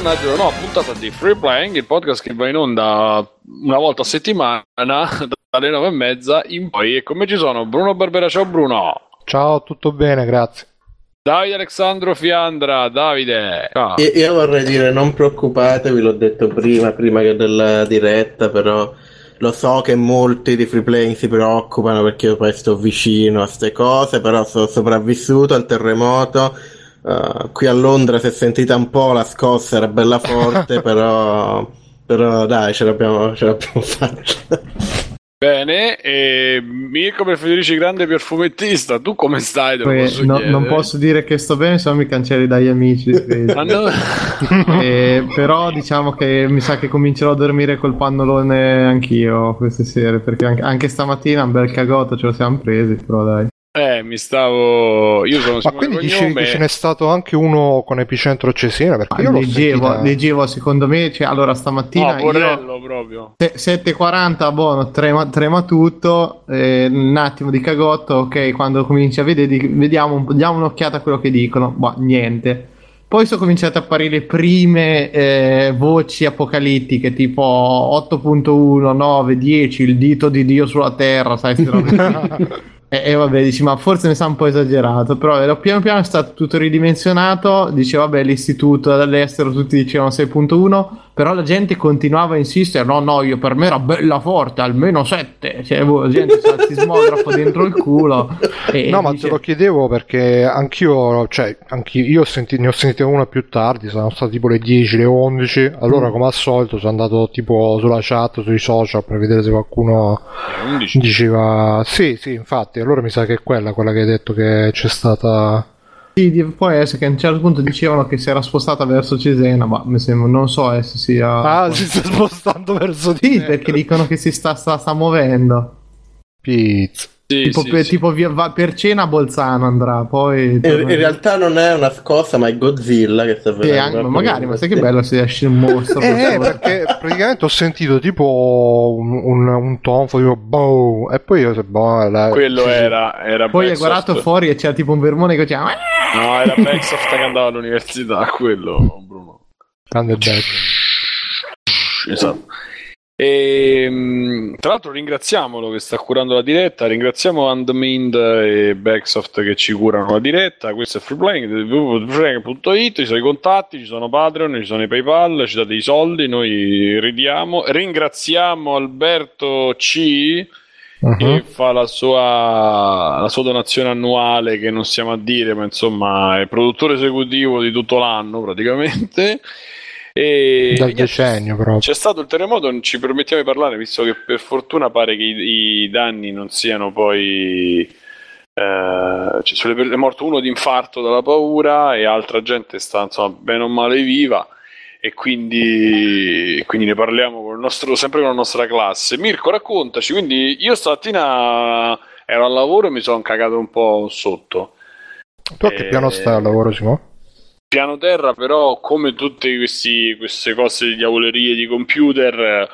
Bentornati a una nuova puntata di Free Playing, il podcast che va in onda una volta a settimana dalle nove e mezza in poi. E come ci sono Bruno Barbera, ciao Bruno. Ciao, tutto bene, grazie. Davide Alessandro Fiandra, Davide. Ciao. Io, io vorrei dire non preoccupatevi, l'ho detto prima, prima che della diretta, però lo so che molti di free playing si preoccupano perché io poi sto vicino a queste cose, però sono sopravvissuto al terremoto. Uh, qui a Londra si è sentita un po' la scossa, era bella forte, però, però dai, ce l'abbiamo, ce l'abbiamo fatta. Bene, e Mirko per Federici Grande per fumettista, tu come stai? Beh, no, non posso dire che sto bene, se no mi cancelli dagli amici. e, però diciamo che mi sa che comincerò a dormire col pannolone anch'io queste sere, perché anche, anche stamattina un bel cagotto ce lo siamo presi, però dai. Eh, mi stavo. Io sono Ma quindi dici che ce n'è stato anche uno con epicentro Cesena? Perché io leggevo, sentita... leggevo, secondo me. Cioè, allora, stamattina. No, Borrello io... proprio. 7.40, buono, trema, trema tutto. Eh, un attimo di cagotto. Ok, quando cominci a vedere, vediamo, diamo un'occhiata a quello che dicono. Boh, niente. Poi sono cominciate a apparire le prime eh, voci apocalittiche, tipo 8.1, 9, 10, il dito di Dio sulla terra, sai, E, e, vabbè, dici, ma forse ne sa un po' esagerato, però piano piano è stato tutto ridimensionato, dice vabbè l'istituto dall'estero tutti dicevano 6.1, però la gente continuava a insistere, no no, io per me era bella forte, almeno 7, cioè boh, la gente sa il sismografo dentro il culo. E, no, ma dice... te lo chiedevo perché anch'io, cioè, anch'io io senti, ne ho sentito una più tardi, sono state tipo le 10, le 11, allora mm. come al solito sono andato tipo sulla chat, sui social per vedere se qualcuno diceva, sì sì infatti allora mi sa che è quella, quella che hai detto che c'è stata... Sì, può essere che a un certo punto dicevano che si era spostata verso Cesena, ma mi sembra, non so se sia... Ah, si sta spostando verso Cesena. Sì, perché dicono che si sta, sta, sta muovendo. Pizza. Sì, tipo, sì, per, sì. tipo via, va, per cena a Bolzano andrà poi in, in, realtà non è una scossa ma è Godzilla che sta venendo magari ma sai che bello se esce un mostro eh, perché praticamente ho sentito tipo un, un, un tonfo tipo boh e poi io se boh la, quello era, era poi hai guardato fuori e c'era tipo un vermone che diceva no era Backsoft che andava all'università quello Bruno. Grande Back esatto e, ehm, tra l'altro ringraziamolo che sta curando la diretta, ringraziamo Andmind e Backsoft che ci curano la diretta, questo è freeplaying, www.freeplaying.it, ci sono i contatti, ci sono Patreon, ci sono i Paypal, ci date i soldi, noi ridiamo, ringraziamo Alberto C uh-huh. che fa la sua, la sua donazione annuale che non stiamo a dire, ma insomma è produttore esecutivo di tutto l'anno praticamente. E Dal decennio proprio. C'è stato il terremoto, non ci permettiamo di parlare, visto che per fortuna pare che i, i danni non siano poi... Eh, cioè, è morto uno di infarto dalla paura e altra gente sta insomma bene o male viva e quindi, quindi ne parliamo con nostro, sempre con la nostra classe. Mirko, raccontaci, quindi io stamattina ero al lavoro e mi sono cagato un po' sotto. Tu a che piano stai al lavoro, Simone? Piano terra, però, come tutte questi, queste cose di diavolerie di computer,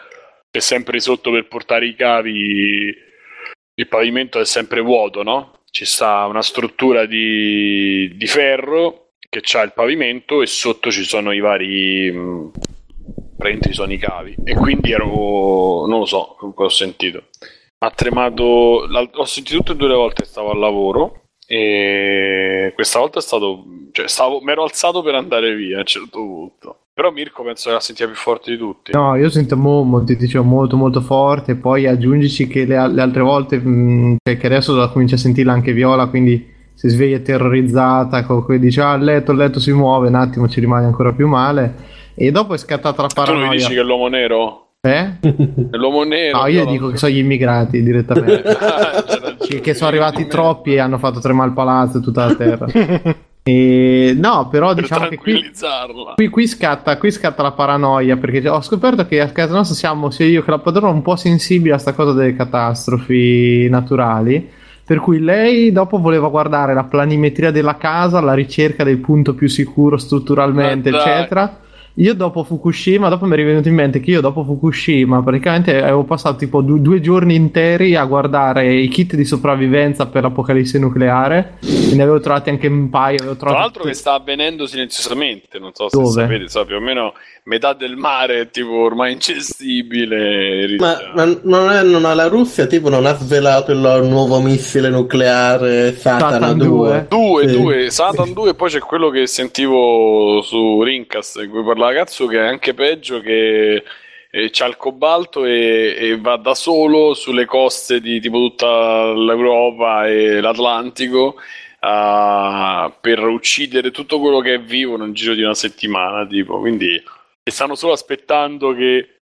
è sempre sotto per portare i cavi. Il pavimento è sempre vuoto, no? Ci sta una struttura di, di ferro che ha il pavimento e sotto ci sono i vari. Mh, ci sono i cavi. E quindi ero. non lo so, comunque ho sentito. Ha tremato. Ho sentito tutte e due le volte stavo al lavoro e questa volta è stato. Cioè, stavo, mi ero alzato per andare via a un certo punto. Però Mirko penso che la sentiva più forte di tutti. No, io sento mo, mo, dicevo, molto molto forte. Poi aggiungici che le, le altre volte, mh, mm, che adesso comincia a sentirla anche Viola, quindi si sveglia terrorizzata, come dice ah il letto, il letto si muove, un attimo ci rimane ancora più male. E dopo è scattata la paranoia. Tu mi dici che l'uomo nero? Eh? L'uomo nero. No, io dico che sono gli immigrati direttamente. che sono arrivati troppi e hanno fatto tremare il palazzo e tutta la terra. E, no, però per diciamo che qui, qui, qui, scatta, qui, scatta, la paranoia perché ho scoperto che a casa nostra siamo, sia io che la padrona, un po' sensibili a questa cosa delle catastrofi naturali. Per cui lei dopo voleva guardare la planimetria della casa, la ricerca del punto più sicuro strutturalmente, eccetera io dopo Fukushima, dopo mi è rivenuto in mente che io dopo Fukushima praticamente avevo passato tipo due, due giorni interi a guardare i kit di sopravvivenza per l'apocalisse nucleare. E ne avevo trovati anche un paio. Avevo Tra l'altro che sta avvenendo silenziosamente, non so se Dove? sapete, so, più o meno metà del mare è tipo ormai incestibile. Ma, ma non, è, non ha la Russia tipo non ha svelato il loro nuovo missile nucleare Satana, Satan 2? 2. Due, Sì. due, Satan 2 e poi c'è quello che sentivo su Rincast in cui parlava cazzo che è anche peggio che eh, c'ha il cobalto e, e va da solo sulle coste di tipo tutta l'Europa e l'Atlantico ah, per uccidere tutto quello che è vivo nel giro di una settimana tipo. Quindi e stanno solo aspettando che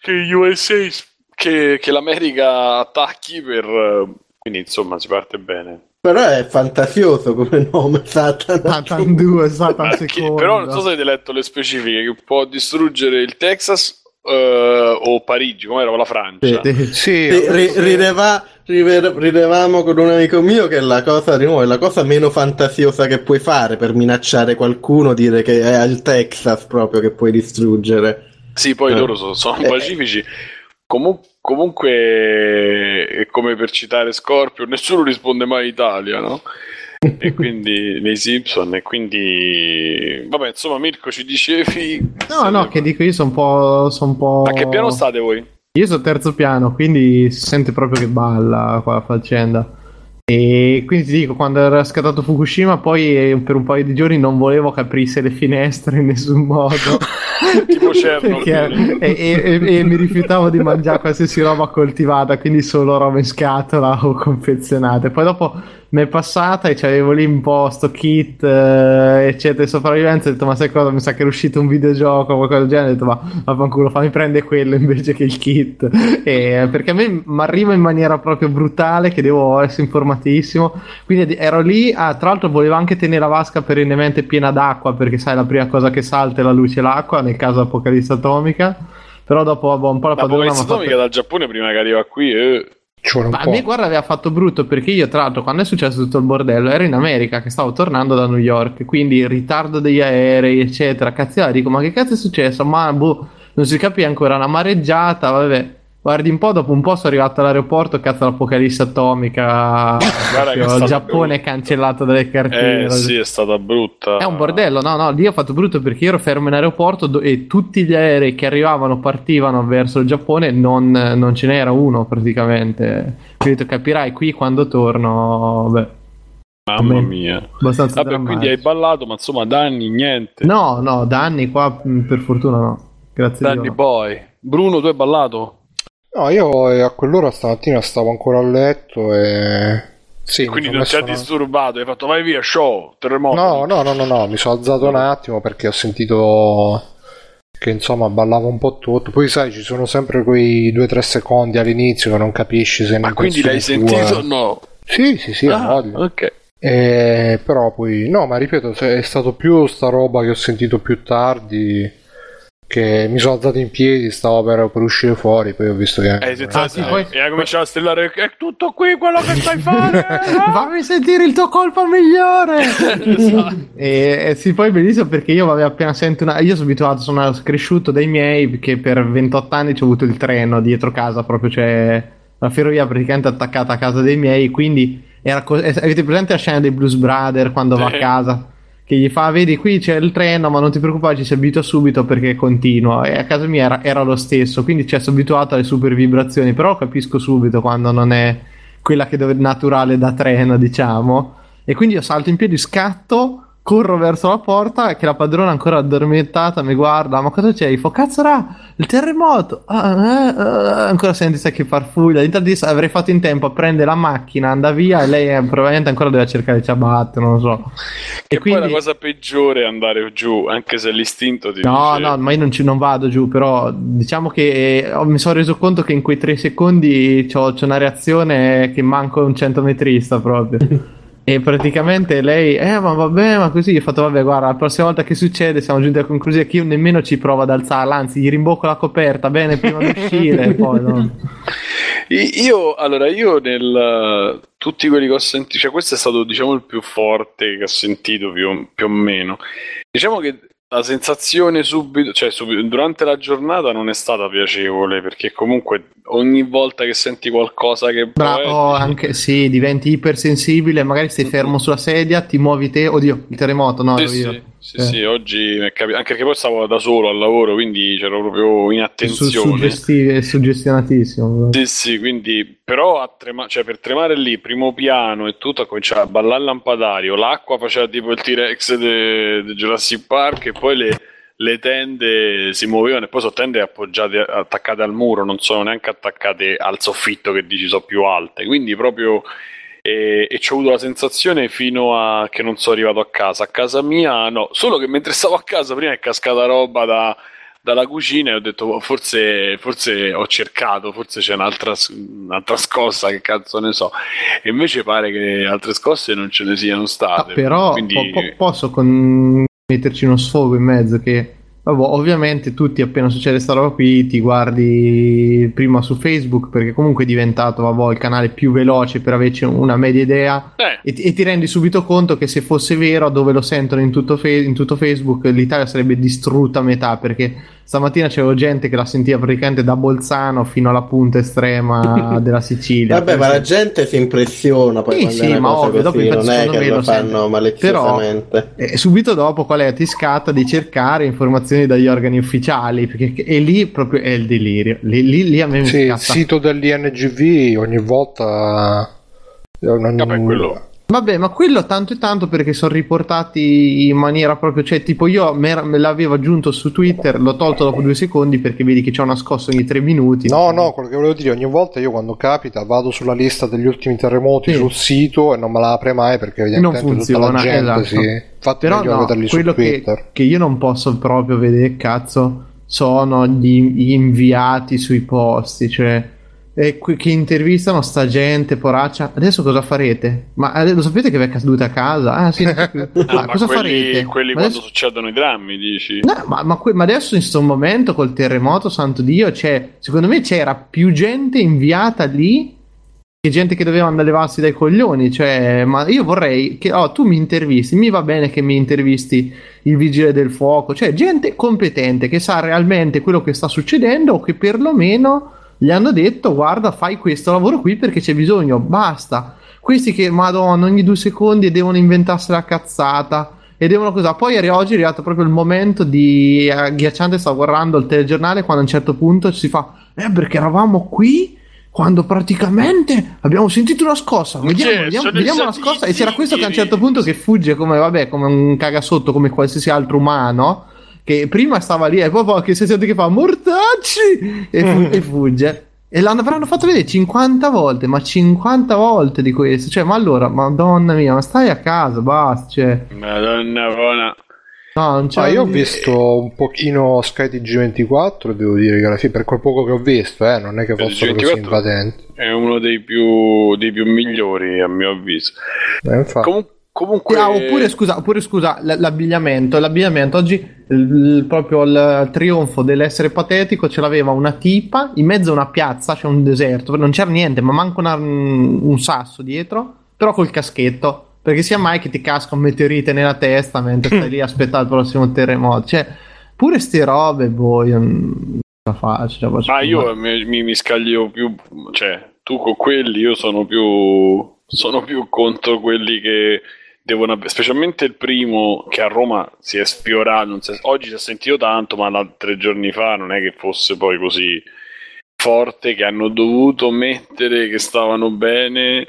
che gli USA che, che l'America attacchi per eh, quindi insomma si parte bene Però è fantasioso come nome Satana. Satan 2, Satan che- secondo. però non so se avete letto le specifiche che può distruggere il Texas eh, o Parigi, come era la Francia. Sì, sì. Sì, Sì, ri- rileva- river- rilevamo con un amico mio che la cosa di nuovo è la cosa meno fantasiosa che puoi fare per minacciare qualcuno, dire che è il Texas proprio che puoi distruggere. Sì, poi Eh. loro sono, sono Eh. Pacifici. Comu- comunque, è come per citare Scorpio, nessuno risponde mai Italia, no? e quindi nei Simpson, e quindi vabbè, insomma, Mirko ci dicevi. No, no, che dico io sono un po'. Sono un po'... A che piano state voi? Io sono terzo piano, quindi si sente proprio che balla qua la faccenda. E quindi ti dico, quando era scattato Fukushima, poi eh, per un paio di giorni non volevo che aprisse le finestre in nessun modo. Tipo Chernobyl. E, e- e- e mi rifiutavo di mangiare qualsiasi roba coltivata, quindi solo roba in scatola o confezionate. Poi dopo mi è passata e c'avevo lì un po' sto kit, eh, eccetera, di sopravvivenza. Ho detto, ma sai cosa? Mi sa che era uscito un videogioco o qualcosa del genere. Ho detto, ma vaffanculo, fammi prendere quello invece che il kit. E, perché a me mi arriva in maniera proprio brutale, che devo essere informatissimo. Quindi ero lì, ah, tra l'altro volevo anche tenere la vasca perennemente piena d'acqua, perché sai, la prima cosa che salta è la luce e l'acqua, nel caso apocalisse atomica. Però dopo vabbè, un po' la padrona mi ha Apocalisse fatto... Atomica dal Giappone prima che arriva qui. eh. Ma a me guarda aveva fatto brutto perché io tra l'altro quando è successo tutto il bordello ero in America che stavo tornando da New York quindi il ritardo degli aerei eccetera cazzo dico ma che cazzo è successo? Ma boh non si capisce ancora una mareggiata vabbè guardi un po' dopo un po' sono arrivato all'aeroporto cazzo l'apocalisse atomica il Giappone è brutto. cancellato dalle cartine Eh sì, è stata brutta. è un bordello, no, no, lì ho fatto brutto perché io ero fermo in aeroporto e tutti gli aerei che arrivavano, partivano verso il Giappone, non, non ce n'era uno praticamente. Quindi tu capirai qui quando torno, beh, Mamma Amen. mia. abbastanza Vabbè, drammatico. quindi hai ballato, ma insomma, danni, niente. No, no, da anni qua mh, per fortuna no. Grazie a Danny boy. Bruno, tu hai ballato? No, io eh, a quell'ora stamattina stavo ancora a letto e... Sì, Quindi non ti ha disturbato, hai fatto vai via, show, terremoto. No, no, no, no, no, mi sono alzato un attimo perché ho sentito che insomma ballava un po' tutto. Poi sai, ci sono sempre quei 2-3 secondi all'inizio che non capisci se Ma quindi l'hai sentito? No. Sì, sì, sì, Ah, ho voglia. ok. Eh, però poi, no, ma ripeto, è stato più sta roba che ho sentito più tardi. Che mi sono alzato in piedi, stavo per, per uscire fuori, poi ho visto che. Eh, Ah, sì, poi- e hai cominciato a strillare è tutto qui quello che stai fare. Fammi sentire il tuo colpo migliore! Esatto. e, e sì, poi è bellissimo perché io avevo appena sento una. Io sono abituato, sono cresciuto dai miei che per 28 anni ho avuto il treno dietro casa, proprio c'è la ferrovia praticamente attaccata a casa dei miei. Quindi era co- eh, avete presente la scena dei Blues Brother quando va a casa? Che gli fa, vedi qui c'è il treno, ma non ti preoccupare, ci si abitua subito perché è continuo. E a casa mia era, era lo stesso, quindi ci sono abituato alle super vibrazioni. Però capisco subito quando non è quella che dove naturale da treno, diciamo. E quindi io salto in piedi, scatto, corro verso la porta, che la padrona ancora addormentata mi guarda, ma cosa c'è? Fa, cazzo ra, il terremoto! Ah, eh, eh." ancora senti sai che farfuglia. Intanto io avrei fatto in tempo a prendere la macchina, andare via e lei eh, probabilmente ancora deve cercare il ciabatte, non lo so. E E poi la quindi... cosa peggiore è andare giù, anche se l'istinto ti No, dice... no, ma io non, ci, non vado giù, però diciamo che ho- mi sono reso conto che in quei tre secondi c'ho, c'ho una reazione che manco un centometrista proprio. e praticamente lei, eh, ma vabbè, ma così. Io ho fatto, vabbè, guarda, la prossima volta che succede siamo giunti alla conclusione che io nemmeno ci provo ad alzarla, anzi, gli rimbocco la coperta bene prima di uscire. poi no. Io, allora, io nel tutti quelli che ho sentito, cioè questo è stato diciamo il più forte che ho sentito più, più o meno. Diciamo che la sensazione subito, cioè subito, durante la giornata non è stata piacevole perché comunque ogni volta che senti qualcosa che bravo è, anche sì diventi ipersensibile magari stai fermo sulla sedia ti muovi te oddio il terremoto no sì, sì, sì, eh. sì, oggi anche perché poi stavo da solo al lavoro quindi c'ero proprio in attenzione Su, suggestionatissimo sì sì quindi però a trema- cioè, per tremare lì primo piano e tutto a cominciare a ballare il lampadario l'acqua faceva tipo il T-Rex di Jurassic Park e poi le le tende si muovevano e poi sono tende appoggiate, attaccate al muro, non sono neanche attaccate al soffitto che dici sono più alte. Quindi proprio e, e ci ho avuto la sensazione fino a che non sono arrivato a casa. A casa mia no, solo che mentre stavo a casa prima è cascata roba da, dalla cucina e ho detto oh, forse, forse ho cercato, forse c'è un'altra, un'altra, scossa, che cazzo ne so. E invece pare che altre scosse non ce ne siano state. Ah, però quindi... po- po- posso con metterci uno sfogo in mezzo che Vabbè, ovviamente tutti appena succede sta roba qui ti guardi prima su Facebook perché comunque è diventato vabbè, il canale più veloce per averci una media idea eh. e, e, ti rendi subito conto che se fosse vero dove lo sentono in tutto, fe- in tutto Facebook l'Italia sarebbe distrutta a metà perché Stamattina c'era gente che la sentiva praticamente da Bolzano fino alla punta estrema della Sicilia. Vabbè, ma la gente si impressiona poi sì, sì, ma ovvio, dopo non è che lo, lo fanno maleziosamente. Però, eh, subito dopo qual è? Ti scatta di cercare informazioni dagli organi ufficiali, perché e lì proprio è il delirio. Lì, lì, lì a me sì, mi scatta. il sito dell'INGV ogni volta... Non... Vabbè, quello Vabbè, ma quello tanto e tanto perché sono riportati in maniera proprio, cioè tipo io me, me l'avevo aggiunto su Twitter, l'ho tolto dopo due secondi perché vedi che c'è una scossa ogni tre minuti. No, no, quello che volevo dire, ogni volta io quando capita vado sulla lista degli ultimi terremoti sì. sul sito e non me la apre mai perché evidentemente non funziona, tutta la gente esatto. sì. Infatti Però no, quello che, che io non posso proprio vedere, cazzo, sono gli, gli inviati sui posti, cioè eh, che intervistano sta gente, poraccia. Adesso cosa farete? Ma lo sapete che vi è caduta a casa? Ah, sì. ah, ma cosa quelli, farete? Quelli ma quando adesso... succedono i drammi, dici? No, ma, ma, ma, adesso in questo momento col terremoto, santo Dio, c'è, secondo me c'era più gente inviata lì che gente che doveva andare a levarsi dai coglioni. Cioè, ma io vorrei che oh, tu mi intervisti, mi va bene che mi intervisti il vigile del fuoco, cioè gente competente che sa realmente quello che sta succedendo o che perlomeno gli hanno detto guarda fai questo lavoro qui perché c'è bisogno, basta. Questi che madonna ogni due secondi devono inventarsi la cazzata e devono cosa. Poi oggi è arrivato proprio il momento di agghiacciante sta guardando il telegiornale quando a un certo punto si fa eh perché eravamo qui quando praticamente abbiamo sentito una scossa vediamo, vediamo, vediamo la scossa e c'era questo che a un certo punto che fugge come vabbè come un cagasotto come qualsiasi altro umano che prima stava lì e poi che si sente che fa mortacci e, fu- e fugge. E l'avranno fatto vedere 50 volte, ma 50 volte di questo. Cioè, ma allora, madonna mia, ma stai a casa, basta. Cioè. Madonna buona. No, non c'è. Ah, io ho visto un pochino Sky TG24, devo dire che alla fine, per quel poco che ho visto, eh, non è che fossero così invadenti. È uno dei più, dei più migliori, a mio avviso. Eh, Comunque Comunque... Ah, oppure scusa, oppure scusa, l'abbigliamento, l'abbigliamento oggi il, proprio il trionfo dell'essere patetico ce l'aveva una tipa in mezzo a una piazza, c'è cioè un deserto, non c'era niente, ma manco una, un sasso dietro, però col caschetto, perché sia mai che ti casca un meteorite nella testa mentre stai lì a aspettare il prossimo terremoto, cioè pure ste robe, boh, io non la faccio. Cioè, ma io mi, mi, mi scaglio più, cioè tu con quelli, io sono più, sono più contro quelli che devono, specialmente il primo che a Roma si è sfiorato, si è, oggi si è sentito tanto, ma la, tre giorni fa non è che fosse poi così forte, che hanno dovuto mettere che stavano bene.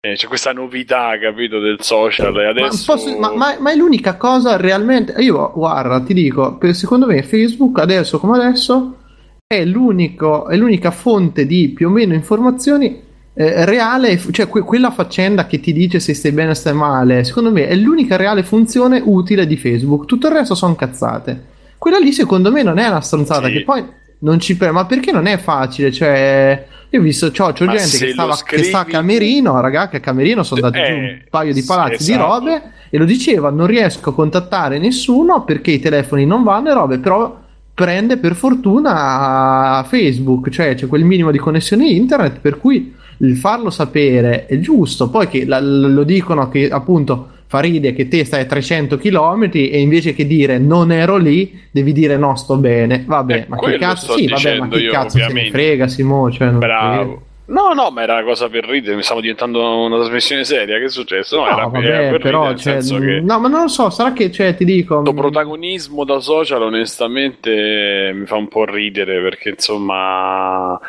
Eh, c'è questa novità, capito, del social e adesso... Ma, posso, ma, ma, ma, è l'unica cosa realmente... Io, guarda, ti dico, secondo me Facebook adesso come adesso è, l'unico, è l'unica fonte di più o meno informazioni eh, reale, cioè que- quella faccenda che ti dice se stai bene o stai male, secondo me è l'unica reale funzione utile di Facebook. Tutto il resto sono cazzate. Quella lì, secondo me, non è una stronzata sì. che poi non ci prende. Ma perché non è facile? Cioè, io ho visto, c'ho, c'ho gente che, stava, scrivi... che sta a Camerino, raga, che a Camerino sono andati eh, giù un paio di palazzi esatto. di robe e lo diceva, non riesco a contattare nessuno perché i telefoni non vanno e robe, però prende per fortuna Facebook, cioè c'è quel minimo di connessione internet per cui il farlo sapere è giusto, poi che la, lo dicono che appunto fa ride che te stai a 300 km e invece che dire non ero lì, devi dire no, sto bene. Vabbè, Eh, ma che cazzo, sì, vabbè, ma che cazzo se ne frega, Simo, cioè, Bravo. No, no, ma era una cosa per ridere, mi stavo diventando una trasmissione seria, che è successo? No, No, era, era vabbè, per però, ridere, cioè, che no, ma non lo so, sarà che, cioè, ti dico... questo mh, protagonismo da social onestamente mi fa un po' ridere perché insomma,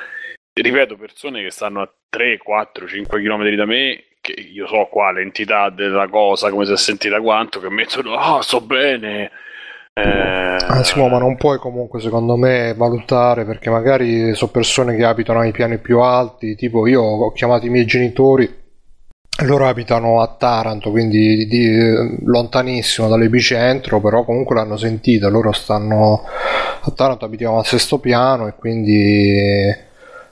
ripeto, persone che stanno a 3, 4, 5 km da me, che io so qua l'entità della cosa, come si è sentita quanto, che mettono, ah, sto bene. Eh, Ah, Simo, ma non puoi comunque, secondo me, valutare perché magari sono persone che abitano ai piani più alti. Tipo, io ho chiamato i miei genitori loro abitano a Taranto, quindi di- lontanissimo dall'epicentro, però comunque l'hanno sentita. Loro stanno a Taranto, abitiamo al sesto piano e quindi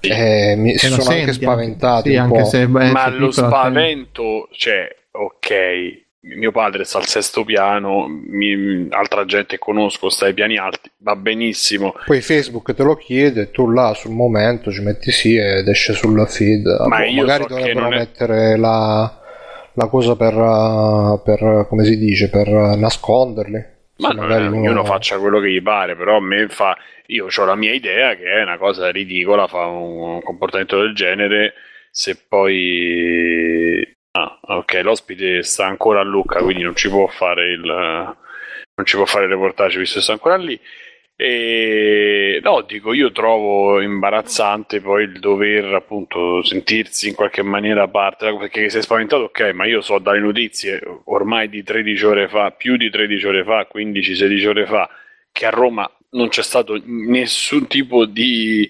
eh, mi, sono anche senti, spaventati Sì, un anche po'. se... beh, ma lo spavento, cioè, ok, mio padre sta al sesto piano, mi- altra gente che conosco sta ai piani alti, va benissimo. Poi Facebook te lo chiede, tu là sul momento ci metti sì ed esce sul feed. Ma Boh, io magari so dovrebbero è- mettere la, la cosa per, per, come si dice, per nasconderli. Ma non magari uno- ognuno faccia quello che gli pare, però a me fa. Io ho la mia idea che è una cosa ridicola, fa un comportamento del genere. Se poi. Ah, ok, l'ospite sta ancora a Lucca, quindi non ci può fare il. Non ci può fare il reportage visto che sta ancora lì. E no, dico, io trovo imbarazzante poi il dover appunto sentirsi in qualche maniera parte, perché sei spaventato, ok, ma io so dalle notizie ormai di 13 ore fa, più di 13 ore fa, 15-16 ore fa, che a Roma non c'è stato nessun tipo di,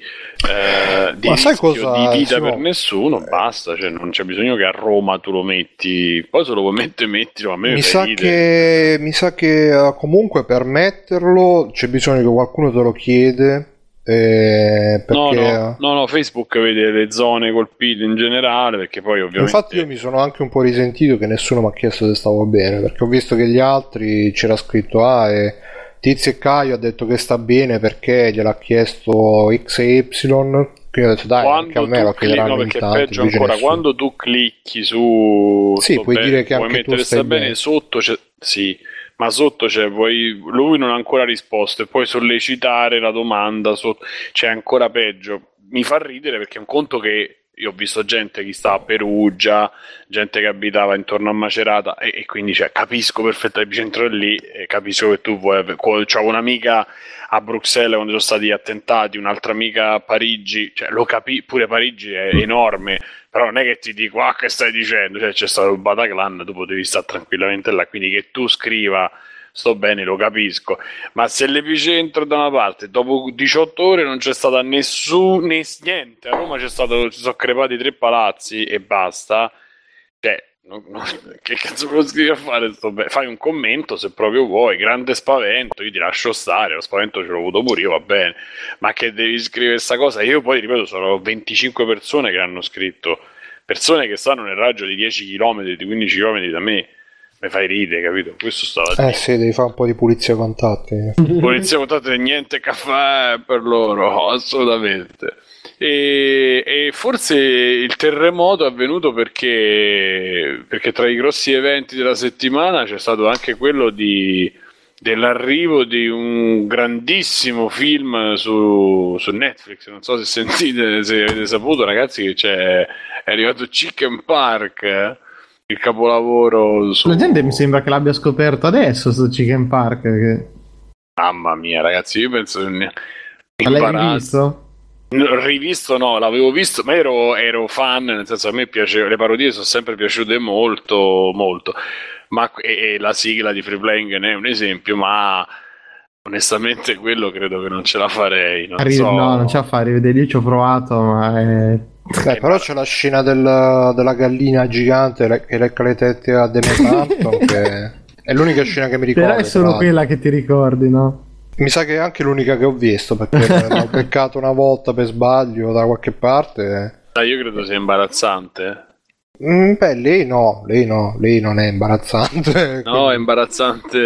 eh, di cosa, di vita Simo? per nessuno, basta, cioè non c'è bisogno che a Roma tu lo metti, poi se lo vuoi mettere mettilo, a me Mi sa, che, mi sa che uh, comunque per metterlo c'è bisogno che qualcuno te lo chiede. eh, No, perché, no, no, no, Facebook vede le zone colpite in generale, perché poi ovviamente... Infatti io mi sono anche un po' risentito che nessuno mi ha chiesto se stavo bene, perché ho visto che gli altri c'era scritto ah, e Tizio e Caio ha detto che sta bene perché gliel'ha chiesto X e Y, quindi ho detto dai, anche a quando me lo chiederanno no, in perché tanti, peggio ancora, quando tu clicchi su Sì, puoi bene, dire che anche tu mettere stai sta bene, bene. sotto c'è sì, ma sotto c'è vuoi lui non ha ancora risposto e puoi sollecitare la domanda sotto, c'è ancora peggio. Mi fa ridere perché è un conto che io ho visto gente che sta a Perugia, gente che abitava intorno a Macerata e, e quindi cioè, capisco perfettamente centro lì e capisco che tu vuoi c'ho un'amica a Bruxelles quando sono stati gli attentati, un'altra amica a Parigi, cioè lo capi, pure Parigi è enorme, però non è che ti dico ah che stai dicendo, cioè c'è stato il Bataclan, tu potevi stare tranquillamente là, quindi che tu scriva sto bene, lo capisco, ma se l'epicentro da una parte dopo 18 ore non c'è stata nessun nes- niente, a Roma c'è stato, ci sono crepati tre palazzi e basta, cioè non- non- che cazzo lo scrivi a fare bene? Fai un commento se proprio vuoi, grande spavento, io ti lascio stare, lo spavento ce l'ho avuto pure io, va bene, ma che devi scrivere questa cosa? Io poi ripeto, sono 25 persone che hanno scritto, persone che stanno nel raggio di 10 km, di 15 km da me, mi fai ridere, capito? Questo stava Eh dire. sì, devi fare un po' di pulizia contatti. Polizia contate niente caffè per loro, assolutamente. E, e forse il terremoto è avvenuto perché, perché tra i grossi eventi della settimana c'è stato anche quello di, dell'arrivo di un grandissimo film su, su Netflix. Non so se sentite, se avete saputo, ragazzi, che c'è, è arrivato Chicken Park, eh, il capolavoro su... La gente mi sembra che l'abbia scoperto adesso sto Chicken Park. Che... Mamma mia, ragazzi, io penso ne- l'hai visto? Rivisto no, l'avevo visto, ma ero, ero fan, nel senso a me piaceva, le parodie sono sempre piaciute molto, molto, ma, e, e la sigla di Free Playing ne è un esempio, ma onestamente quello credo che non ce la farei, non Arri- so. No, non ce la fa a rivedere. Io ci ho provato, ma è... Eh, però c'è la scena del- della gallina gigante le- che lecca le tette a Demi Hampton, che è l'unica scena che mi ricordo. Però è solo tra quella che ti ricordi, no? Mi sa che è anche l'unica che ho visto perché l'ho beccato una volta per sbaglio da qualche parte. Ah, Io credo sia imbarazzante. Mm, beh, lei no, lei no, lei non è imbarazzante. No, è imbarazzante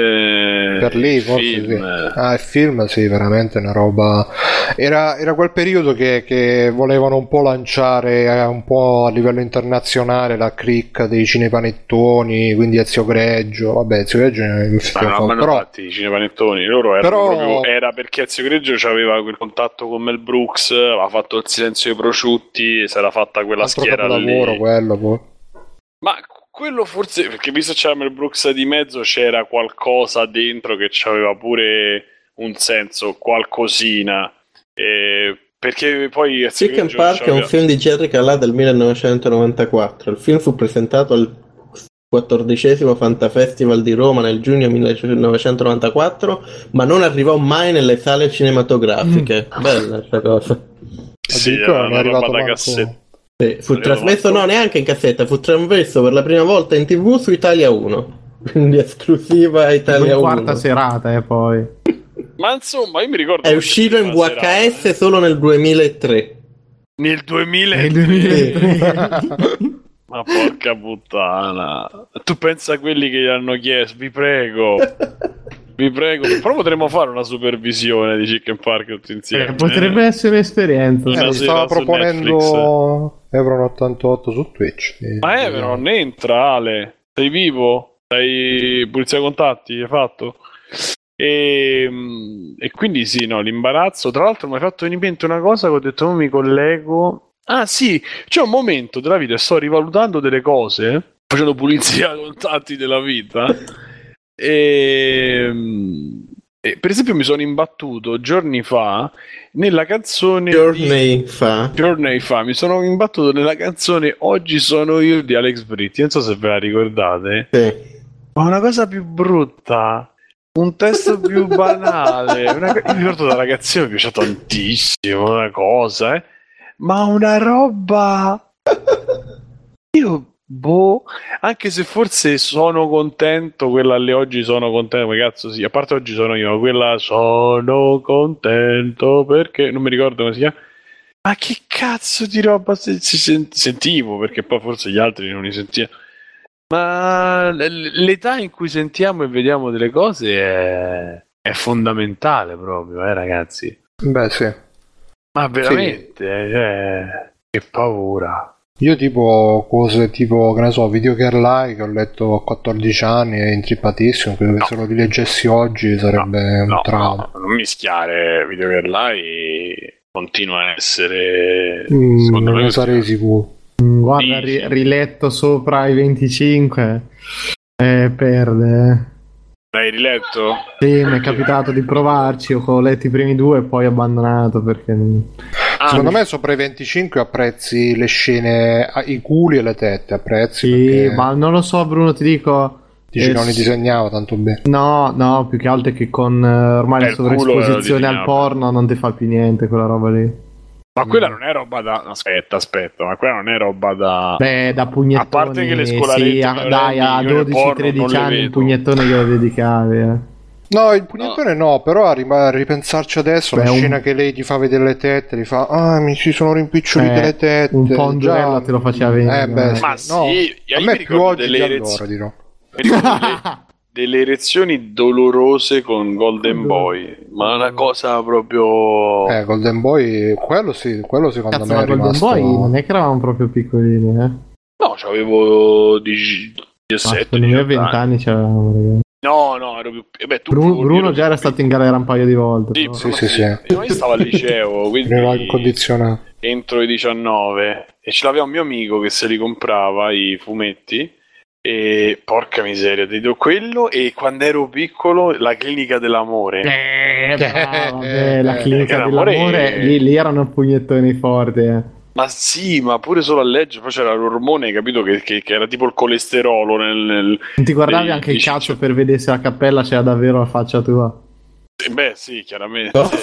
per lei forse film. sì. Ah, il film sì, veramente una roba. Era, era quel periodo che, che volevano un po' lanciare eh, un po' a livello internazionale la cricca dei cinepanettoni, quindi Ezio Greggio. Vabbè, Ezio Greggio è un Ma no, no, però infatti i cinepanettoni loro erano Però- proprio era perché Ezio Greggio aveva quel contatto con Mel Brooks, aveva fatto il silenzio dei prosciutti si era fatta quella altro schiera capolavoro lì. quello poi. Ma quello forse perché visto che c'era Mel Brooks di mezzo c'era qualcosa dentro che aveva pure un senso, qualcosina. Eh, perché poi Chicken Park è un film di Jerry Calà del 1994. Il film fu presentato al quattordicesimo Fantafestival di Roma nel giugno 1994, ma non arrivò mai nelle sale cinematografiche. Bella questa cosa. Sì, è una arrivato roba da cassetta. Sì, fu trasmesso no neanche in cassetta, fu trasmesso per la prima volta in tv su Italia 1. Quindi esclusiva in Italia 1. quarta serata, eh, poi. Ma insomma, io mi ricordo È uscito in VHS serata, solo nel 2003. nel 2000 Nel 2003. Ma porca puttana. Tu pensa a quelli che gli hanno chiesto, vi prego. Vi prego, però potremmo fare una supervisione di Chicken Park tutti insieme. Eh, potrebbe essere un'esperienza. Una Eh, stava su proponendo Evron88 su Twitch. Eh, Ma è vero, non entra Ale. Sei vivo? Sei pulizia contatti? Hai fatto? E, e quindi sì, no, l'imbarazzo. Tra l'altro mi hai fatto venire in mente una cosa che ho detto, non mi collego. Ah sì, c'è un momento della vita, sto rivalutando delle cose, facendo pulizia contatti della vita. E, e, per esempio mi sono imbattuto giorni fa nella canzone di- Giorni fa. giorni fa mi sono imbattuto nella canzone Oggi sono io di Alex Britti. Non so se ve la ricordate, Sì. ma una cosa più brutta. Un testo più banale. Una... Io mi ricordo da ragazzino mi piaceva tantissimo una cosa, eh. ma una roba. Io, boh, anche se forse sono contento, quella lì oggi sono contento, come cazzo sì, a parte oggi sono io, ma quella sono contento perché non mi ricordo come si chiama. Ma che cazzo di roba si sen- sentivo? Perché poi forse gli altri non li sentivano. Ma l'età in cui sentiamo e vediamo delle cose è, è fondamentale proprio, eh, ragazzi. Beh, sì. Ma veramente, eh, cioè, che paura. Io tipo cose tipo, che ne so, Video Girl Lie che ho letto a 14 anni è intrippatissimo, credo che No. se lo rileggessi oggi sarebbe un No, trauma. no, non mischiare Video Girl Lie continua a essere Mm, non me ne sarei sicuro. Mm, Guarda, ri- riletto sopra i 25. Eh, perde. l'hai riletto? Sì, mi è capitato di provarci. Ho letto i primi due e poi abbandonato perché. Ah, Secondo me sopra i 25 apprezzi le scene, ah, i culi e le tette, apprezzi Sì, perché ma non lo so, Bruno, ti dico. dici eh, non li disegnava tanto bene. No, no, più che altro è che con eh, ormai Eh, la sovraesposizione al porno non ti fa più niente quella roba lì. ma quella non è roba da aspetta, aspetta, ma quella non è roba da Beh, da pugnettoni. A parte che le scolarette sì, a- dai, a io nel porno 12-13 non le anni il pugnettone glielo dedicavi. Eh. No, il pugnettone no, però a ripensarci adesso, Beh, la un- scena che lei ti fa vedere le tette, ti fa "Ah, mi si sono rimpicciolite Eh, le tette". un po' duello te lo faceva venire, Eh beh, eh. sì. Ma no, sì, io a me più oggi delle di erez- allora dirò. Delle, delle erezioni dolorose con Golden Boy, ma una cosa proprio Eh, Golden Boy, quello sì, quello secondo Cazzo, me è Golden rimasto Boy non è che eravamo proprio piccolini, eh. No, c'avevo 10 Ma 17 secondo me a 18 20 anni. anni c'eravamo, ragazzi. No, no, ero più eh beh, tu Bruno, Bruno già era più stato in galera un paio di volte. Sì, però. Sì, sì, sì. Io stavo al liceo, quindi Ero incondizionato. entro i 19 e ce l'aveva un mio amico che se li comprava i fumetti e porca miseria, ti do quello e quando ero piccolo la clinica dell'amore. Eh, bravo, vabbè, Eh, la eh, clinica che l'amore dell'amore, è- lì, lì erano pugnettoni forti, eh. Ma sì, ma pure solo a leggere, poi c'era l'ormone, capito, che, che- che era tipo il colesterolo nel... nel- Non ti guardavi Dei- anche il cazzo per vedere se la cappella c'era davvero la faccia tua. eh, Beh sì, chiaramente. Cosa?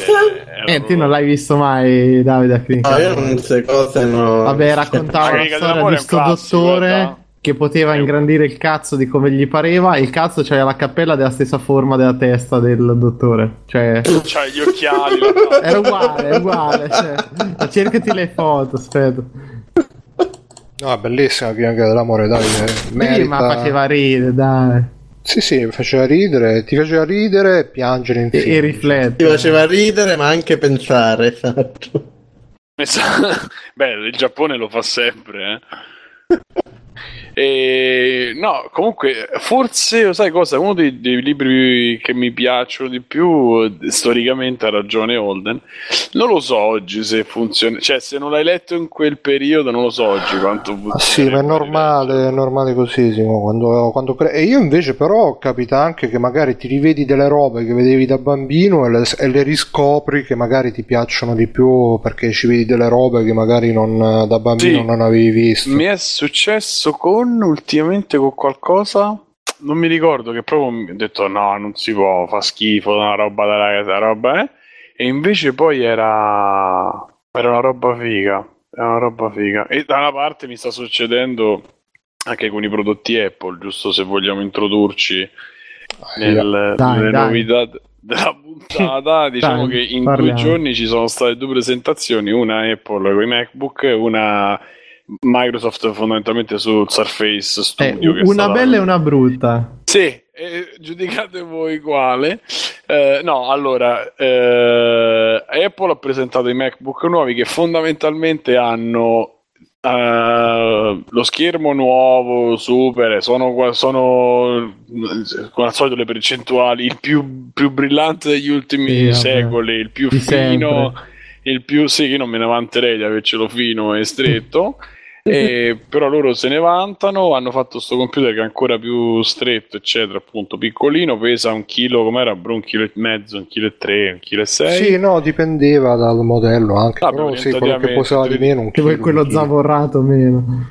era Eh, tu non l'hai visto mai, Davide, a clinica No, io non queste cose no. Vabbè, raccontava La storia di è un sto classico, dottore guarda. Che poteva ingrandire il cazzo di come gli pareva e il cazzo c'aveva la cappella della stessa forma della testa del dottore. Cioè, C'ha gli occhiali. la- era uguale, è uguale. Cioè, cercati le foto, aspetta. No, è bellissima clinica dell'amore, dai. eh, Sì, merita- ma faceva ridere, dai. Sì, sì, mi faceva ridere, ti faceva ridere e piangere E, insieme. e Ti riflettere. faceva ridere, ma anche pensare, esatto. Beh, il Giappone lo fa sempre, eh. E, no, comunque, forse, sai cosa? Uno dei, dei libri che mi piacciono di più, storicamente ha ragione Holden. Non lo so oggi se funziona, cioè se non l'hai letto in quel periodo, non lo so oggi quanto Ah, sì, ma è normale, è normale così, Simo, quando, quando cre- E io invece però capita anche che magari ti rivedi delle robe che vedevi da bambino e le, e le riscopri che magari ti piacciono di più perché ci vedi delle robe che magari non, da bambino Sì. non avevi visto. Mi è successo con ultimamente con qualcosa. Non mi ricordo che proprio mi ho detto no, non si può, fa schifo, una roba da ragazza, roba eh. E invece poi era era una roba figa, era una roba figa. E da una parte mi sta succedendo anche con i prodotti Apple, giusto se vogliamo introdurci nel- Dai, nelle dai. novità della puntata. diciamo Dai, che in parliamo. due giorni ci sono state due presentazioni, una Apple con i MacBook, una Microsoft fondamentalmente sul Surface Eh, Studio. è una bella e una brutta. Sì, eh, giudicate voi quale. Eh, no, allora, eh, Apple ha presentato i MacBook nuovi che fondamentalmente hanno eh, lo schermo nuovo, super, sono, qua- sono eh, come al solito le percentuali, il più, più brillante degli ultimi Sì, secoli, il più Di fino, sempre. il più, sì, io non me ne vanterei di avercelo fino e stretto. E, però loro se ne vantano, hanno fatto sto computer che è ancora più stretto, eccetera, appunto piccolino, pesa un chilo, com'era? Bro, un chilo e mezzo, un chilo e tre, un chilo e sei. Sì, no, dipendeva dal modello anche, Vabbè, però sì, quello che posava di meno un chilo, quello un zavorrato meno.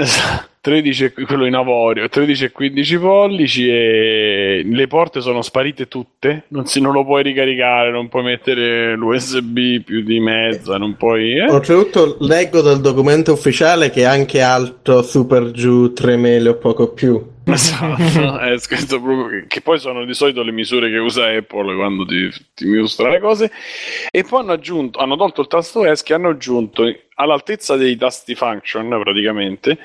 13 e- quello in avorio 13 e 15 pollici e le porte sono sparite tutte non, si, non lo puoi ricaricare non puoi mettere l'USB più di mezza non puoi eh? Oltretutto leggo dal documento ufficiale che è anche alto super giù 3 mele o poco più. Esatto, è scritto proprio che, che poi sono di solito le misure che usa Apple quando ti, ti illustra le cose. E poi hanno aggiunto, hanno tolto il tasto ESC e hanno aggiunto all'altezza dei tasti function praticamente,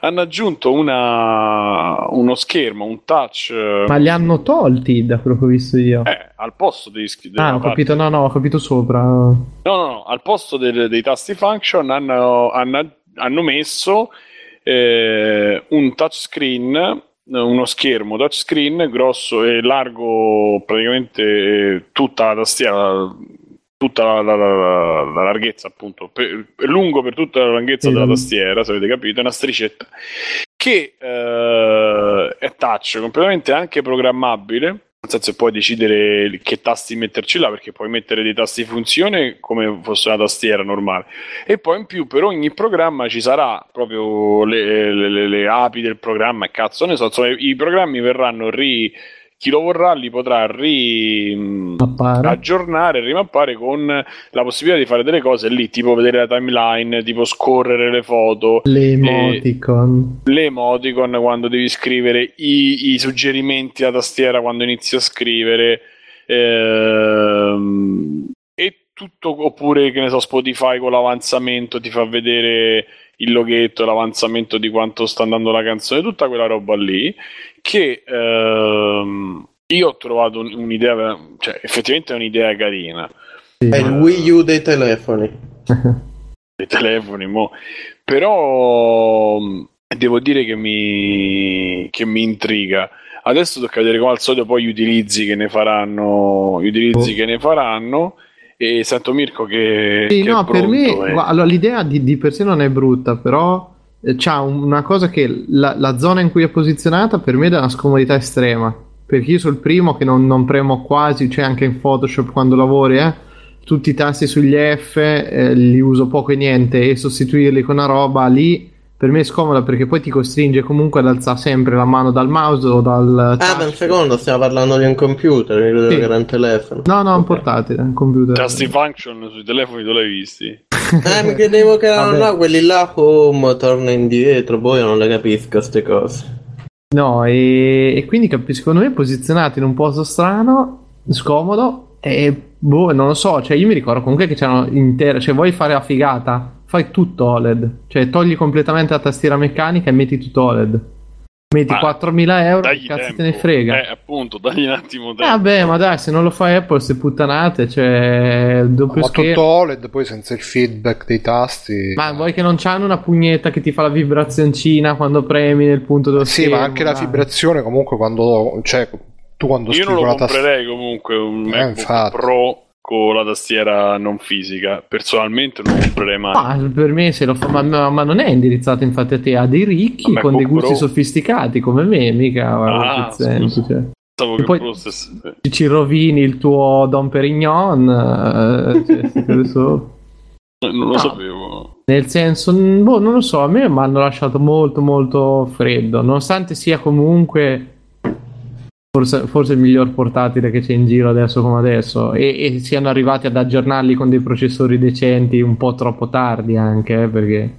hanno aggiunto una, uno schermo, un touch eh, Ma li hanno tolti da quello che ho visto io. eh, al posto dei, della ah, ho parte- capito, no, no, ho capito sopra. No, no, no, al posto del- dei tasti function hanno, hanno- hanno messo eh, un touchscreen, uno schermo touchscreen grosso e largo praticamente eh, tutta la tastiera, tutta la, la- la- la larghezza appunto, per- lungo per tutta la lunghezza Sì, della la- tastiera, se avete capito, è una stricetta che eh, è touch, completamente anche programmabile. Nel senso puoi decidere che tasti metterci là, perché puoi mettere dei tasti funzione come fosse una tastiera normale. E poi in più per ogni programma ci sarà proprio le, le- le- le api del programma cazzo ne so, insomma, i programmi verranno ri... Chi lo vorrà li potrà ri... Appare. aggiornare, rimappare con la possibilità di fare delle cose lì, tipo vedere la timeline, tipo scorrere le foto, Le emoticon. le emoticon quando devi scrivere, i, i suggerimenti a tastiera quando inizi a scrivere, ehm, e tutto, oppure che ne so, Spotify con l'avanzamento ti fa vedere il loghetto, l'avanzamento di quanto sta andando la canzone, tutta quella roba lì, che ehm, io ho trovato un- un'idea, cioè effettivamente è un'idea carina Sì. È il Wii U dei telefoni. dei telefoni, mo. però mh, devo dire che mi, che mi intriga. Adesso tocca vedere come al solito poi gli utilizzi che ne faranno, gli utilizzi Oh. che ne faranno. E sento Mirko che, Sì, che no, è per me pronto, eh. allora, l'idea di, di per sé non è brutta, però c'ha un- una cosa che la, la zona in cui è posizionata per me dà una scomodità estrema. Perché io sul primo che non, non premo quasi, cioè anche in Photoshop quando lavori, eh, tutti i tasti sugli F eh, li uso poco e niente e sostituirli con una roba lì per me è scomoda perché poi ti costringe comunque ad alzare sempre la mano dal mouse o dal Ah, touch. ma un secondo, stiamo parlando di un computer, mi Sì. che era un telefono. No, no, un Ok. portatile, un computer. Tasti function sui telefoni tu l'hai visti? Ah, mi credevo che erano no, quelli là home, torna indietro, poi io non le capisco queste cose. No, e, e quindi capi- secondo me posizionato in un posto strano, scomodo, e boh, non lo so, cioè io mi ricordo comunque che c'erano intere, cioè vuoi fare la figata, fai tutto OLED, cioè togli completamente la tastiera meccanica e metti tutto OLED. Metti Ma 4.000 euro, cazzo tempo. te ne frega? Eh, appunto, dagli un attimo Eh, tempo. vabbè, ma dai, se non lo fa Apple, ste puttanate, cioè, doppio Ma schermo. tutto OLED poi senza il feedback dei tasti. Ma vuoi che non c'hanno una pugnetta che ti fa la vibrazioncina quando premi nel punto dello Sì, schermo? ma anche la dai. vibrazione comunque quando... Cioè, tu quando Io non scrivi lo la tastiera... comprerei comunque un Eh, MacBook infatti. Pro con la tastiera non fisica. Personalmente non comprerei mai. Ma per me se lo fa, ma, ma- non è indirizzato infatti a te, a dei ricchi Ma con dei gusti sofisticati come me, mica Ah, scusa. cioè. Pensavo che poi- stesse-. Ci- rovini il tuo Don Perignon, eh, cioè, sopra. Non lo No. sapevo. Nel senso, boh, non lo so, a me mi hanno lasciato molto molto freddo, nonostante sia comunque forse, forse il miglior portatile che c'è in giro adesso come adesso e, e siano arrivati ad aggiornarli con dei processori decenti un po' troppo tardi anche, eh, perché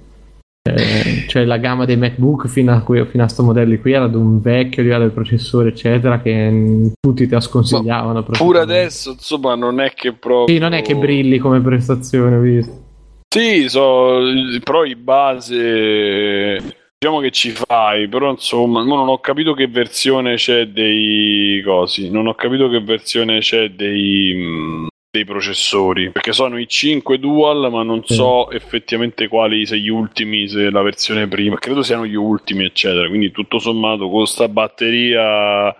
eh, cioè la gamma dei MacBook fino a, qui, fino a sto modelli qui era ad un vecchio livello del processore eccetera che mh, tutti la sconsigliavano. Pure adesso, insomma, non è che proprio. Sì, non è che brilli come prestazione, visto. Sì, so, però i base. Diciamo che ci fai, però insomma, non ho capito che versione c'è dei cosi. Non ho capito che versione c'è dei, mh, dei processori. Perché sono i 5 dual, ma non so effettivamente quali se gli ultimi, se la versione prima. Credo siano gli ultimi, eccetera. Quindi tutto sommato con sta batteria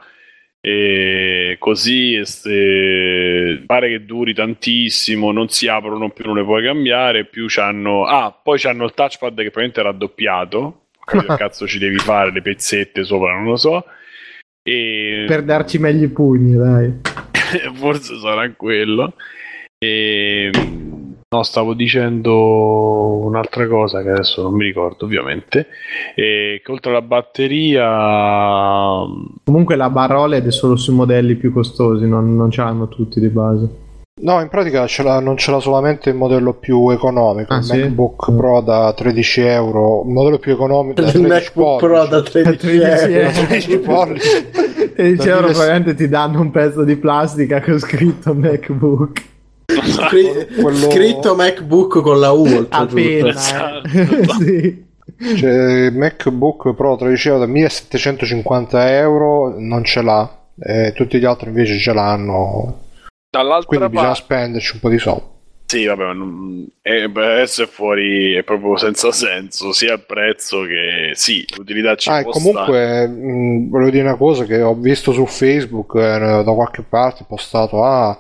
e così e ste- pare che duri tantissimo non si aprono più non le puoi cambiare più c'hanno ah poi c'hanno il touchpad che probabilmente è raddoppiato Che cazzo ci devi fare le pezzette sopra non lo so e Per darci meglio i pugni, dai. forse sarà quello e no stavo dicendo un'altra cosa che adesso non mi ricordo ovviamente e che oltre alla batteria Comunque la barra OLED è solo sui modelli più costosi, non, non ce l'hanno tutti di base. No, in pratica ce l'ha- non ce l'ha solamente il modello più economico, Ah, il sì? MacBook Pro da 13 euro, il modello più economico Il 13 MacBook Pro pollici. da 13 euro. 13 pollici. 13 euro probabilmente ti danno un pezzo di plastica con scritto MacBook. Scri- Quello- Scritto MacBook con la U. Appena. Esatto. eh. sì. C'è MacBook Pro 13 euro da 1750 euro, non ce l'ha, e tutti gli altri invece ce l'hanno, dall'altra quindi bisogna parte spenderci un po' di soldi. Sì, vabbè, ma non- beh, adesso è fuori, è proprio senza senso, sia il prezzo che sì, l'utilità ci Ah, può comunque mh, volevo dire una cosa che ho visto su Facebook eh, da qualche parte postato ah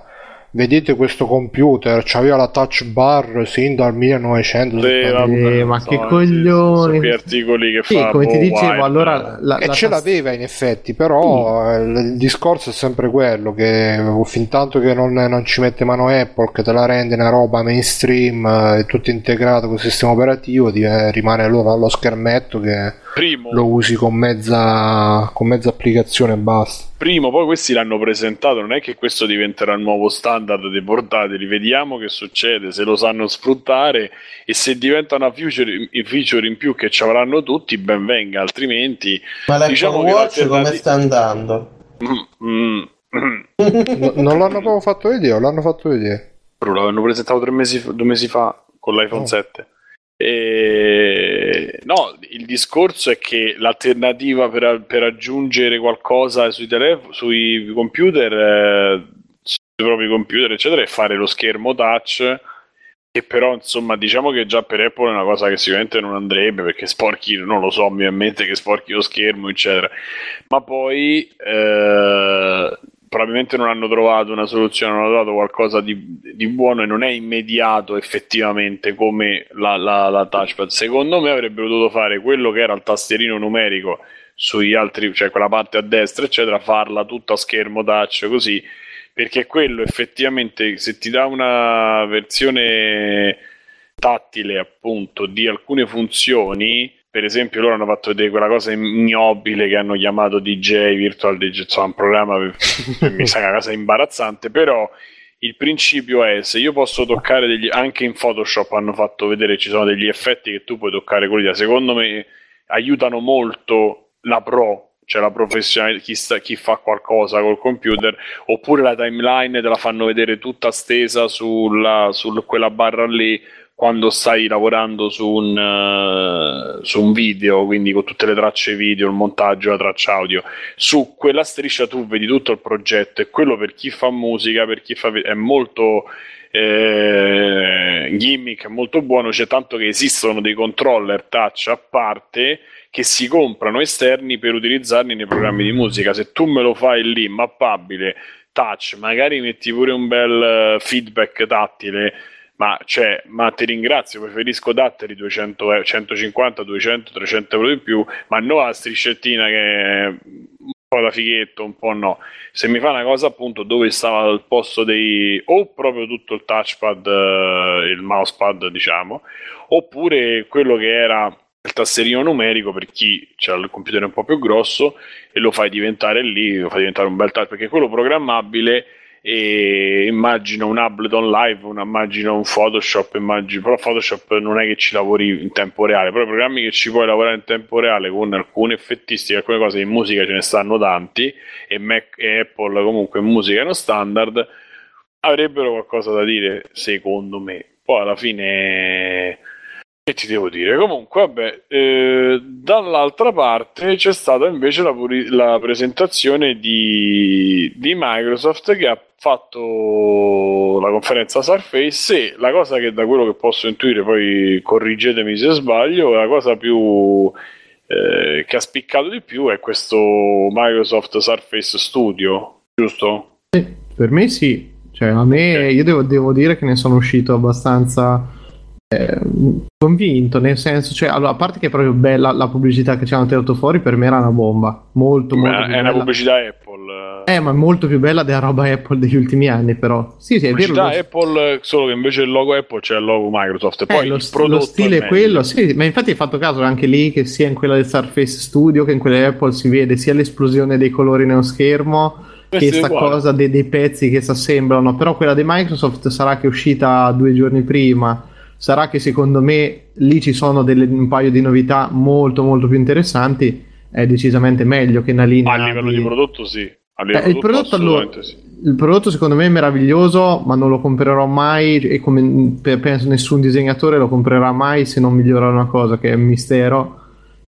vedete questo computer c'aveva la touch bar sin dal 1900 Sì, vabbè, Eh, ma so, che sì, coglioni. sono quei articoli che Sì, fa come ti boh, dicevo, Wired. allora la, e la ce tast- l'aveva in effetti però eh, il discorso è sempre quello che fin tanto che non, non ci mette mano Apple che te la rende una roba mainstream eh, tutto integrato con il sistema operativo ti- eh, rimane allora lo schermetto che Primo, lo usi con mezza, con mezza applicazione e basta primo, poi questi l'hanno presentato, non è che questo diventerà il nuovo standard dei portatili, vediamo che succede, se lo sanno sfruttare e se diventa una feature, feature in più che ci avranno tutti, ben venga, altrimenti... Ma l'Apple Diciamo che Watch come sta andando? Mm, mm, mm. No- non l'hanno proprio fatto vedere l'hanno fatto vedere Però l'avevano presentato tre mesi, due mesi fa con l'iPhone Oh. 7. E... No, il discorso è che l'alternativa per, per aggiungere qualcosa sui, telefoni, sui computer, eh, sui propri computer, eccetera, è fare lo schermo touch. Che però, insomma, diciamo che già per Apple è una cosa che sicuramente non andrebbe perché sporchi, non lo so, mi viene in mente che sporchi lo schermo, eccetera. Ma poi eh, probabilmente non hanno trovato una soluzione, non hanno trovato qualcosa di, di buono e non è immediato effettivamente come la, la, la touchpad. Secondo me avrebbero dovuto fare quello che era il tastierino numerico sugli altri, cioè quella parte a destra, eccetera, farla tutta a schermo touch così, perché quello effettivamente se ti dà una versione tattile appunto di alcune funzioni per esempio loro hanno fatto vedere quella cosa ignobile che hanno chiamato DJ Virtual DJ insomma un programma che mi sa una cosa imbarazzante però il principio è se io posso toccare degli anche in Photoshop hanno fatto vedere ci sono degli effetti che tu puoi toccare quelli da secondo me aiutano molto la pro cioè la professionalità, chi, sta- chi fa qualcosa col computer, oppure la timeline te la fanno vedere tutta stesa sulla, su quella barra lì, quando stai lavorando su un, uh, su un, video, quindi con tutte le tracce video, il montaggio, la traccia audio, su quella striscia tu vedi tutto il progetto e quello per chi fa musica, per chi fa è molto eh, gimmick, è molto buono, c'è tanto che esistono dei controller touch a parte che si comprano esterni per utilizzarli nei programmi di musica. Se tu me lo fai lì mappabile, touch, magari metti pure un bel uh, feedback tattile ma, cioè, ma ti ringrazio, preferisco darteli 200, 150, 200, 300 euro di più, ma non la striscettina che è un po' da fighetto, un po' no. Se mi fa una cosa appunto dove stava al posto dei o proprio tutto il touchpad, eh, il mousepad, diciamo, oppure quello che era il tasserino numerico per chi ha il computer un po' più grosso e lo fai diventare lì, lo fai diventare un bel touch perché quello programmabile e immagino un Ableton Live, una, immagino un Photoshop, immagino, però Photoshop non è che ci lavori in tempo reale, però i programmi che ci puoi lavorare in tempo reale con alcune effettistiche, alcune cose in musica ce ne stanno tanti e Mac e Apple comunque in musica non standard avrebbero qualcosa da dire secondo me. Poi alla fine che ti devo dire? Comunque, vabbè, eh, dall'altra parte c'è stata invece la, puri- la presentazione di, di, Microsoft che ha fatto la conferenza Surface e la cosa che da quello che posso intuire, poi corrigetemi se sbaglio, la cosa più eh, che ha spiccato di più è questo Microsoft Surface Studio, giusto? Sì, per me sì, cioè a me okay. io devo, devo dire che ne sono uscito abbastanza convinto, nel senso, cioè, allora, a parte che è proprio bella la pubblicità che ci hanno tirato fuori, per me era una bomba. Molto, molto. È una pubblicità Apple. Eh, ma molto più bella della roba Apple degli ultimi anni, però. Sì, sì, è pubblicità vero. Apple, solo che invece il logo Apple c'è il logo Microsoft. E poi eh, lo, prodotto lo stile è quello, sì, ma infatti hai fatto caso anche lì che sia in quella del Surface Studio che in quella di Apple si vede sia l'esplosione dei colori nello schermo che sta cosa dei, dei pezzi che si assemblano. Però quella di Microsoft sarà che è uscita due giorni prima sarà che secondo me lì ci sono delle, un paio di novità molto molto più interessanti. È decisamente meglio che una linea a livello di, di prodotto sì. Eh, il, prodotto, allora, sì. il prodotto secondo me è meraviglioso ma non lo comprerò mai e come penso nessun disegnatore lo comprerà mai se non migliora una cosa che è un mistero.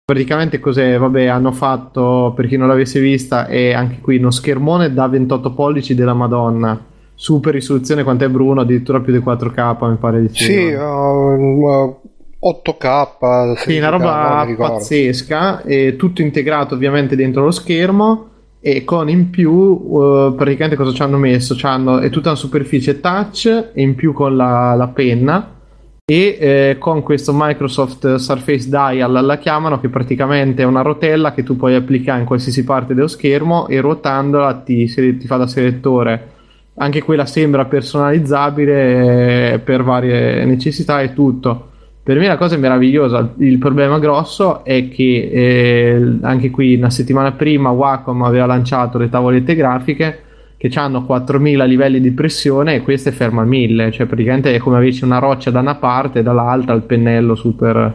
Praticamente cos'è? Vabbè hanno fatto per chi non l'avesse vista è anche qui uno schermone da 28 pollici della madonna super risoluzione quant'è Bruno? Addirittura più di 4K mi pare di sì uh, 8K sì una roba pazzesca e tutto integrato ovviamente dentro lo schermo e con in più uh, praticamente cosa ci hanno messo? C'hanno, è tutta una superficie touch e in più con la, la penna e eh, con questo Microsoft Surface Dial la chiamano che praticamente è una rotella che tu puoi applicare in qualsiasi parte dello schermo e ruotandola ti, ti fa da selettore anche quella sembra personalizzabile eh, per varie necessità e tutto. Per me la cosa è meravigliosa, il problema grosso è che eh, anche qui una settimana prima Wacom aveva lanciato le tavolette grafiche che hanno 4000 livelli di pressione e queste ferma a 1000, cioè praticamente è come avessi una roccia da una parte e dall'altra il pennello super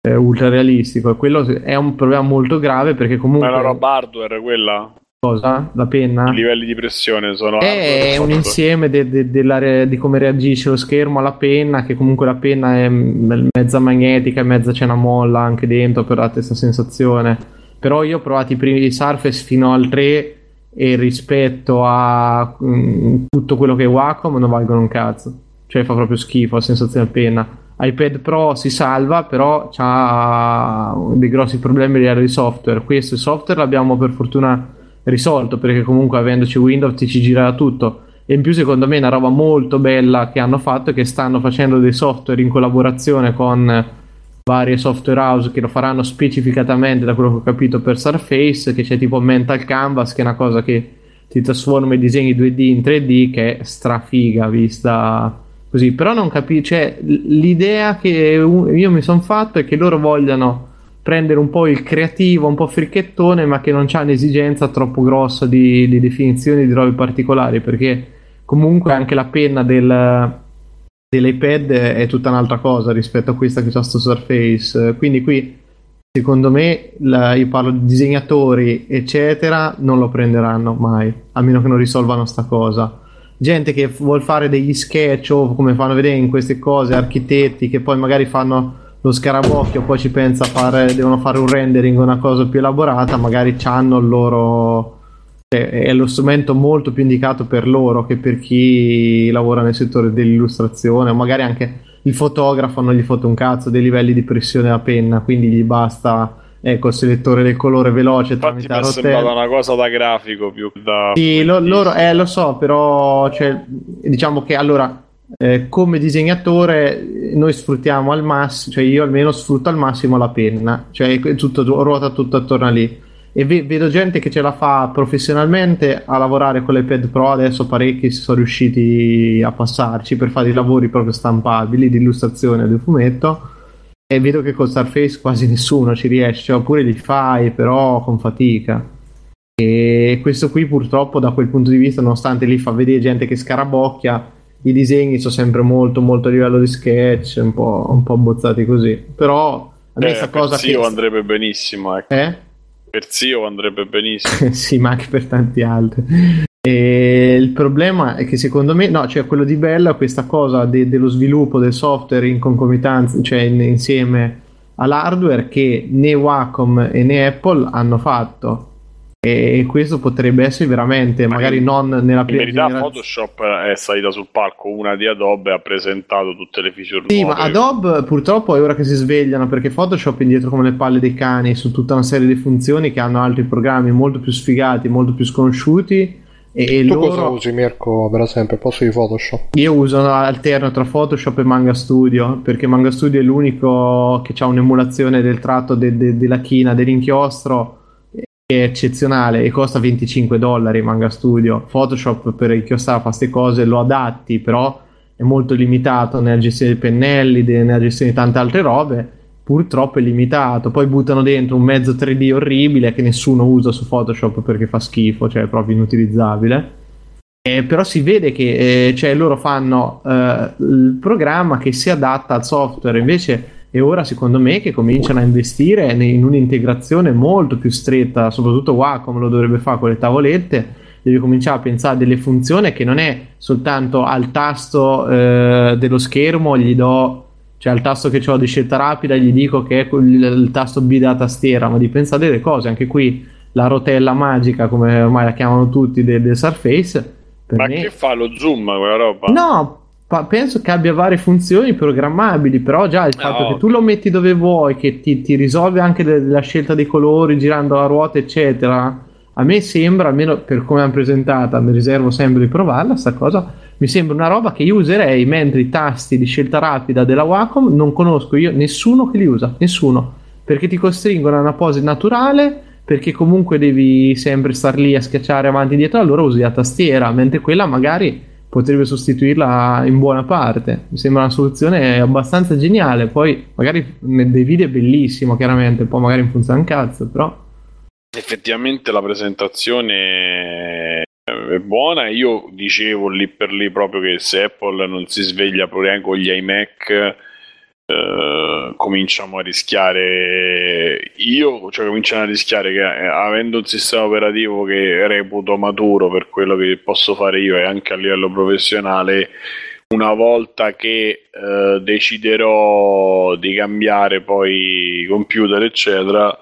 eh, ultra realistico e quello è un problema molto grave perché comunque... Ma è una roba hardware quella? Cosa? La penna? I livelli di pressione sono... È un insieme de, de, de di come reagisce lo schermo alla penna, che comunque la penna è mezza magnetica e mezza c'è una molla anche dentro per dare questa sensazione. Però io ho provato i primi di Surface fino al 3 e rispetto a mh, mm, tutto quello che è Wacom non valgono un cazzo. Cioè fa proprio schifo la sensazione a penna. iPad Pro si salva, però ha dei grossi problemi a livello di software. Questo software l'abbiamo per fortuna risolto perché comunque avendoci Windows ti ci gira tutto. E in più secondo me è una roba molto bella che hanno fatto è che stanno facendo dei software in collaborazione con varie software house che lo faranno specificatamente da quello che ho capito per Surface che c'è tipo Mental Canvas che è una cosa che ti trasforma i disegni 2D in 3D che è strafiga vista così. Però non capisco cioè l'idea che io mi sono fatto è che loro vogliano prendere un po' il creativo, un po' fricchettone, ma che non ha un'esigenza troppo grossa di, di definizioni di robe particolari, perché comunque anche la penna del, dell'iPad è tutta un'altra cosa rispetto a questa che c'ha sto Surface. Quindi qui, secondo me, la, io parlo di disegnatori, eccetera, non lo prenderanno mai, a meno che non risolvano sta cosa. gente che vuol fare degli sketch o come fanno vedere in queste cose, architetti che poi magari fanno lo scarabocchio, poi ci pensa a fare, devono fare un rendering, una cosa più elaborata, magari hanno il loro cioè, è lo strumento molto più indicato per loro che per chi lavora nel settore dell'illustrazione o magari anche il fotografo non gli fotte un cazzo dei livelli di pressione a penna quindi gli basta ecco il selettore del colore veloce Infatti tramite la rotella. una cosa da grafico più da... sì, lo- loro, eh, lo so, però cioè, diciamo che allora eh, come disegnatore noi sfruttiamo al massimo, cioè io almeno sfrutto al massimo la penna, cioè tutto, ruota tutto attorno a lì. E ve- vedo gente che ce la fa professionalmente a lavorare con l'iPad Pro, adesso parecchi si sono riusciti a passarci per fare i lavori proprio stampabili di illustrazione del fumetto. E vedo che con Starface quasi nessuno ci riesce, oppure li fai, però con fatica. E questo qui purtroppo da quel punto di vista, nonostante lì fa vedere gente che scarabocchia, i disegni sono sempre molto molto a livello di sketch, un po', un po' abbozzati così. Però a me Eh, per cosa Zio che... andrebbe benissimo, ecco. Eh? Per Zio andrebbe benissimo. sì, ma anche per tanti altri. E il problema è che secondo me, no, cioè quello di bello è questa cosa de- dello sviluppo del software in concomitanza, cioè in- insieme all'hardware che né Wacom e né Apple hanno fatto. E questo potrebbe essere veramente, Ma magari in- non nella In prima verità generazione. Photoshop è salita sul palco una di Adobe e ha presentato tutte le feature Sì, nuove. ma Adobe purtroppo è ora che si svegliano perché Photoshop è indietro come le palle dei cani su tutta una serie di funzioni che hanno altri programmi molto più sfigati, molto più sconosciuti. E, e Tu loro... cosa usi Mirko per esempio? Posso di Photoshop? Io uso alterno tra Photoshop e Manga Studio perché Manga Studio è l'unico che ha un'emulazione del tratto de- de- della china dell'inchiostro è eccezionale e costa 25 dollari Manga Studio. Photoshop per inchiostare fa queste cose lo adatti, però è molto limitato nella gestione dei pennelli, nella gestione di tante altre robe. Purtroppo è limitato. Poi buttano dentro un mezzo 3D orribile che nessuno usa su Photoshop perché fa schifo, cioè è proprio inutilizzabile. Eh, però si vede che eh, cioè, loro fanno eh, il programma che si adatta al software, invece è ora secondo me che cominciano a investire in un'integrazione molto più stretta, soprattutto Wacom lo dovrebbe fare con le tavolette, deve cominciare a pensare a delle funzioni che non è soltanto al tasto eh, dello schermo gli do cioè al tasto che ho di scelta rapida gli dico che è quel- il tasto B della tastiera, ma di pensare a delle cose, anche qui la rotella magica, come ormai la chiamano tutti, del, del Surface, Ma me... che fa lo zoom quella roba? No, penso che abbia varie funzioni programmabili, però già il Ah, fatto che ok. tu lo metti dove vuoi, che ti, ti risolve anche de- la scelta dei colori girando la ruota, eccetera. A me sembra, almeno per come l'hanno presentata, mi riservo sempre di provarla, sta cosa. Mi sembra una roba che io userei mentre i tasti di scelta rapida della Wacom non conosco io nessuno che li usa, nessuno. Perché ti costringono a una pose naturale, perché comunque devi sempre star lì a schiacciare avanti e indietro, allora usi la tastiera, mentre quella magari potrebbe sostituirla in buona parte. Mi sembra una soluzione abbastanza geniale. Poi magari dei video è bellissimo, chiaramente, poi magari non funziona un cazzo, però. Effettivamente la presentazione è buona. Io dicevo lì per lì proprio che se Apple non si sveglia pure con gli iMac, eh, cominciamo a rischiare. Io, cioè, cominciano a rischiare che eh, avendo un sistema operativo che reputo maturo per quello che posso fare io e anche a livello professionale. Una volta che eh, deciderò di cambiare poi computer, eccetera,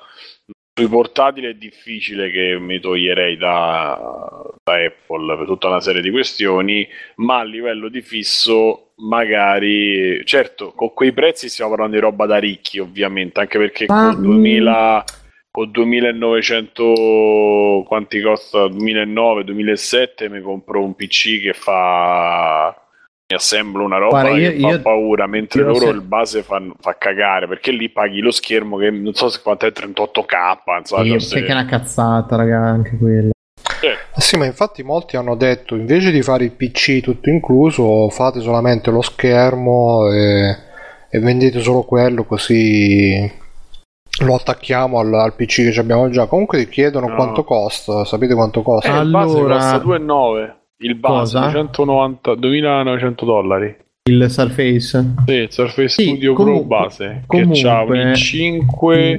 sui portatili è difficile che mi toglierei da, da Apple per tutta una serie di questioni, ma a livello di fisso magari, certo, con quei prezzi stiamo parlando di roba da ricchi ovviamente, anche perché Ma, con 2000 con 2900 quanti costa? 2009 2007 mi compro un PC che fa assemblo una roba Guarda, io- che fa io- paura mentre loro se- il base fa, fa cagare perché lì paghi lo schermo che non so se quanto è 38k insomma, Sì, se- che è una cazzata, raga, anche quella. eh, Sì, ma infatti molti hanno detto invece di fare il PC tutto incluso, fate solamente lo schermo e, e vendete solo quello così lo attacchiamo al, al PC che abbiamo già. Comunque ti chiedono No. quanto costa, sapete quanto eh, costa? il base Allora- costa 2,9 il base Cosa? 290 2900 dollari Il Surface. sì, il Surface Sì, Studio comunque- Pro base comunque- che ha un i5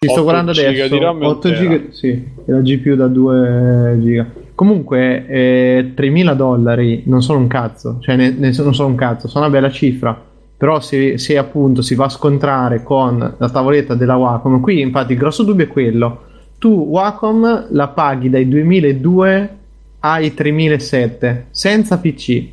Ci sto 8 guardando giga adesso. di RAM e 8 un giga, sì, e la GPU da 2 giga. Comunque, eh, 3.000 dollari non sono un cazzo, cioè ne, ne non sono un cazzo, sono una bella cifra. Però se, se appunto si va a scontrare con la tavoletta della Wacom, qui infatti il grosso dubbio è quello. Tu Wacom la paghi dai 2002 ai 3007 senza PC,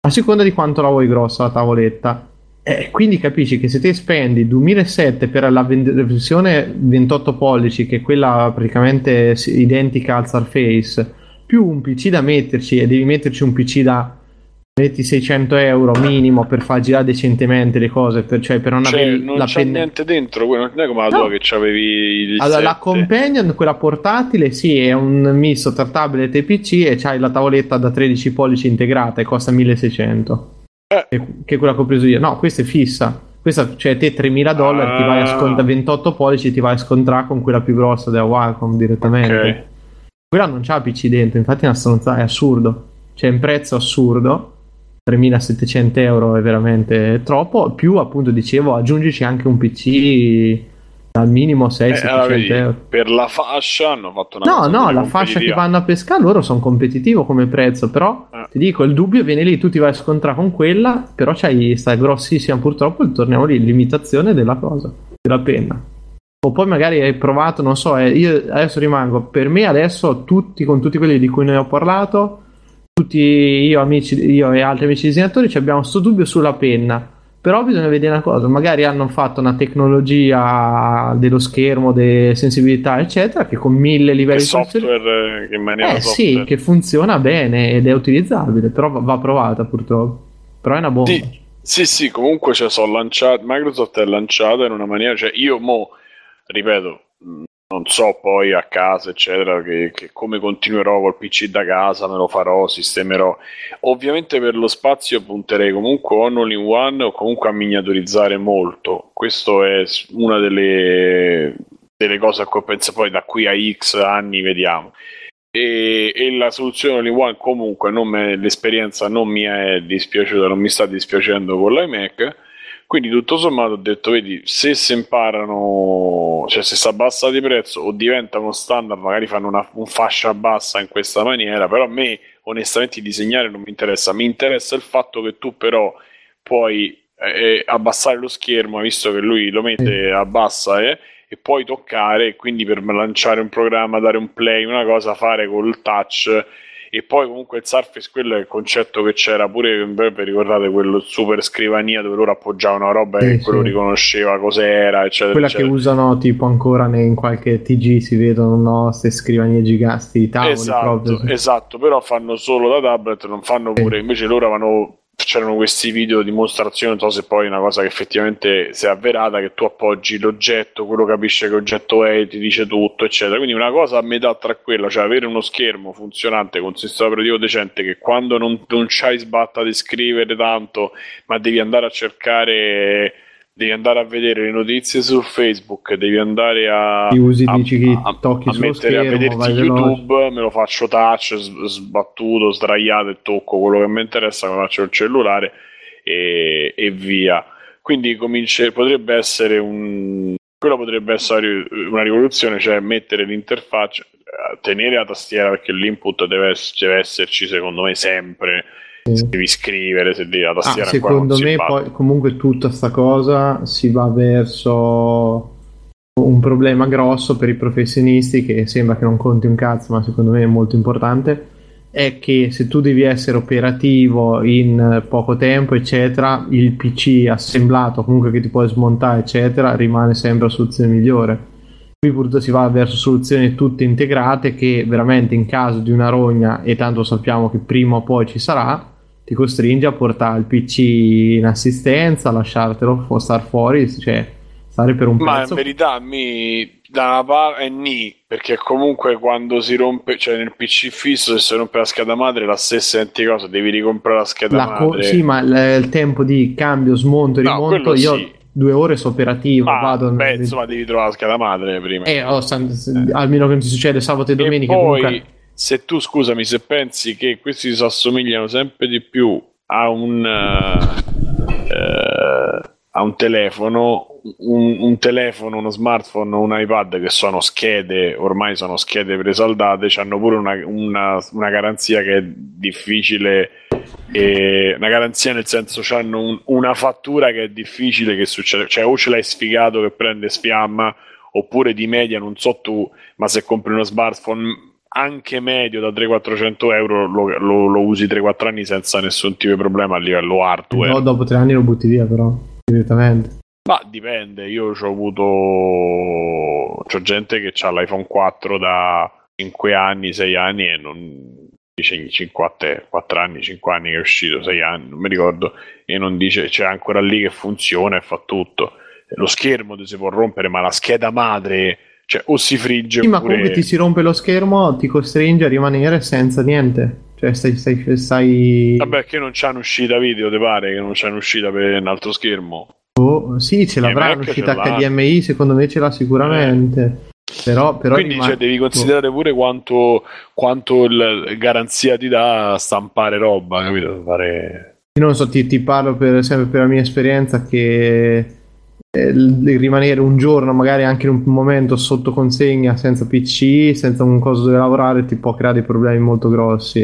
a seconda di quanto la vuoi grossa la tavoletta. Eh, quindi capisci che se te spendi 2007 per la versione 28 pollici, che è quella praticamente identica al Surface, più un PC da metterci e devi metterci un PC da metti 600 euro minimo per far girare decentemente le cose, per, cioè per non Cioè, avere non la c'è penna. niente dentro, non è come la No. tua che c'avevi il Allora, la 7. companion, quella portatile, sì, è un misto tra tablet e PC e c'hai la tavoletta da 13 pollici integrata e costa 1600. Eh. Che, che è quella che ho preso io. No, questa è fissa. Questa, cioè, te 3000 dollari ti vai a Ah. scontrare 28 pollici ti vai a scontrare con quella più grossa della Wacom direttamente. Ok. Quella non c'ha PC dentro, infatti è una stronzata, è assurdo. C'è un prezzo assurdo. 3700 euro è veramente troppo. Più appunto dicevo, aggiungici anche un PC al minimo 6 Eh, 700 allora, euro. per la fascia hanno fatto una No, no, la fascia che vanno a pescare loro sono competitivo come prezzo, però Ah. ti dico, il dubbio viene lì, tu ti vai a scontrare con quella, però c'hai sta grossissima purtroppo, torniamo lì, limitazione della cosa, della penna. O poi magari hai provato, non so, eh, io adesso rimango, per me adesso tutti, con tutti quelli di cui ne ho parlato, tutti io, amici, io e altri amici disegnatori abbiamo questo dubbio sulla penna. Però bisogna vedere una cosa, magari hanno fatto una tecnologia dello schermo, delle sensibilità, eccetera, che con mille livelli di software eh, che in maniera eh software. sì, che funziona bene ed è utilizzabile, però va- va provata purtroppo. Però è una bomba. Sì, sì, sì, comunque cioè, sono lanciati, Microsoft è lanciata in una maniera, cioè io mo, ripeto, non so poi a casa, eccetera, che, che come continuerò col PC da casa, me lo farò, sistemerò. Ovviamente per lo spazio punterei comunque o all in one o comunque a miniaturizzare molto. Questo è una delle, delle cose a cui penso poi da qui a X anni vediamo. E, e la soluzione all in one comunque non me- l'esperienza non mi è dispiaciuta, non mi sta dispiacendo con l'iMac. Quindi tutto sommato ho detto, vedi, se si imparano, cioè se si abbassa di prezzo o diventa uno standard, magari fanno una un fascia bassa in questa maniera, però a me onestamente disegnare non mi interessa, mi interessa il fatto che tu però puoi eh, abbassare lo schermo, visto che lui lo mette a bassa eh, e puoi toccare, quindi per lanciare un programma, dare un play, una cosa, fare col touch e poi comunque il Surface quello è il concetto che c'era pure vi ricordate quello super scrivania dove loro appoggiavano roba e Sì, quello riconosceva cos'era eccetera Quella che eccetera. usano tipo ancora in qualche TG si vedono no? queste scrivanie giganti di tavoli esatto, proprio. esatto, però fanno solo da tablet, non fanno pure, invece loro avevano c'erano questi video dimostrazione, non so se poi è una cosa che effettivamente si è avverata, che tu appoggi l'oggetto, quello capisce che oggetto è, ti dice tutto, eccetera. Quindi una cosa a metà tra quella, cioè avere uno schermo funzionante con sistema operativo decente che quando non, non c'hai sbatta di scrivere tanto, ma devi andare a cercare, devi andare a vedere le notizie su Facebook, devi andare a, usi, a- dici che a- tocchi a sullo mettere a schermo, vederti vai veloce. YouTube, me lo faccio touch, sbattuto, sdraiato e tocco quello che mi interessa, me lo faccio il cellulare e, e via. Quindi cominci- potrebbe essere un quella potrebbe essere una rivoluzione, cioè mettere l'interfaccia, eh, tenere la tastiera perché l'input deve, deve esserci secondo me sempre. Se devi scrivere, se devi la Ah, tastiera ancora secondo me poi comunque tutta sta cosa si va verso un problema grosso per i professionisti che sembra che non conti un cazzo ma secondo me è molto importante è che se tu devi essere operativo in poco tempo eccetera il PC assemblato comunque che ti puoi smontare eccetera rimane sempre la soluzione migliore. Qui purtroppo si va verso soluzioni tutte integrate che veramente in caso di una rogna e tanto sappiamo che prima o poi ci sarà ti costringe a portare il PC in assistenza, lasciartelo fu- star fuori, cioè stare per un Ma pezzo. in verità mi da una parte è ni perché comunque quando si rompe, cioè nel PC fisso se si rompe la scheda madre la stessa identica cosa, devi ricomprare la scheda La co- madre. sì, ma il, il tempo di cambio, smonto e No, rimonto, io sì. due ore so operativo, Ma, vado beh, insomma, devi trovare la scheda madre prima. Eh, oh, san- almeno che non ti succede sabato e domenica. e poi, comunque- se tu scusami, se pensi che questi si assomigliano sempre di più a un eh, eh, a un telefono, un, un, telefono, uno smartphone, un iPad che sono schede, ormai sono schede presaldate, hanno pure una, una, una, garanzia che è difficile, e, una garanzia nel senso hanno un, una fattura che è difficile che succeda, cioè o ce l'hai sfigato che prende sfiamma, oppure di media non so tu, ma se compri uno smartphone anche medio da 300-400 euro lo, lo, lo usi 3-4 anni senza nessun tipo di problema a livello hardware. No, dopo 3 anni lo butti via però, direttamente. Ma dipende, io ho avuto c'ho gente che ha l'iPhone 4 da 5 anni, 6 anni e non dice 5, 4 anni, 5 anni che è uscito, 6 anni, non mi ricordo, e non dice c'è ancora lì che funziona e fa tutto. Lo schermo si può rompere, ma la scheda madre cioè, o si frigge. Sì, oppure... ma comunque ti si rompe lo schermo, ti costringe a rimanere senza niente. Cioè, stai. stai, stai... Vabbè, che non c'è un'uscita video, ti pare? Che non c'è un'uscita per un altro schermo? Oh, sì, ce l'avrà un'uscita HDMI, secondo me ce l'ha sicuramente. Eh. Però, però Quindi rimane... cioè, devi considerare pure quanto, quanto il garanzia ti dà a stampare roba, capito? Fare... Io non so, ti, ti parlo per, sempre per la mia esperienza che eh, rimanere un giorno, magari anche in un momento sotto consegna, senza PC, senza un coso dove lavorare, ti può creare dei problemi molto grossi.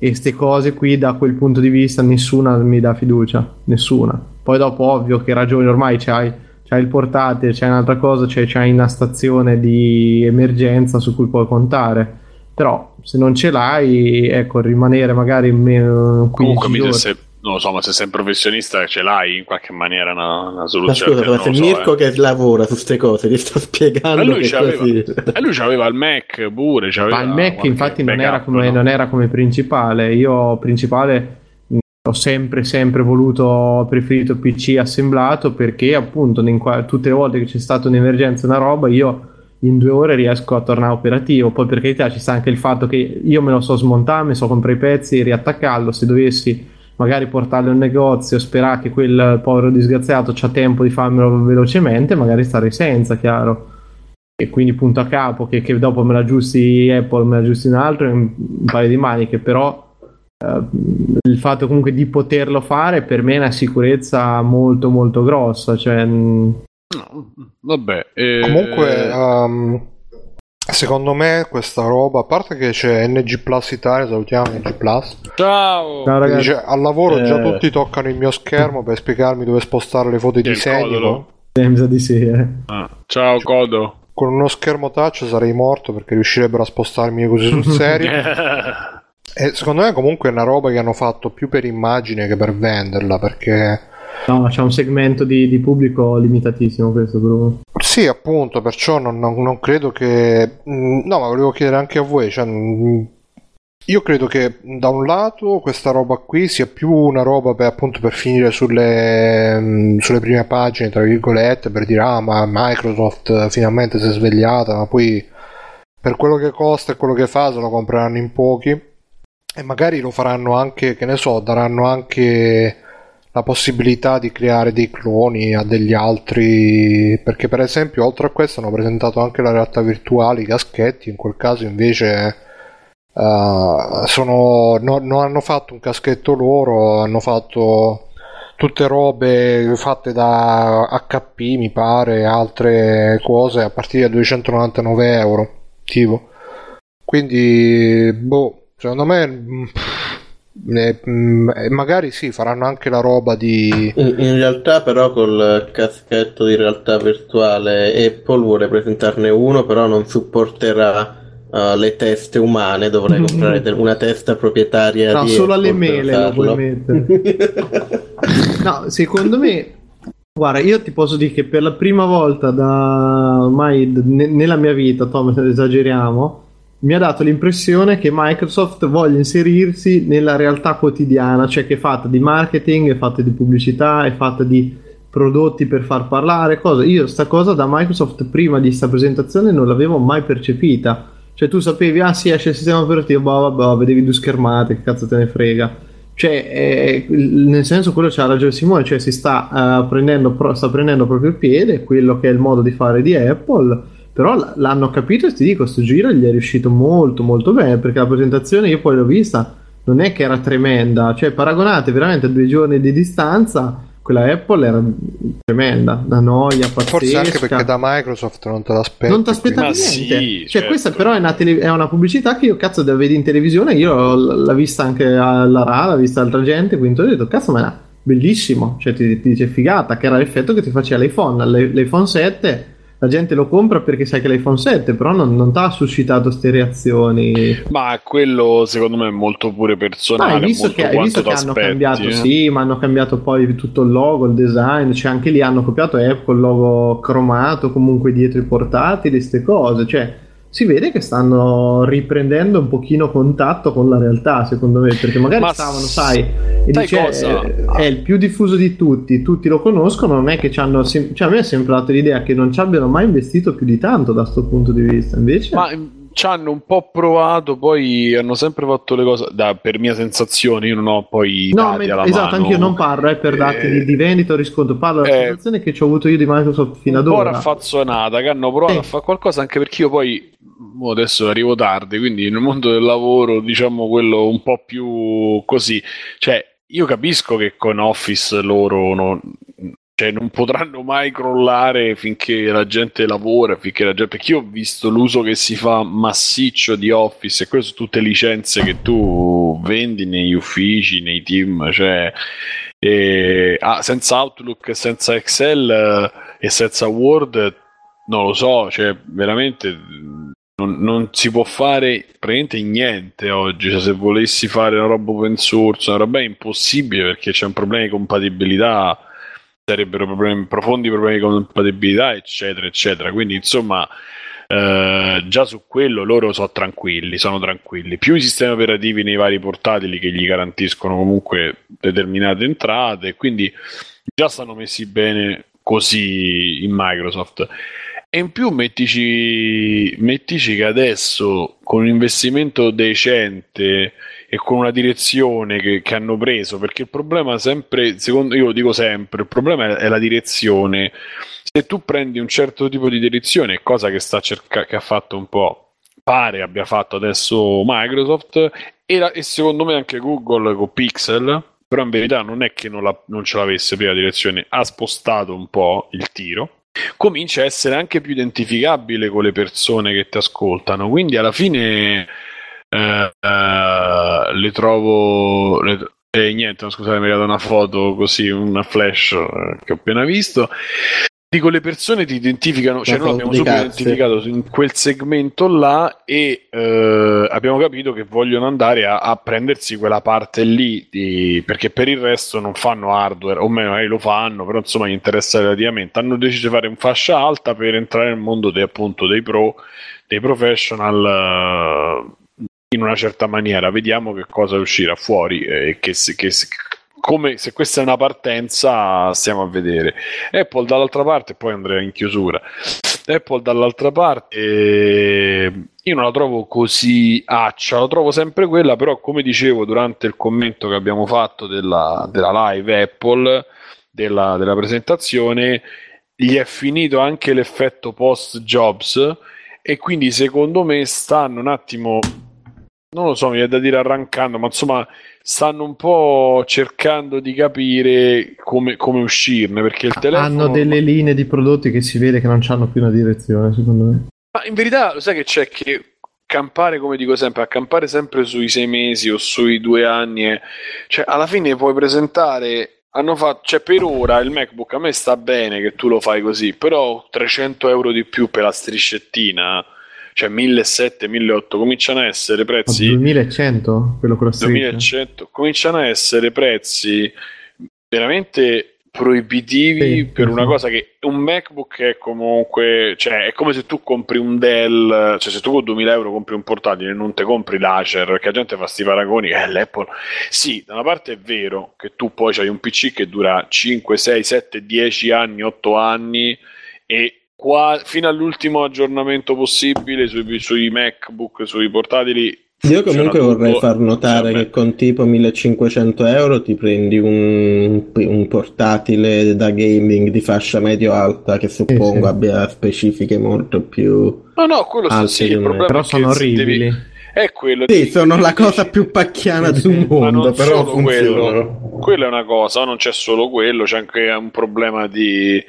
E queste cose qui, da quel punto di vista, nessuna mi dà fiducia, nessuna. Poi dopo, ovvio che ragioni, ormai c'hai, c'hai il portatile, c'hai un'altra cosa, c'hai, c'hai una stazione di emergenza su cui puoi contare. Però se non ce l'hai, ecco, rimanere magari meno 15 Comunque, giorni. Non lo so, ma se sei un professionista ce l'hai in qualche maniera una, una soluzione. Ma scusa, ma se so, Mirko eh. che lavora su queste cose, ti sto spiegando. E lui, che c'aveva, così... e lui c'aveva il Mac pure. Ma il Mac infatti non era, come, no? non era, come, principale. Io principale ho sempre, sempre voluto, preferito PC assemblato perché appunto qua, tutte le volte che c'è stata un'emergenza, una roba, io in due ore riesco a tornare operativo. Poi per carità ci sta anche il fatto che io me lo so smontare, mi so comprare i pezzi, riattaccarlo. Se dovessi magari portarlo in negozio, sperare che quel povero disgraziato c'ha tempo di farmelo velocemente, magari stare senza, chiaro. E quindi punto a capo, che, che dopo me la aggiusti Apple, me la aggiusti un altro, un, un paio di maniche, però eh, il fatto comunque di poterlo fare per me è una sicurezza molto molto grossa, cioè... No, vabbè. Eh... Comunque... Um Secondo me questa roba, a parte che c'è NG Plus Italia, salutiamo NG Plus. Ciao! Ciao ragazzi. Dice, al lavoro eh... già tutti toccano il mio schermo per spiegarmi dove spostare le foto di disegno. Pensa di sì, eh. ah, ciao Codo. Con uno schermo touch sarei morto perché riuscirebbero a spostarmi così sul serio. e secondo me comunque è una roba che hanno fatto più per immagine che per venderla perché No, c'è un segmento di, di, pubblico limitatissimo questo Bruno. Sì, appunto, perciò non, non, non, credo che... Mm, no, ma volevo chiedere anche a voi, cioè, mm, io credo che da un lato questa roba qui sia più una roba per, appunto per finire sulle, mm, sulle prime pagine, tra virgolette, per dire ah ma Microsoft finalmente si è svegliata, ma poi per quello che costa e quello che fa se lo compreranno in pochi e magari lo faranno anche, che ne so, daranno anche la possibilità di creare dei cloni a degli altri perché per esempio oltre a questo hanno presentato anche la realtà virtuale i caschetti in quel caso invece uh, sono, no, non hanno fatto un caschetto loro hanno fatto tutte robe fatte da HP mi pare altre cose a partire da 299 euro tipo. Quindi boh secondo me eh, magari sì, faranno anche la roba di. In, in, realtà, però, col caschetto di realtà virtuale Apple vuole presentarne uno, però non supporterà uh, le teste umane. Dovrai comprare mm-hmm. una testa proprietaria. No, di solo Apple alle mele lo puoi mettere. no, secondo me. Guarda, io ti posso dire che per la prima volta da ormai nella mia vita, Tom, esageriamo mi ha dato l'impressione che Microsoft voglia inserirsi nella realtà quotidiana, cioè che è fatta di marketing, è fatta di pubblicità, è fatta di prodotti per far parlare, cosa. Io sta cosa da Microsoft prima di questa presentazione non l'avevo mai percepita. Cioè tu sapevi, ah sì, esce il sistema operativo, boh, boh, vedevi due schermate, che cazzo te ne frega. Cioè, eh, nel senso quello c'ha ragione Simone, cioè si sta, uh, prendendo, sta prendendo proprio il piede, quello che è il modo di fare di Apple però l'hanno capito e ti dico, questo giro gli è riuscito molto molto bene perché la presentazione io poi l'ho vista, non è che era tremenda, cioè paragonate veramente a due giorni di distanza quella Apple era tremenda, da noia, pazzesca. Forse anche perché da Microsoft non te l'aspetti. Non ti aspettavi Ma niente. sì, cioè, certo. questa però è una, tele- è una pubblicità che io cazzo la vedi in televisione. Io l- l'ho vista anche alla RA, l'ha vista altra gente. Quindi ho detto, cazzo, ma è bellissimo. Cioè, ti, ti dice figata, che era l'effetto che ti faceva l'iPhone. L'i- L'iPhone 7. La gente lo compra perché sai che l'iPhone 7, però non, non ti ha suscitato ste reazioni. Ma quello secondo me è molto pure Ma personale. hai visto che, hai visto che hanno cambiato, eh. sì, ma hanno cambiato poi tutto il logo, il design, cioè anche lì hanno copiato Apple, il logo cromato comunque dietro i portatili, queste cose, cioè si vede che stanno riprendendo un pochino contatto con la realtà, secondo me, perché magari Ma stavano, sai, e sai dice, cosa? eh, è il più diffuso di tutti, tutti lo conoscono, non è che ci hanno, sem- cioè a me è sempre dato l'idea che non ci abbiano mai investito più di tanto da questo punto di vista, invece... Ma ci hanno un po' provato, poi hanno sempre fatto le cose, da, per mia sensazione, io non ho poi No, alla esatto, mano. anch'io non parlo eh, per dati Eh, di, di vendita o riscontro, parlo della eh, sensazione che ci ho avuto io di Microsoft fino un ad po' ora. raffazzonata, che hanno provato a fare qualcosa, anche perché io poi adesso arrivo tardi, quindi nel mondo del lavoro, diciamo quello un po' più così, cioè io capisco che con Office loro non, cioè, non potranno mai crollare finché la gente lavora, finché la gente, perché io ho visto l'uso che si fa massiccio di Office e queste sono tutte licenze che tu vendi negli uffici, nei team, cioè e- ah, senza Outlook, senza Excel eh, e senza Word, non lo so, cioè veramente non, non si può fare praticamente niente oggi. Cioè, se volessi fare una roba open source, una roba è impossibile perché c'è un problema di compatibilità, sarebbero problemi, profondi problemi di compatibilità, eccetera, eccetera. Quindi, insomma, eh, già su quello loro sono tranquilli, sono tranquilli. Più i sistemi operativi nei vari portatili che gli garantiscono comunque determinate entrate, quindi già stanno messi bene così in Microsoft. E in più mettici, mettici che adesso con un investimento decente e con una direzione che, che hanno preso, perché il problema sempre, secondo io lo dico sempre, il problema è, è la direzione. Se tu prendi un certo tipo di direzione, cosa che sta cerca- che ha fatto un po', pare abbia fatto adesso Microsoft e, la- e secondo me anche Google con Pixel, però in verità non è che non, la- non ce l'avesse prima direzione, ha spostato un po' il tiro comincia a essere anche più identificabile con le persone che ti ascoltano. Quindi alla fine eh, eh, le trovo. Le, e niente, no, scusate, mi è arrivata una foto così, una flash eh, che ho appena visto. Dico, le persone ti identificano, cioè noi foto abbiamo di subito cazzo. identificato in quel segmento là e eh, abbiamo capito che vogliono andare a, a prendersi quella parte lì, di- perché per il resto non fanno hardware, o meno magari lo fanno, però insomma gli interessa relativamente. Hanno deciso di fare un fascia alta per entrare nel mondo dei, appunto dei pro, dei professional eh, in una certa maniera. Vediamo che cosa uscirà fuori e che, che come se questa è una partenza stiamo a vedere. Apple dall'altra parte, poi andrei in chiusura. Apple dall'altra parte io non la trovo così accia, la trovo sempre quella, però come dicevo durante il commento che abbiamo fatto della, della live Apple, della, della presentazione, gli è finito anche l'effetto post Jobs e quindi secondo me stanno un attimo non lo so, mi viene da dire arrancando, ma insomma stanno un po' cercando di capire come, come uscirne perché il telefono Hanno delle linee di prodotti che si vede che non hanno più una direzione, secondo me. Ma in verità, lo sai che c'è che campare, come dico sempre, accampare sempre sui sei mesi o sui due anni, eh, cioè alla fine puoi presentare, hanno fatto, cioè per ora il MacBook a me sta bene che tu lo fai così, però 300 euro di più per la striscettina, cioè 1700, 1800, cominciano a essere prezzi 2100, quello con la striscia. 2100 cominciano a essere prezzi veramente proibitivi Sì, per sì, una cosa che un MacBook è comunque cioè è come se tu compri un Dell cioè se tu con 2000 euro compri un portatile non te compri l'Acer perché la gente fa sti paragoni eh, l'Apple sì da una parte è vero che tu poi hai un PC che dura 5, 6, 7, 10 anni 8 anni e qua, fino all'ultimo aggiornamento possibile sui, sui MacBook sui portatili Io comunque vorrei tutto, far notare che con tipo 1500 euro ti prendi un, un portatile da gaming di fascia medio-alta che suppongo sì. abbia specifiche molto più... No, no, quello sì, Alti sì, il problema Però sono orribili. devi- è quello Sì, di- sono la cosa più pacchiana Sì, del mondo, però funzionano. quello, quello è una cosa, non c'è solo quello, c'è anche un problema di,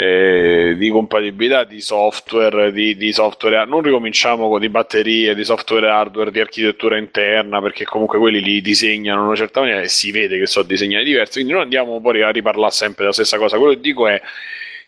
eh, di compatibilità di software, di, di software. Non ricominciamo con di batterie, di software hardware, di architettura interna, perché comunque quelli li disegnano in una certa maniera e si vede che sono disegnati diversi. Quindi non andiamo poi a riparlare sempre della stessa cosa. Quello che dico è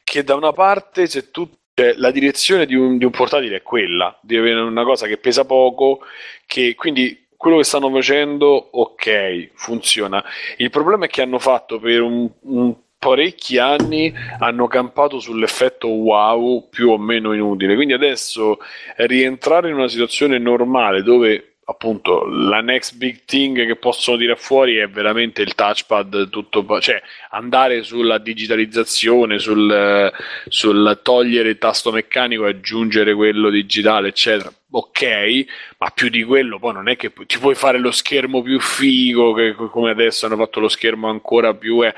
che da una parte se tu cioè, la direzione di un, di un portatile è quella di avere una cosa che pesa poco che quindi quello che stanno facendo ok funziona il problema è che hanno fatto per un, un parecchi anni hanno campato sull'effetto wow più o meno inutile quindi adesso rientrare in una situazione normale dove appunto la next big thing che possono dire fuori è veramente il touchpad tutto cioè andare sulla digitalizzazione sul, sul togliere il tasto meccanico e aggiungere quello digitale eccetera ok ma più di quello poi non è che pu- ti puoi fare lo schermo più figo che come adesso hanno fatto lo schermo ancora più eh.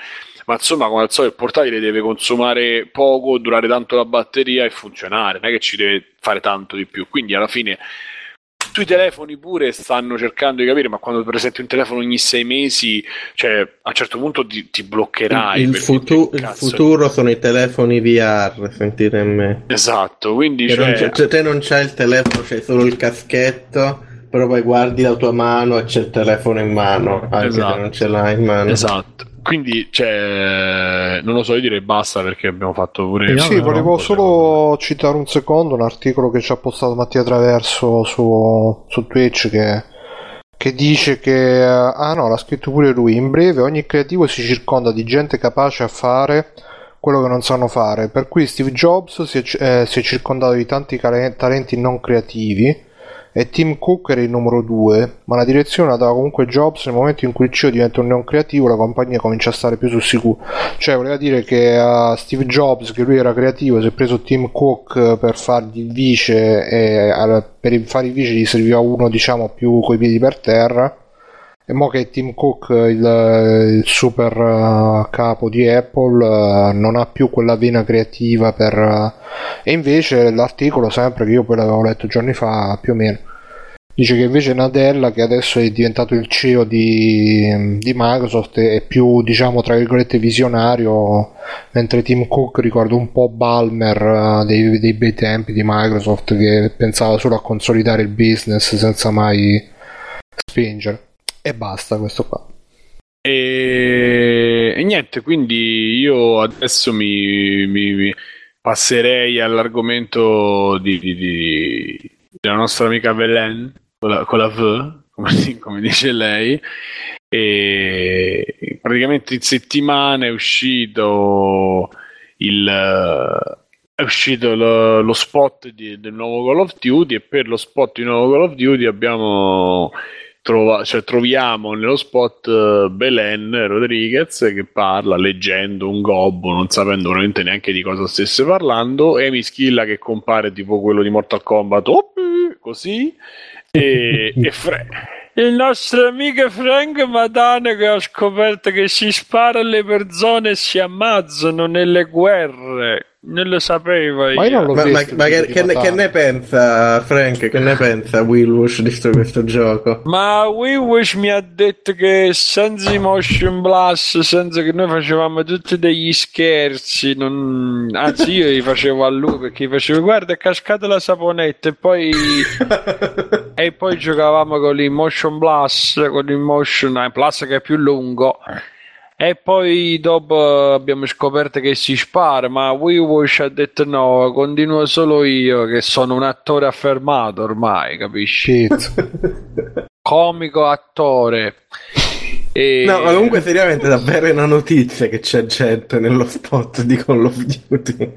Ma insomma come al solito il portatile deve consumare poco durare tanto la batteria e funzionare non è che ci deve fare tanto di più quindi alla fine sui telefoni pure stanno cercando di capire, ma quando presenti un telefono ogni sei mesi, cioè a un certo punto ti, ti bloccherai. il, futu- il futuro sono i telefoni VR, sentite me. Esatto, quindi Che non cioè, c'è- cioè, te non c'hai il telefono, c'hai solo il caschetto, però poi guardi la tua mano e c'è il telefono in mano, anche Esatto. se non ce l'hai in mano. esatto. Quindi, cioè, non lo so, io direi basta perché abbiamo fatto pure. Sì, volevo solo citare un secondo un articolo che ci ha postato Mattia Traverso su, su Twitch che, che dice che, eh, ah no, l'ha scritto pure lui, in breve ogni creativo si circonda di gente capace a fare quello che non sanno fare, per cui Steve Jobs si è, eh, si è circondato di tanti talenti non creativi e Tim Cook era il numero 2, ma la direzione la dava comunque Jobs nel momento in cui il CEO diventa un non creativo la compagnia comincia a stare più sul sicuro. Cioè, voleva dire che a Steve Jobs, che lui era creativo, si è preso Tim Cook per fargli il vice e per fare il vice gli serviva uno, diciamo, più coi piedi per terra. E mo che Tim Cook, il, il super eh, capo di Apple, eh, non ha più quella vena creativa per... eh, e invece l'articolo, sempre che io poi l'avevo letto giorni fa, più o meno, dice che invece Nadella, che adesso è diventato il CEO di, di Microsoft, è più, diciamo, tra virgolette visionario, mentre Tim Cook ricorda un po' Balmer dei, dei bei tempi di Microsoft che pensava solo a consolidare il business senza mai spingere. E basta questo qua. E, e niente, quindi io adesso mi, mi- mi passerei all'argomento di, di- di- della nostra amica Belen con la, con la V, come, come dice lei. E praticamente in settimana è uscito il. È uscito lo, lo spot di- del nuovo Call of Duty e per lo spot di nuovo Call of Duty abbiamo trova- cioè, troviamo nello spot eh, Belen Rodriguez che parla leggendo un gobbo, non sapendo veramente neanche di cosa stesse parlando, e Amy Schilla che compare tipo quello di Mortal Kombat, "Oppi", così, e, e Fra- il nostro amico Frank Madane che ha scoperto che si spara alle persone e si ammazzano nelle guerre. Non lo sapeva Ma io non l'ho Ma, ma- visto. ma il che, che di ne, che ne pensa Frank? Che ne pensa Willwush di sto- questo gioco? Ma WeWish mi ha detto che senza i motion blast, senza che noi facevamo tutti degli scherzi, non- anzi io li facevo a lui perché gli facevo guarda è cascata la saponetta e poi, e poi giocavamo con il motion blast, con il motion eh, plus che è più lungo. E poi dopo abbiamo scoperto che si spara, ma WeWish ha detto no, continuo solo io che sono un attore affermato ormai, capisci? Comico attore. E... No, ma comunque seriamente davvero è una notizia che c'è gente nello spot di Call of Duty.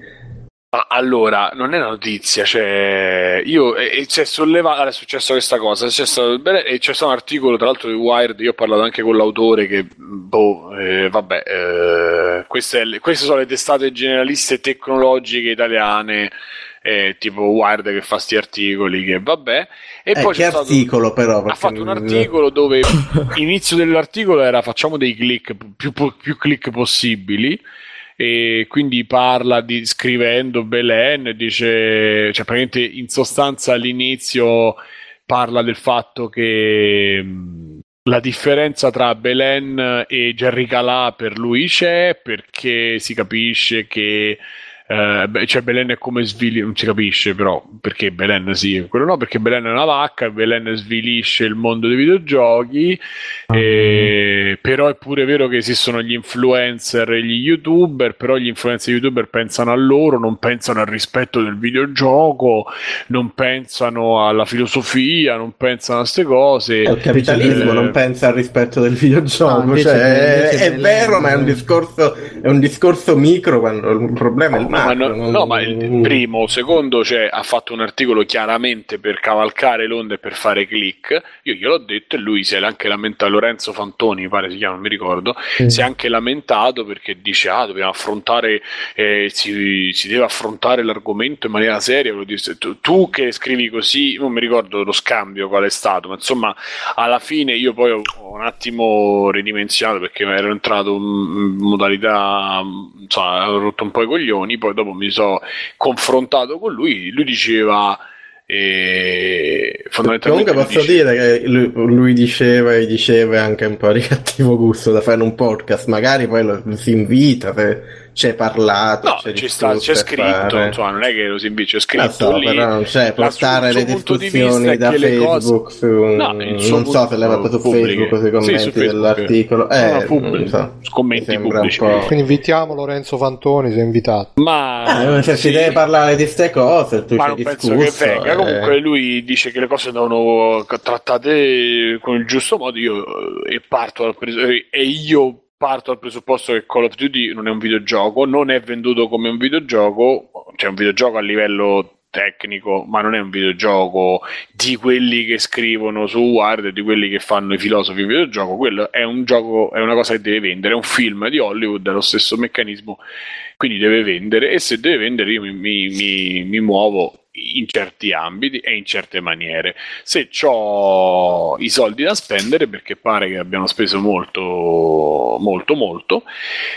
Ma allora, non è una notizia, cioè io e, e c'è sollevato, allora, è successo questa cosa, c'è stato, bene, e c'è stato un articolo tra l'altro di Wired, io ho parlato anche con l'autore che, boh, eh, vabbè, eh, queste, è queste sono le testate generaliste tecnologiche italiane, eh, tipo Wired che fa sti articoli, che vabbè, e Eh, poi che c'è stato... articolo però? ha fatto un articolo dove l'inizio dell'articolo era facciamo dei click più, più click possibili e quindi parla di scrivendo Belen dice cioè praticamente in sostanza all'inizio parla del fatto che la differenza tra Belen e Jerry Calà per lui c'è perché si capisce che eh, beh, cioè Belen è come svili non si capisce però perché Belen sì quello no perché Belen è una vacca Belen svilisce il mondo dei videogiochi Ah. e... però è pure vero che esistono gli influencer e gli youtuber però gli influencer e gli youtuber pensano a loro non pensano al rispetto del videogioco non pensano alla filosofia non pensano a queste cose Il capitalismo Eh, non pensa al rispetto del videogioco, No, invece- cioè, è, è vero, ma è un, discorso, è un discorso micro quando il problema è il No, ma, no, non- no, ma il primo, secondo, cioè, ha fatto un articolo chiaramente per cavalcare l'onda e per fare click. Io gliel'ho detto e lui si è anche lamentato. Lorenzo Fantoni, pare si chiama, non mi ricordo. Si è anche lamentato perché dice: Ah, dobbiamo affrontare, eh, si, si deve affrontare l'argomento in maniera seria. Tu, tu che scrivi così, non mi ricordo lo scambio qual è stato, ma insomma, alla fine io poi ho, ho un attimo ridimensionato perché ero entrato in modalità, insomma, ho rotto un po' i coglioni. Poi dopo mi sono confrontato con lui. Lui diceva. E fondamentalmente Comunque posso dice- dire che lui, lui diceva e diceva anche un po' di cattivo gusto da fare un podcast, magari poi lo, si invita, se c'è parlato, No, c'è, ci sta, discusso c'è scritto, insomma, non è che lo si invita, c'è scritto so, lì. però non c'è, portare le di discussioni è da le cose- Facebook su... No, non so se l'hai punto fatto su. Facebook o sui Sì, commenti Facebook. dell'articolo. Eh, no, pubblico. non so. Commenti pubblici. un po'... Quindi invitiamo Lorenzo Fantoni, sei invitato. Ma, Eh, se sì, si deve parlare di queste cose, tu ma ci non hai penso discusso, che venga. eh. Comunque, lui dice che le cose devono trattate con il giusto modo. Io eh, e parto dal pres- e io parto dal presupposto che Call of Duty non è un videogioco, non è venduto come un videogioco, cioè un videogioco a livello tecnico, ma non è un videogioco di quelli che scrivono su Wired, di quelli che fanno i filosofi di videogioco. Quello è un gioco, è una cosa che deve vendere, è un film di Hollywood, è lo stesso meccanismo, quindi deve vendere. E se deve vendere, io mi, mi- mi- mi muovo in certi ambiti e in certe maniere. Se ho i soldi da spendere, perché pare che abbiano speso molto, molto, molto,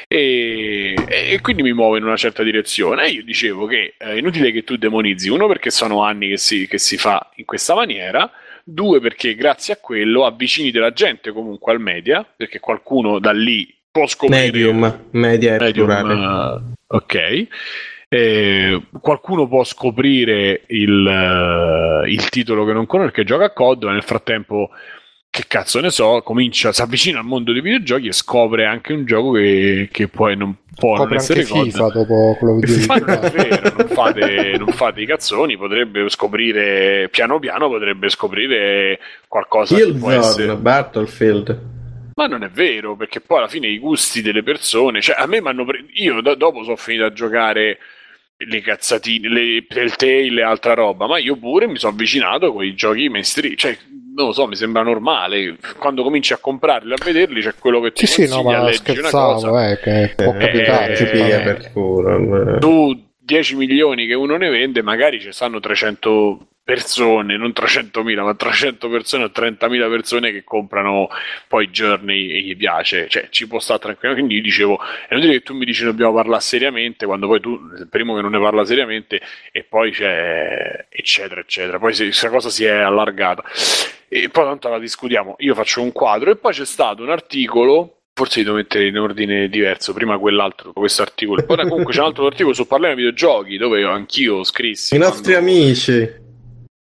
e, e quindi mi muovo in una certa direzione. E io dicevo che è inutile che tu demonizzi, uno perché sono anni che si, che si fa in questa maniera, due perché grazie a quello avvicini della gente comunque al media, perché qualcuno da lì può scoprire Medium, media e Medium, eh, ok. Eh, qualcuno può scoprire il, eh, il titolo che non conosce, che gioca a COD, ma nel frattempo, che cazzo ne so, comincia, si avvicina al mondo dei videogiochi e scopre anche un gioco che, che poi non può non Copre essere anche COD. FIFA dopo quello che dici. Ma non è vero, non fate, non fate i cazzoni, potrebbe scoprire piano piano, potrebbe scoprire qualcosa che può essere. Killzone, Battlefield. Ma non è vero, perché poi alla fine i gusti delle persone, cioè a me mi hanno pre- io da- dopo sono finito a giocare le cazzatine, le Telltale e altra roba, ma io pure mi sono avvicinato con i giochi mainstream, cioè non lo so, mi sembra normale, quando cominci a comprarli, a vederli, c'è quello che ti Sì, sì, no, consiglia, ma leggi una cosa, eh, che può Eh, capitare. ci eh, piglia eh. per culo. eh. Su 10 milioni che uno ne vende, magari ci stanno 300 persone, non 300.000, ma 300 persone o 30.000 persone che comprano poi Journey e gli piace, cioè ci può stare tranquillamente. Quindi io dicevo, è inutile che tu mi dici dobbiamo parlare seriamente, quando poi tu, primo che non ne parla seriamente, e poi c'è eccetera, eccetera. Poi questa cosa si è allargata. E poi tanto la discutiamo. Io faccio un quadro, e poi c'è stato un articolo Forse li devo mettere in ordine diverso, prima quell'altro, questo articolo. Poi comunque c'è un altro articolo su Parliamo di videogiochi, dove io anch'io scrissi. I nostri quando- amici.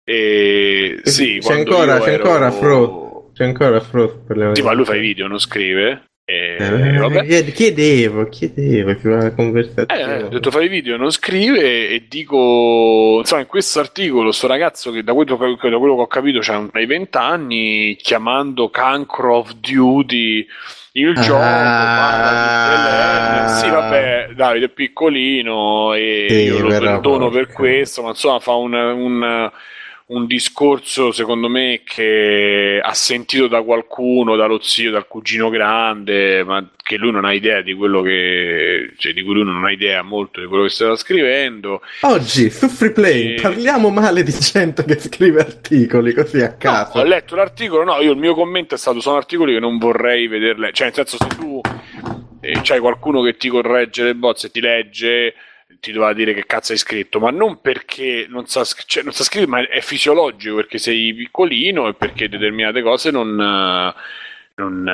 E... Sì, c'è ancora, c'è ero- ancora Fro. C'è ancora Fro. Sì, ma lui fa i video, non scrive. E... Eh, chied- Chiedevo, chiedevo, una conversazione. Eh, ho detto fai video, non scrive e dico, insomma, in questo articolo sto ragazzo che da quello, che da quello che ho capito c'ha ai 20 anni chiamando Cancro of Duty il gioco, parla di DLL. sì vabbè Davide è piccolino e Sì, io lo perdono per questo, ma insomma fa un, un- un discorso secondo me che ha sentito da qualcuno, dallo zio, dal cugino grande, ma che lui non ha idea di quello che, cioè di cui lui non ha idea molto di quello che stava scrivendo. Oggi su Freeplay E- parliamo male di gente che scrive articoli così a No, caso. ho letto l'articolo, no, io il mio commento è stato sono articoli che non vorrei vederle, cioè nel senso se tu eh, c'hai qualcuno che ti corregge le bozze e ti legge ti doveva dire che cazzo hai scritto, ma non perché non sa, cioè, non sa scrivere, ma è fisiologico perché sei piccolino e perché determinate cose non, non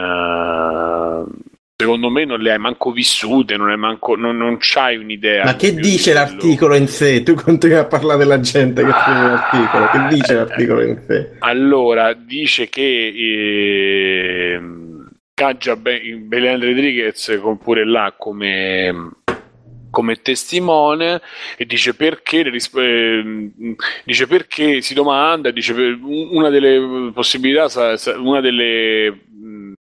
secondo me non le hai manco vissute, non, hai manco, non, non c'hai un'idea. Ma che dice l'articolo in sé? Tu continui a parlare della gente che scrive l'articolo. Che dice l'articolo in sé? Allora, dice che eh, caggia Be- Belen Rodriguez con pure là come come testimone e dice perché, eh, dice perché si domanda, dice una delle possibilità, una delle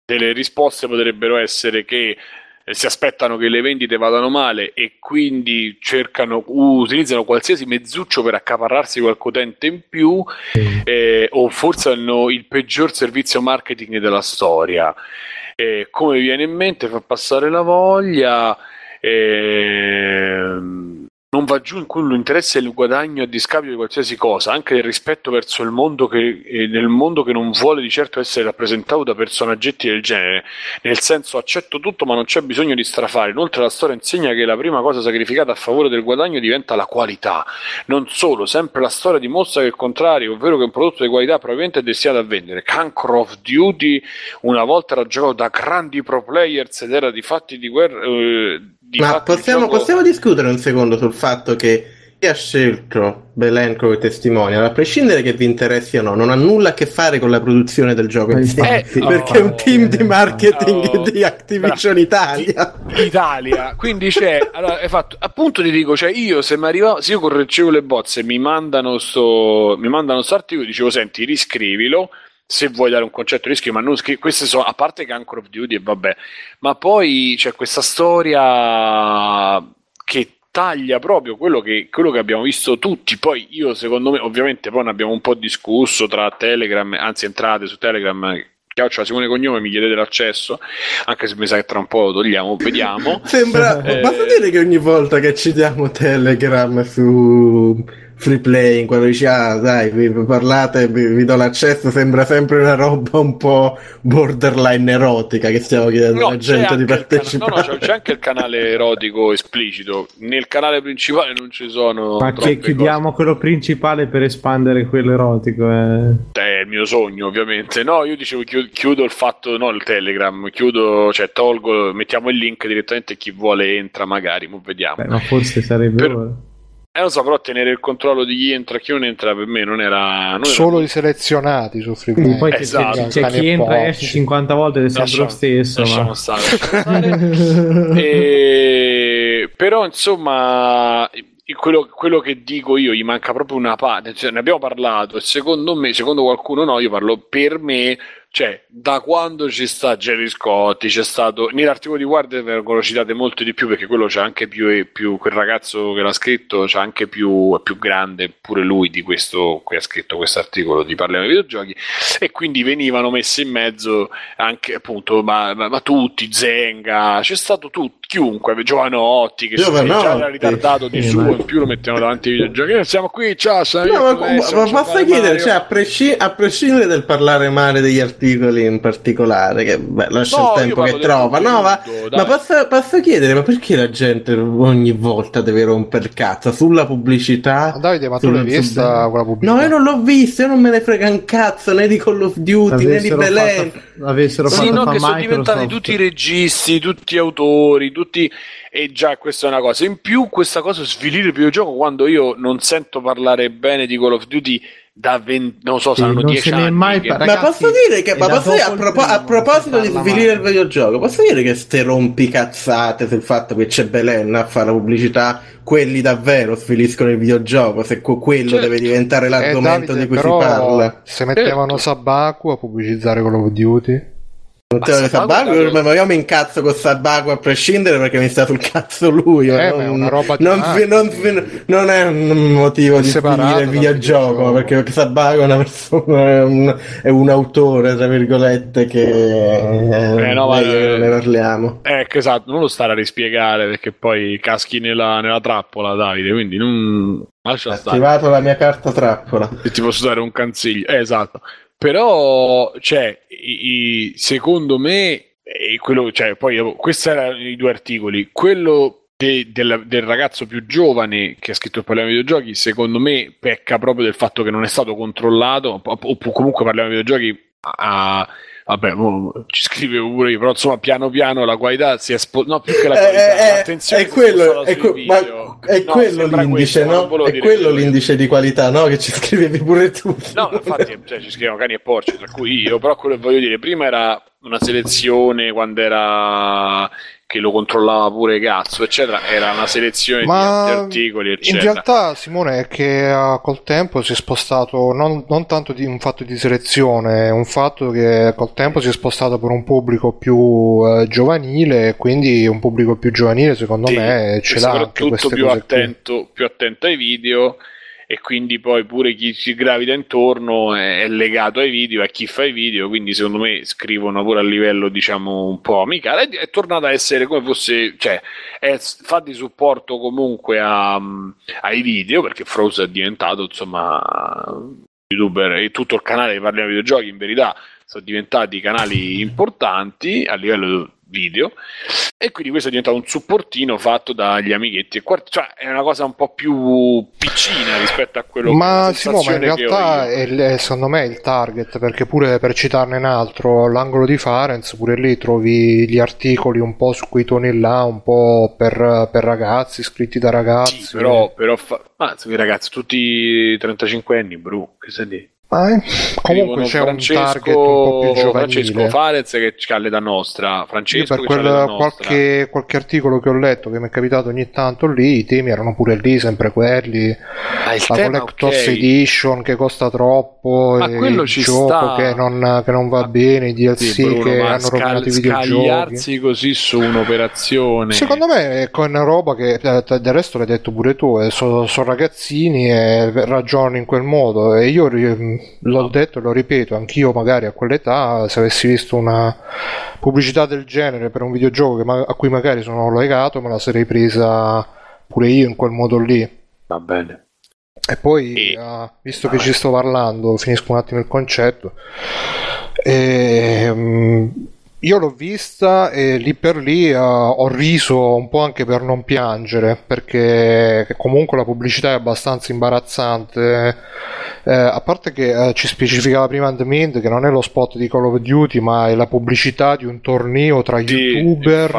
delle risposte potrebbero essere che eh, si aspettano che le vendite vadano male e quindi cercano, utilizzano qualsiasi mezzuccio per accaparrarsi qualche utente in più eh, o forse hanno il peggior servizio marketing della storia. Eh, come viene in mente, fa passare la voglia. Eh, non va giù in cui l'interesse e il guadagno a discapito di qualsiasi cosa, anche del rispetto verso il mondo che, eh, nel mondo che non vuole di certo essere rappresentato da personaggetti del genere, nel senso accetto tutto ma non c'è bisogno di strafare, inoltre la storia insegna che la prima cosa sacrificata a favore del guadagno diventa la qualità, non solo, sempre la storia dimostra che il contrario, ovvero che un prodotto di qualità probabilmente è destinato a vendere, Cancro of Duty una volta era giocato da grandi pro players ed era di fatti di guerra... Eh, ma possiamo, gioco... possiamo, discutere un secondo sul fatto che chi ha scelto Belen come testimonial, a prescindere che vi interessi o no, non ha nulla a che fare con la produzione del gioco in sé, eh, perché oh, è un team di marketing oh, di Activision bra- Italia. Italia, quindi c'è, allora, fatto, appunto ti dico, cioè io se, arrivavo, se io correggevo le bozze e mi mandano sto, mi mandano sto articolo, dicevo senti riscrivilo, se vuoi dare un concetto di rischio, ma non scri- queste sono a parte che Anchor of Duty e vabbè, ma poi c'è questa storia che taglia proprio quello che, quello che, abbiamo visto tutti. Poi io, secondo me, ovviamente, poi ne abbiamo un po' discusso tra Telegram, anzi, entrate su Telegram. Chioccia Simone Cognome, mi chiedete l'accesso, anche se mi sa che tra un po' lo togliamo, vediamo. Sembra, eh, posso dire che ogni volta che citiamo Telegram su free playing, quando dici ah dai vi parlate, vi, vi, do l'accesso, sembra sempre una roba un po' borderline erotica che stiamo chiedendo no, alla gente di partecipare. Cana- no, no, c'è, anche il canale erotico esplicito, nel canale principale non ci sono... Ma che chiudiamo cose. quello principale per espandere quello erotico. Eh. È il mio sogno ovviamente, no io dicevo chiudo il fatto, no il telegram, chiudo, cioè tolgo, mettiamo il link direttamente chi vuole entra magari, ma vediamo. Beh, ma forse sarebbe per... Eh, lo so, però tenere il controllo di chi entra e chi non entra per me non era. Non Solo era... i selezionati su Free Poi esatto. c'è, c'è chi entra e esce 50 volte ed è sempre lo stesso. Lasciamo ma... stare. e... Però insomma, quello, quello, che dico io gli manca proprio una parte. Cioè, ne abbiamo parlato e secondo me, secondo qualcuno no, io parlo per me cioè, da quando ci sta Jerry Scotti, c'è stato nell'articolo di Guardia vengono citate molto di più perché quello c'è anche più, più quel ragazzo che l'ha scritto c'è anche più, è più grande pure lui di questo che ha scritto questo articolo di Parliamo dei videogiochi e quindi venivano messi in mezzo anche appunto ma, ma, ma tutti, Zenga, c'è stato tutto, chiunque, Giovanotti che Giovanotti. già era ritardato di eh, suo, ma... in più lo mettiamo davanti ai videogiochi. Noi siamo qui, ciao, no, ma, ma, ma posso chiedere, cioè, a, presci- a prescindere dal parlare male degli articoli in particolare che beh, lascia no, il tempo che trova. No, ma, ma posso, posso, chiedere, ma perché la gente ogni volta deve rompere il cazzo sulla pubblicità? Ma Davide, ma tu l'hai vista quella pubblicità? No, io non l'ho vista, io non me ne frega un cazzo né di Call of Duty né di Belen. Avessero sì, no, che sono diventati tutti registi, tutti autori, tutti e già questa è una cosa. In più, questa cosa svilire il videogioco quando io non sento parlare bene di Call of Duty da 20, non so, saranno 10 anni. Mai, che... ragazzi, ma posso dire che, ma posso dire, a, propo- a, proposito di svilire il videogioco, posso dire che ste rompicazzate sul fatto che c'è Belen a fare la pubblicità, quelli davvero sviliscono il videogioco, se quello certo. deve diventare eh, l'argomento eh, Davide, di cui si parla. Se mettevano certo. Sabaku a pubblicizzare Call of Duty non te lo Sabaku, ma io mi incazzo con Sabaku a prescindere perché mi sta sul cazzo lui. Eh, non, è una roba non, non, non, è un motivo di finire il videogioco perché Sabaku è una persona, è un, è un, autore, tra virgolette, che eh, no, meglio ne parliamo. Ecco, esatto, non lo stare a rispiegare perché poi caschi nella, nella trappola, Davide. Quindi non. Lascia stare. attivato la mia carta trappola. E ti posso dare un consiglio. Eh, esatto. Però, cioè, i, secondo me, quello, cioè, poi questi erano i due articoli. Quello de- del, del ragazzo più giovane che ha scritto il Parliamo di videogiochi, secondo me pecca proprio del fatto che non è stato controllato, o, comunque Parliamo di videogiochi a vabbè, ci scrivevo pure io, però insomma, piano piano la qualità si è esposta. No, più che la qualità, Eh, eh, attenzione, è quello, è, que- ma è No, quello l'indice, questo, no? È quello. l'indice di qualità, no? Che ci scrivevi pure tu. No, infatti cioè, ci scrivono cani e porci, tra cui io, però quello che voglio dire, prima era una selezione quando era che lo controllava pure cazzo, eccetera, era una selezione Ma di, articoli, In eccetera. realtà, Simone, è che eh, col tempo si è spostato non, non tanto di un fatto di selezione, è un fatto che col tempo si è spostato per un pubblico più eh, giovanile, e quindi un pubblico più giovanile, secondo Sì, me, ce l'ha anche soprattutto queste più cose qui. attento, più attento ai video e quindi poi pure chi ci gravita intorno è, è legato ai video, a chi fa i video, quindi secondo me scrivono pure a livello diciamo un po' amicale, è, è tornata a essere come fosse, cioè è, fa di supporto comunque a- ai video perché Froze è diventato insomma youtuber e tutto il canale che parliamo di videogiochi in verità sono diventati canali importanti a livello video. E quindi questo è diventato un supportino fatto dagli amichetti e quart- cioè è una cosa un po' più piccina rispetto a quello Ma che ma in realtà è, il- è, secondo me il target, perché pure per citarne un altro, l'angolo di Farenz, pure lì trovi gli articoli un po' su quei toni là, un po' per, per ragazzi, scritti da ragazzi. Sì, però, però fa- ma ragazzi tutti 35 anni bru che sai dire Ma, eh, comunque c'è un target un po' più giovanile. Francesco Farez che ha l'età nostra Io Francesco per che c'ha quel, qualche, qualche articolo che ho letto che mi è capitato ogni tanto lì, i temi erano pure lì, sempre quelli. Ah, La tema, Collector's ok. Edition che costa troppo, Ma quello il ci gioco che non, che non va bene, i DLC Sì, Bruno, che hanno scal- rovinato i videogiochi. così su un'operazione Secondo me è una roba che eh, del resto l'hai detto pure tu, sono ragazzini e ragionano in quel modo e io l'ho detto e lo ripeto, anch'io magari a quell'età se avessi visto una pubblicità del genere per un videogioco che ma- a cui magari sono legato me la sarei presa pure io in quel modo lì. va bene E poi, E- ah, visto che ci sto parlando, finisco un attimo il concetto. Ehm, io l'ho vista e lì per lì ah, ho riso un po' anche per non piangere, perché comunque la pubblicità è abbastanza imbarazzante. Eh, a parte che eh, ci specificava prima Andmint che non è lo spot di Call of Duty, ma è la pubblicità di un torneo tra Sì, youtuber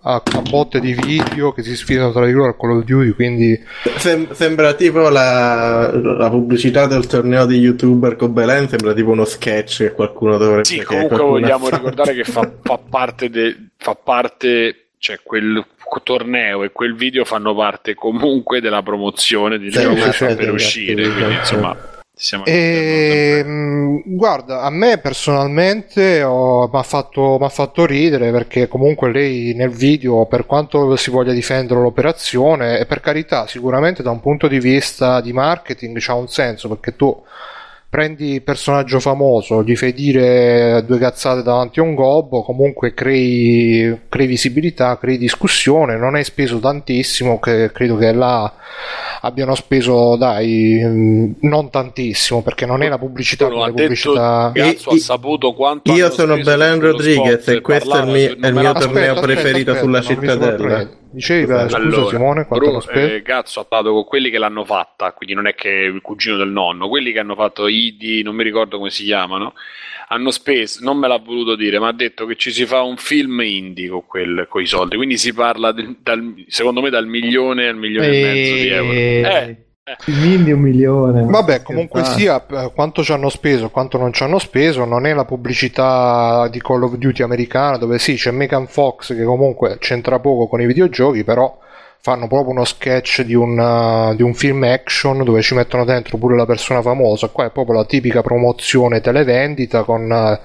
a, a botte di video che si sfidano tra di loro a Call of Duty, quindi Sem- sembra tipo la, la pubblicità del torneo di youtuber con Belen, sembra tipo uno sketch che qualcuno dovrebbe Sì, comunque vogliamo fatto. ricordare che fa, fa parte de- fa parte cioè quel torneo e quel video fanno parte comunque della promozione del Sì, gioco sì, per uscire sì, quindi sì. insomma siamo E, mh, guarda, a me personalmente mi ha fatto, fatto ridere perché comunque lei nel video, per quanto si voglia difendere l'operazione, e per carità, sicuramente da un punto di vista di marketing c'ha un senso perché tu prendi personaggio famoso, gli fai dire due cazzate davanti a un gobbo, comunque crei, crei visibilità, crei discussione, non hai speso tantissimo, che credo che là abbiano speso, dai, mh, non tantissimo, perché non è la pubblicità come detto pubblicità... cazzo ha saputo quanto Io sono Belen Rodriguez e questo è il mio- è il mio la- torneo preferito sulla non mi sono cittadella. Dicevi, beh, scusa Allora, Simone, quanto Bruno, eh, cazzo ha parlato con quelli che l'hanno fatta, quindi non è che il cugino del nonno, quelli che hanno fatto ID, non mi ricordo come si chiamano, hanno speso, non me l'ha voluto dire, ma ha detto che ci si fa un film indie con quel, coi soldi, quindi si parla del- dal, secondo me dal milione al milione e mezzo di euro. Eh, Il Mindy un milione. Vabbè, comunque sia, eh, quanto ci hanno speso, quanto non ci hanno speso, non è la pubblicità di Call of Duty americana dove sì, c'è Megan Fox che comunque c'entra poco con i videogiochi, però fanno proprio uno sketch di un, uh, di un film action dove ci mettono dentro pure la persona famosa. Qua è proprio la tipica promozione televendita con uh,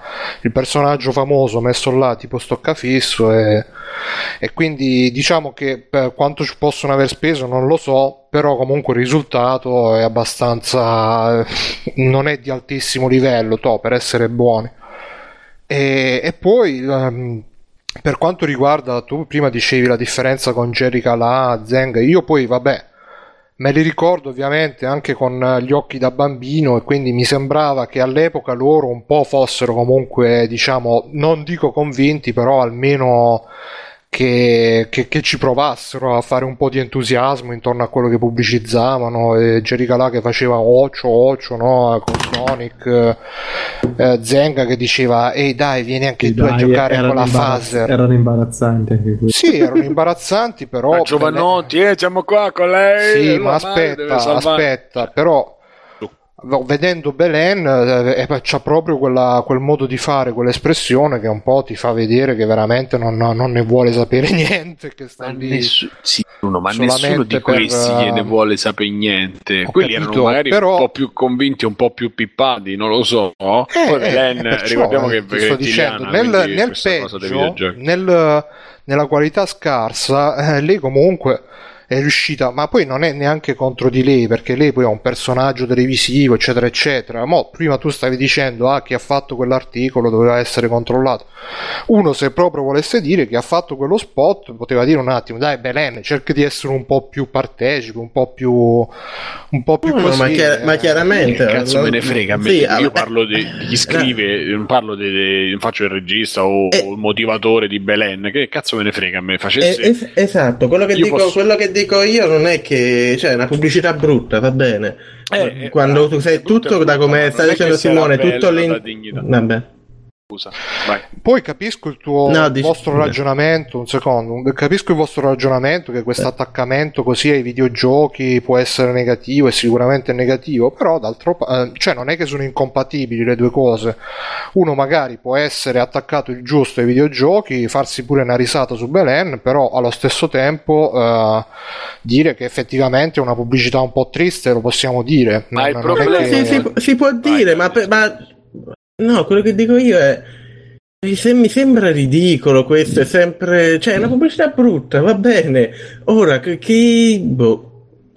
il personaggio famoso messo là tipo stoccafisso e, e quindi diciamo che per quanto ci possono aver speso non lo so, però comunque il risultato è abbastanza non è di altissimo livello to, per essere buoni. E, e poi ehm, per quanto riguarda, tu prima dicevi la differenza con Jerry Calà, Zeng, io poi vabbè, me li ricordo ovviamente anche con eh, gli occhi da bambino e quindi mi sembrava che all'epoca loro un po' fossero comunque, diciamo, non dico convinti, però almeno che, che, che, ci provassero a fare un po' di entusiasmo intorno a quello che pubblicizzavano e Jerry che faceva occio occio no? con Sonic eh, Zenga che diceva ehi dai vieni anche e tu dai, a giocare con la fase erano imbarazzanti anche questi sì erano imbarazzanti però ma Giovanotti eh, siamo qua con lei sì ma aspetta aspetta però vedendo Belen eh, eh, c'ha proprio quella, quel modo di fare, quell'espressione che un po' ti fa vedere che veramente non, non ne vuole sapere niente. Che sta ma, nessu- sì, uno, ma nessuno di questi per, gliene vuole sapere niente. Quelli capito, erano magari però... un po' più convinti, un po' più pippati, non lo so. Eh, Poi Belen, eh, ricordiamo che, che sto dicendo, nel, nel peggio, nel, nella qualità scarsa, eh, lei comunque è riuscita, ma poi non è neanche contro di lei, perché lei poi è un personaggio televisivo, eccetera, eccetera. Mo, prima tu stavi dicendo, ah, chi ha fatto quell'articolo doveva essere controllato. Uno, se proprio volesse dire che ha fatto quello spot, poteva dire un attimo, dai, Belen, cerca di essere un po' più partecipe, un po' più, un po' più no, così. Ma, chiar- eh. ma chiaramente, che cazzo me ne frega, a me, sì, io parlo di, di chi scrive, non parlo di, di, non faccio il regista o, eh, il motivatore di Belen, che cazzo me ne frega a me facesse. Eh, esatto, quello che dico, posso... quello che dico io non è che cioè, una pubblicità brutta, va bene. Eh, eh Quando tu sei tutto da come sta dicendo Simone, tutto lì. Vabbè. Scusa, vai. Poi capisco il tuo no, dici... vostro ragionamento, un secondo, capisco il vostro ragionamento che questo attaccamento così ai videogiochi può essere negativo e sicuramente negativo, però d'altro eh, cioè non è che sono incompatibili le due cose. Uno magari può essere attaccato il giusto ai videogiochi, farsi pure una risata su Belen, però allo stesso tempo eh, dire che effettivamente è una pubblicità un po' triste lo possiamo dire. Ma non, il problema che... si, si, si, può dire, vai, ma, ma No, quello che dico io è. Se mi sembra ridicolo questo, è sempre. cioè, è una pubblicità brutta, va bene. Ora, chi. Boh.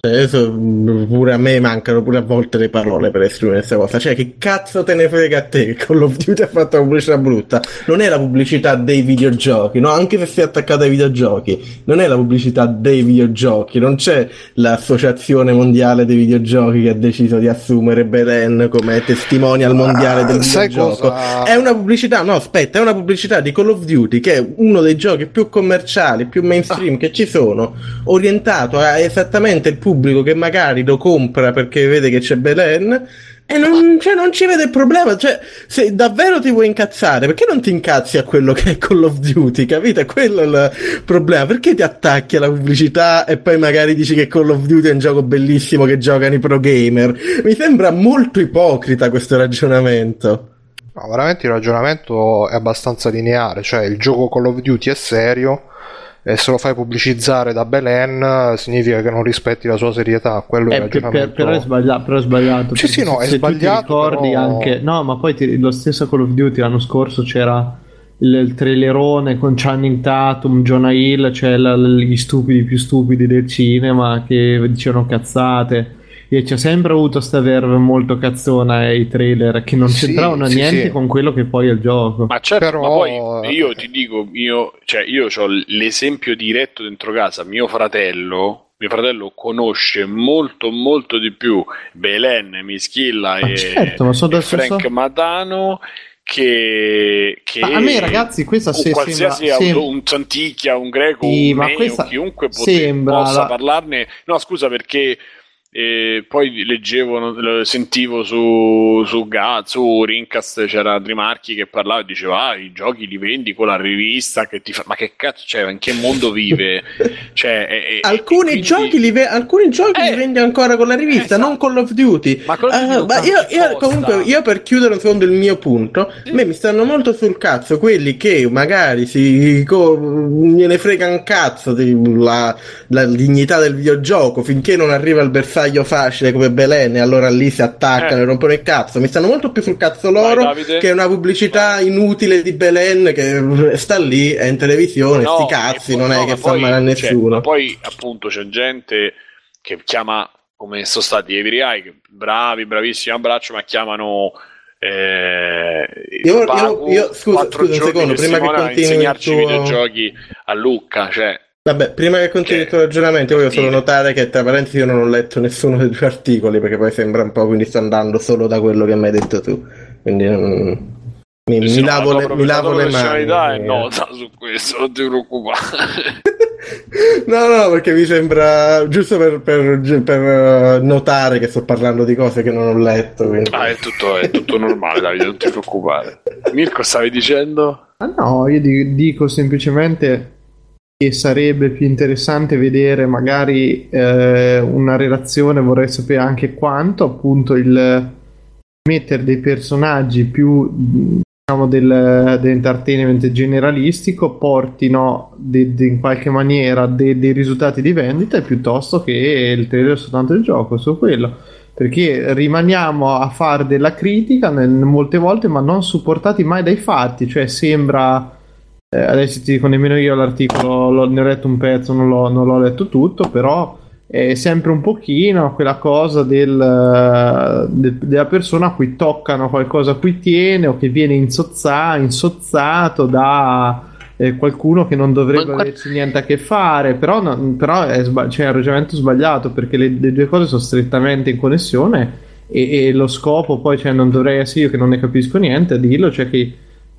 Cioè, adesso pure a me mancano pure a volte le parole per esprimere questa cosa. Cioè, che cazzo te ne frega a te che Call of Duty ha fatto una pubblicità brutta? Non è la pubblicità dei videogiochi, no? Anche se sei attaccato ai videogiochi, non è la pubblicità dei videogiochi, non c'è l'associazione mondiale dei videogiochi che ha deciso di assumere Belen come testimonial mondiale del ah, videogioco. È una pubblicità, no, aspetta, è una pubblicità di Call of Duty che è uno dei giochi più commerciali, più mainstream ah. che ci sono, orientato a esattamente il pubblico pubblico che magari lo compra perché vede che c'è Belen e non, cioè, non ci vede il problema. Cioè, se davvero ti vuoi incazzare, perché non ti incazzi a quello che è Call of Duty? Capite? Quello è il problema. Perché ti attacchi alla pubblicità e poi magari dici che Call of Duty è un gioco bellissimo che giocano i pro gamer? Mi sembra molto ipocrita questo ragionamento. No, veramente il ragionamento è abbastanza lineare. Cioè, il gioco Call of Duty è serio e se lo fai pubblicizzare da Belen significa che non rispetti la sua serietà. Quello eh, è per, per, però, è sbagliato, però è sbagliato sì sì no è sbagliato ricordi però... anche no ma poi ti, lo stesso Call of Duty l'anno scorso c'era il, il trailerone con Channing Tatum Jonah Hill cioè la, gli stupidi più stupidi del cinema che dicevano cazzate e c'è sempre avuto sta verve molto cazzona ai trailer che non sì, c'entravano sì, niente sì. con quello che poi è il gioco. Ma certo, Però... ma poi io ti dico, io, cioè, io ho l'esempio diretto dentro casa, mio fratello mio fratello conosce molto molto di più Belen, Mischilla e, certo, e Frank so... Madano che, che a me ragazzi questa se qualsiasi sembra, sembra... un Santicchia, un greco, sì, un ma questa chiunque pote, possa la... parlarne no scusa perché e poi leggevo, sentivo su, su, Gaz, su Rincast c'era Drimarchi che parlava e diceva: Ah, i giochi li vendi con la rivista che ti fa. Ma che cazzo, cioè, in che mondo vive? cioè, e, alcuni, quindi... giochi li ve- alcuni giochi eh, li vendi ancora con la rivista, esatto. non Call of Duty. Ma, uh, ma io, io comunque, io per chiudere un secondo il mio punto, sì. a me mi stanno molto sul cazzo quelli che magari si co- gliene frega un cazzo della la dignità del videogioco finché non arriva il bersaglio bersaglio facile come Belen e allora lì si attaccano eh. e rompono il cazzo. Mi stanno molto più sul cazzo loro Vai, che una pubblicità inutile di Belen che sta lì, è in televisione, no, sti cazzi, non no, è che fa male a nessuno. Cioè, poi appunto c'è gente che chiama, come sono stati i Eye, bravi, bravissimi, abbraccio, ma chiamano... Eh, io, io, io, scusa, scusa un secondo, prima che continui insegnarci tuo... videogiochi a Lucca, cioè Vabbè, prima che continui il tuo ragionamento, voglio solo notare che tra parentesi io non ho letto nessuno dei tuoi articoli perché poi sembra un po', quindi sto andando solo da quello che mi hai detto tu. Quindi non... Mi, mi Sì, no, lavo, la le, mi lavo le professionalità mani. è nota su questo, non ti preoccupare. No, no, perché mi sembra giusto per, per- per, eh, notare che sto parlando di cose che non ho letto. quindi- ah, è tutto, è tutto normale, Davide, non ti preoccupare. Mirko, stavi dicendo? Ah no, io di- dico semplicemente che sarebbe più interessante vedere magari eh, una relazione, vorrei sapere anche quanto appunto il mettere dei personaggi più diciamo del, dell'entertainment generalistico portino de- de- in qualche maniera de- dei risultati di vendita piuttosto che il trailer soltanto il gioco su quello. Perché rimaniamo a fare della critica nel- molte volte ma non supportati mai dai fatti cioè sembra eh, adesso ti dico nemmeno io l'articolo l'ho- ne ho letto un pezzo non l'ho, non l'ho letto tutto però è sempre un pochino quella cosa del, del- della persona a cui toccano qualcosa a cui tiene o che viene insozza- insozzato da eh, qualcuno che non dovrebbe Ma in qua- averci niente a che fare però, no- però è, sba- cioè, è un ragionamento sbagliato perché le, le due cose sono strettamente in connessione e, e lo scopo poi cioè, non dovrei essere io che non ne capisco niente a dirlo cioè che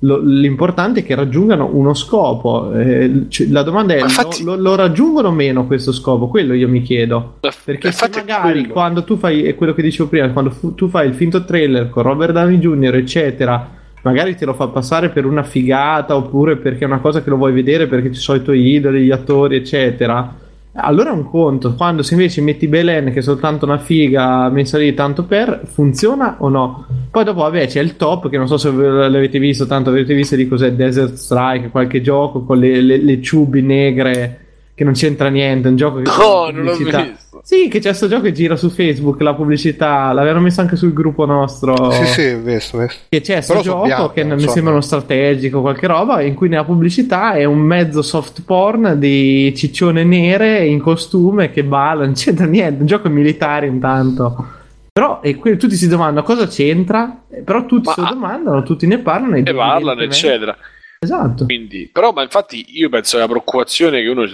lo- l'importante è che raggiungano uno scopo eh, cioè, la domanda è infatti- lo, lo- raggiungono o meno questo scopo quello io mi chiedo perché se magari quando tu fai, è quello che dicevo prima, quando fu- tu fai il finto trailer con Robert Downey Jr., eccetera, magari te lo fa passare per una figata oppure perché è una cosa che lo vuoi vedere perché ci sono i tuoi idoli, gli attori, eccetera. Allora è un conto, quando se invece metti Belen che è soltanto una figa messa lì tanto per, funziona o no? Poi dopo vabbè c'è il top che non so se ve l'avete visto, tanto avete visto di cos'è Desert Strike, qualche gioco con le, le, le ciubi negre che non c'entra niente, un gioco che No, non l'ho visto. Sì, che c'è sto gioco che gira su Facebook, la pubblicità, l'avevano messo anche sul gruppo nostro. Sì, sì, visto, visto. Che c'è sto Però so gioco bianco, che mi sembra uno strategico, qualche roba, in cui nella pubblicità è un mezzo soft porn di ciccione nere in costume che balla, non c'entra niente, un gioco militare intanto. Però e que- tutti si domandano cosa c'entra, però tutti Ma- se lo domandano, tutti ne parlano E parlano, evidentemente- eccetera. Esatto. Quindi, però, ma infatti, io penso che la preoccupazione che uno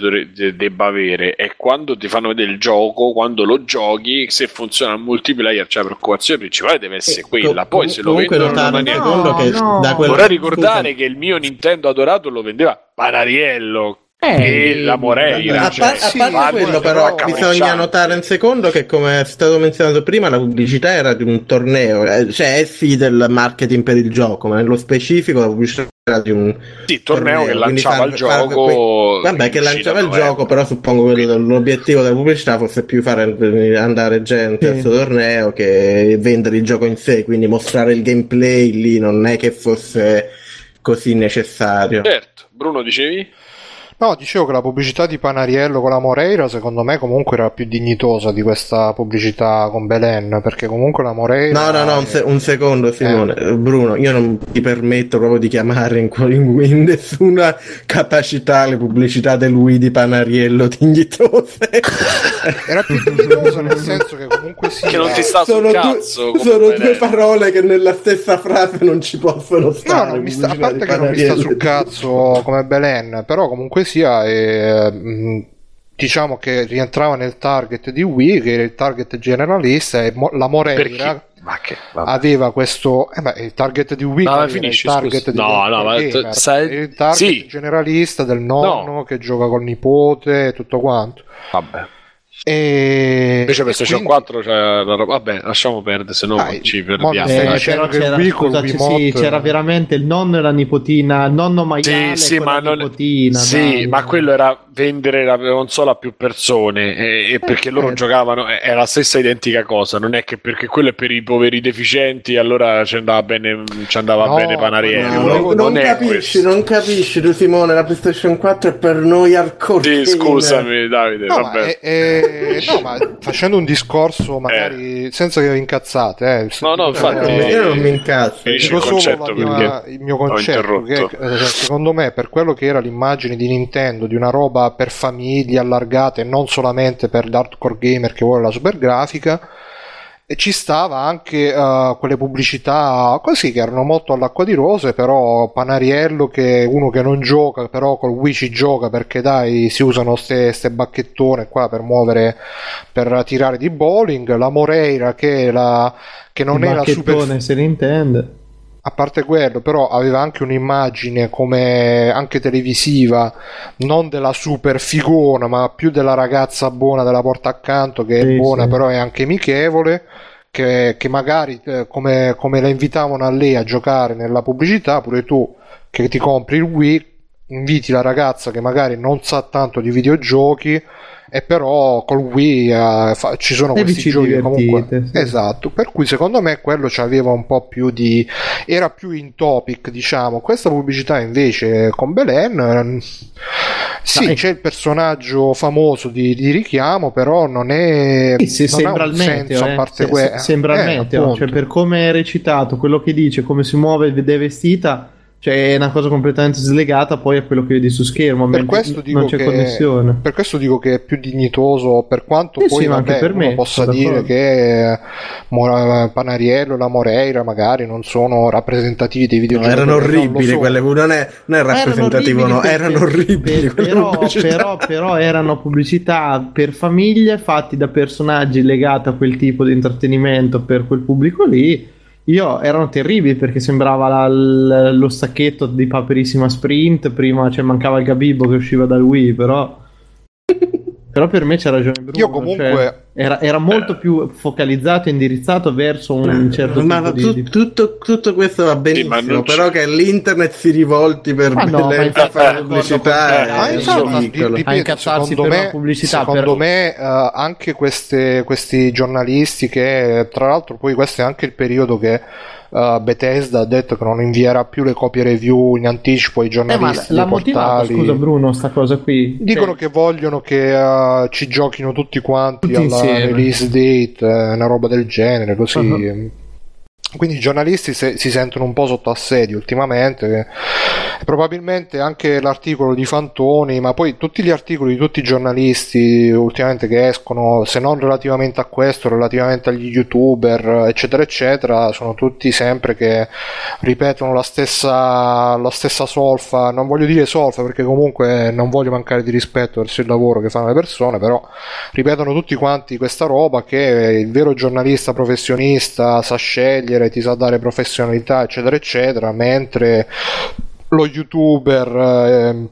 debba avere è quando ti fanno vedere il gioco, quando lo giochi, se funziona il multiplayer, cioè la preoccupazione principale deve essere Eh, quella. com- Poi se lo vendono in maniera. secondo che No, da no. quella- Vorrei ricordare scusa, che il mio Nintendo adorato lo vendeva Panariello. Eh, e la Moreira. a, cioè, par- a parte quello, però, bisogna notare un secondo che, come è stato menzionato prima, la pubblicità era di un torneo, eh, cioè è sì del marketing per il gioco, ma nello specifico la pubblicità di un Sì, torneo che lanciava far- il far- gioco. que- Vabbè, che lanciava il gioco, però suppongo che l'obiettivo della pubblicità fosse più fare andare gente Sì. a questo torneo che vendere il gioco in sé, quindi mostrare il gameplay lì non è che fosse così necessario. Certo, Bruno dicevi? No, dicevo che la pubblicità di Panariello con la Moreira secondo me comunque era più dignitosa di questa pubblicità con Belen, perché comunque la Moreira... No, no, no, un, se- un secondo Simone, Eh. Eh, Bruno, io non ti permetto proprio di chiamare in, in- in nessuna capacità le pubblicità di lui di Panariello dignitose. Era più dignitosa nel senso che comunque sia... Che non ti sta sul sono, cazzo. due, come sono Benedetto. due parole che nella stessa frase non ci possono No, stare. non mi sta, a parte che non mi sta Panariello. sul cazzo come Belen, però comunque sia, eh, diciamo che rientrava nel target di Wii, che era il target generalista, e mo- la Moreira che? aveva questo, eh beh, il target di Wii No, il target scusa. di No, no, ma gamer, sai- il target sì. generalista del nonno No. che gioca col nipote e tutto quanto. Vabbè. E Invece per PlayStation quindi- 4 c'è la roba. Vabbè, lasciamo perdere, se no Dai, ci mo- perdiamo. Eh, c'era, Wii col scusa, sì, c'era veramente il nonno e la nipotina, il nonno maiale Sì, sì, con ma, la non... nipotina. sì dai. ma quello era vendere la console a più persone e, e perché loro certo. giocavano è la stessa identica cosa non è che perché quello è per i poveri deficienti allora ci andava bene, ci andava No, bene Panariello no, No, non, non è capisci, questo. non capisci tu Simone, la PlayStation 4 è per noi hardcore. Sì, scusami Davide No, ma, vabbè. è- è- no, ma facendo un discorso magari senza che vi incazzate, eh, Eh. No, no, infatti- Eh, io non mi incazzo. Dico il concetto mia- il mio concetto che eh, secondo me per quello che era l'immagine di Nintendo di una roba per famiglie allargate non solamente per l'hardcore gamer che vuole la super grafica e ci stava anche eh, quelle pubblicità così che erano molto all'acqua di rose però Panariello che è uno che non gioca però col Wii ci gioca perché dai si usano ste, ste bacchettone qua per muovere per tirare di bowling la Moreira che, la, che non Il è la super se ne intende. A parte quello, però aveva anche un'immagine come anche televisiva, non della super figona, ma più della ragazza buona della porta accanto, che è Sì, buona, sì. però è anche amichevole. Che, che magari eh, come, come la invitavano a lei a giocare nella pubblicità, pure tu che ti compri il Wii, inviti la ragazza che magari non sa tanto di videogiochi e però col Wii eh, fa- ci sono E questi giochi comunque sì. esatto per cui secondo me quello c'aveva un po' più di era più in topic diciamo questa pubblicità invece con Belen ehm, sì Dai. c'è il personaggio famoso di, di richiamo però non è Sì, se- non sembra il meteo, senso eh. a parte Se- que- se- sembra il eh, meteo, appunto. cioè per come è recitato, quello che dice, come si muove ed è vestita, cioè è una cosa completamente slegata poi a quello che vedi su schermo, per questo dico non c'è che connessione. per questo dico che è più dignitoso per quanto Sì, poi sì, ma anche vabbè, per me, possa dire che eh, Panariello e la Moreira magari non sono rappresentativi dei No, videogiochi erano non lo orribili so. quelle, non è, non è rappresentativo, no, perché- erano orribili. però, però, però erano pubblicità per famiglie fatti da personaggi legati a quel tipo di intrattenimento per quel pubblico lì. Io erano terribili perché sembrava la- l- lo stacchetto di Paperissima Sprint. Prima cioè, mancava il Gabibbo che usciva dal Wii, però. Però per me c'ha ragione Bruno. Io comunque- cioè, era, era molto più focalizzato e indirizzato verso un certo ma tipo tu- di, di- tutto, tutto questo va benissimo, Sì, però che l'internet si rivolti per Ah, no, infatti per fare pubblicità d'accordo con è infatti, ridicolo. ri- ripeto, A incazzarsi secondo per me, pubblicità, secondo però- me eh, anche queste- questi giornalisti che tra l'altro poi questo è anche il periodo che eh, Bethesda ha detto che non invierà più le copie review in anticipo ai Eh, ma giornalisti l'ha motivato, portali scusa Bruno, sta cosa qui. Dicono Cioè, che vogliono che eh, ci giochino tutti quanti Tutti alla. Release date, una roba del genere, così. Uh-huh. Quindi i giornalisti se- si sentono un po' sotto assedio ultimamente. Probabilmente anche l'articolo di Fantoni, ma poi tutti gli articoli di tutti i giornalisti ultimamente che escono, se non relativamente a questo, relativamente agli youtuber, eccetera, eccetera, sono tutti sempre che ripetono la stessa, la stessa solfa. Non voglio dire solfa perché comunque non voglio mancare di rispetto verso il lavoro che fanno le persone, però ripetono tutti quanti questa roba che il vero giornalista professionista sa scegliere, ti sa dare professionalità, eccetera, eccetera, mentre lo youtuber eh,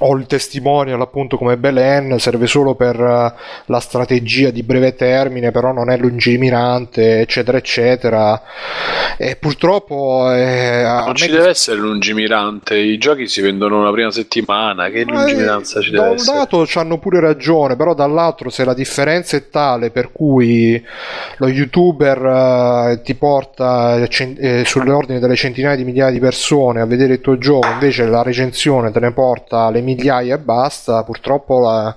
o il testimonial appunto come Belen serve solo per eh, la strategia di breve termine però non è lungimirante eccetera eccetera e purtroppo eh, Non ci deve essere lungimirante, i giochi si vendono la prima settimana, che Ma, lungimiranza eh, ci da deve un essere? lato hanno pure ragione, però dall'altro se la differenza è tale per cui lo youtuber eh, ti porta eh, sulle ordini delle centinaia di migliaia di persone a vedere il tuo gioco, invece la recensione te ne porta le migliaia e basta, purtroppo la-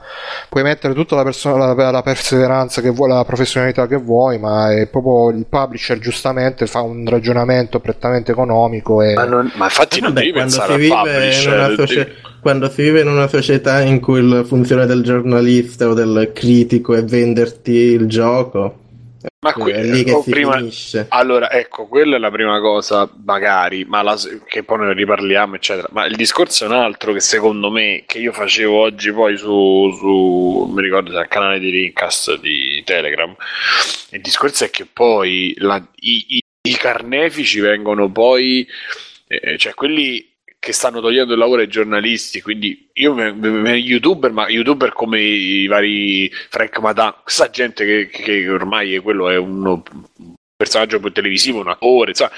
puoi mettere tutta la, perso- la- la perseveranza che vuoi, la professionalità che vuoi, ma è proprio il publisher giustamente fa un ragionamento prettamente economico e Ma, non- ma infatti Eh, non vabbè, devi quando, pensare si al vive in publisher, una devi- socie- quando si vive in una società in cui la funzione del giornalista o del critico è venderti il gioco, ma qui, è lì che si prima, finisce. Allora, ecco, quella è la prima cosa, magari, ma la- che poi ne riparliamo, eccetera. Ma il discorso è un altro che secondo me, che io facevo oggi poi su, su mi ricordo il canale di Rincast di Telegram. Il discorso è che poi la- i, i- i carnefici vengono poi, eh, cioè quelli che stanno togliendo il lavoro ai giornalisti, quindi io me- me- youtuber, ma youtuber come i vari Frank Madan, questa gente che, che ormai è quello è uno un personaggio televisivo, un attore, insomma,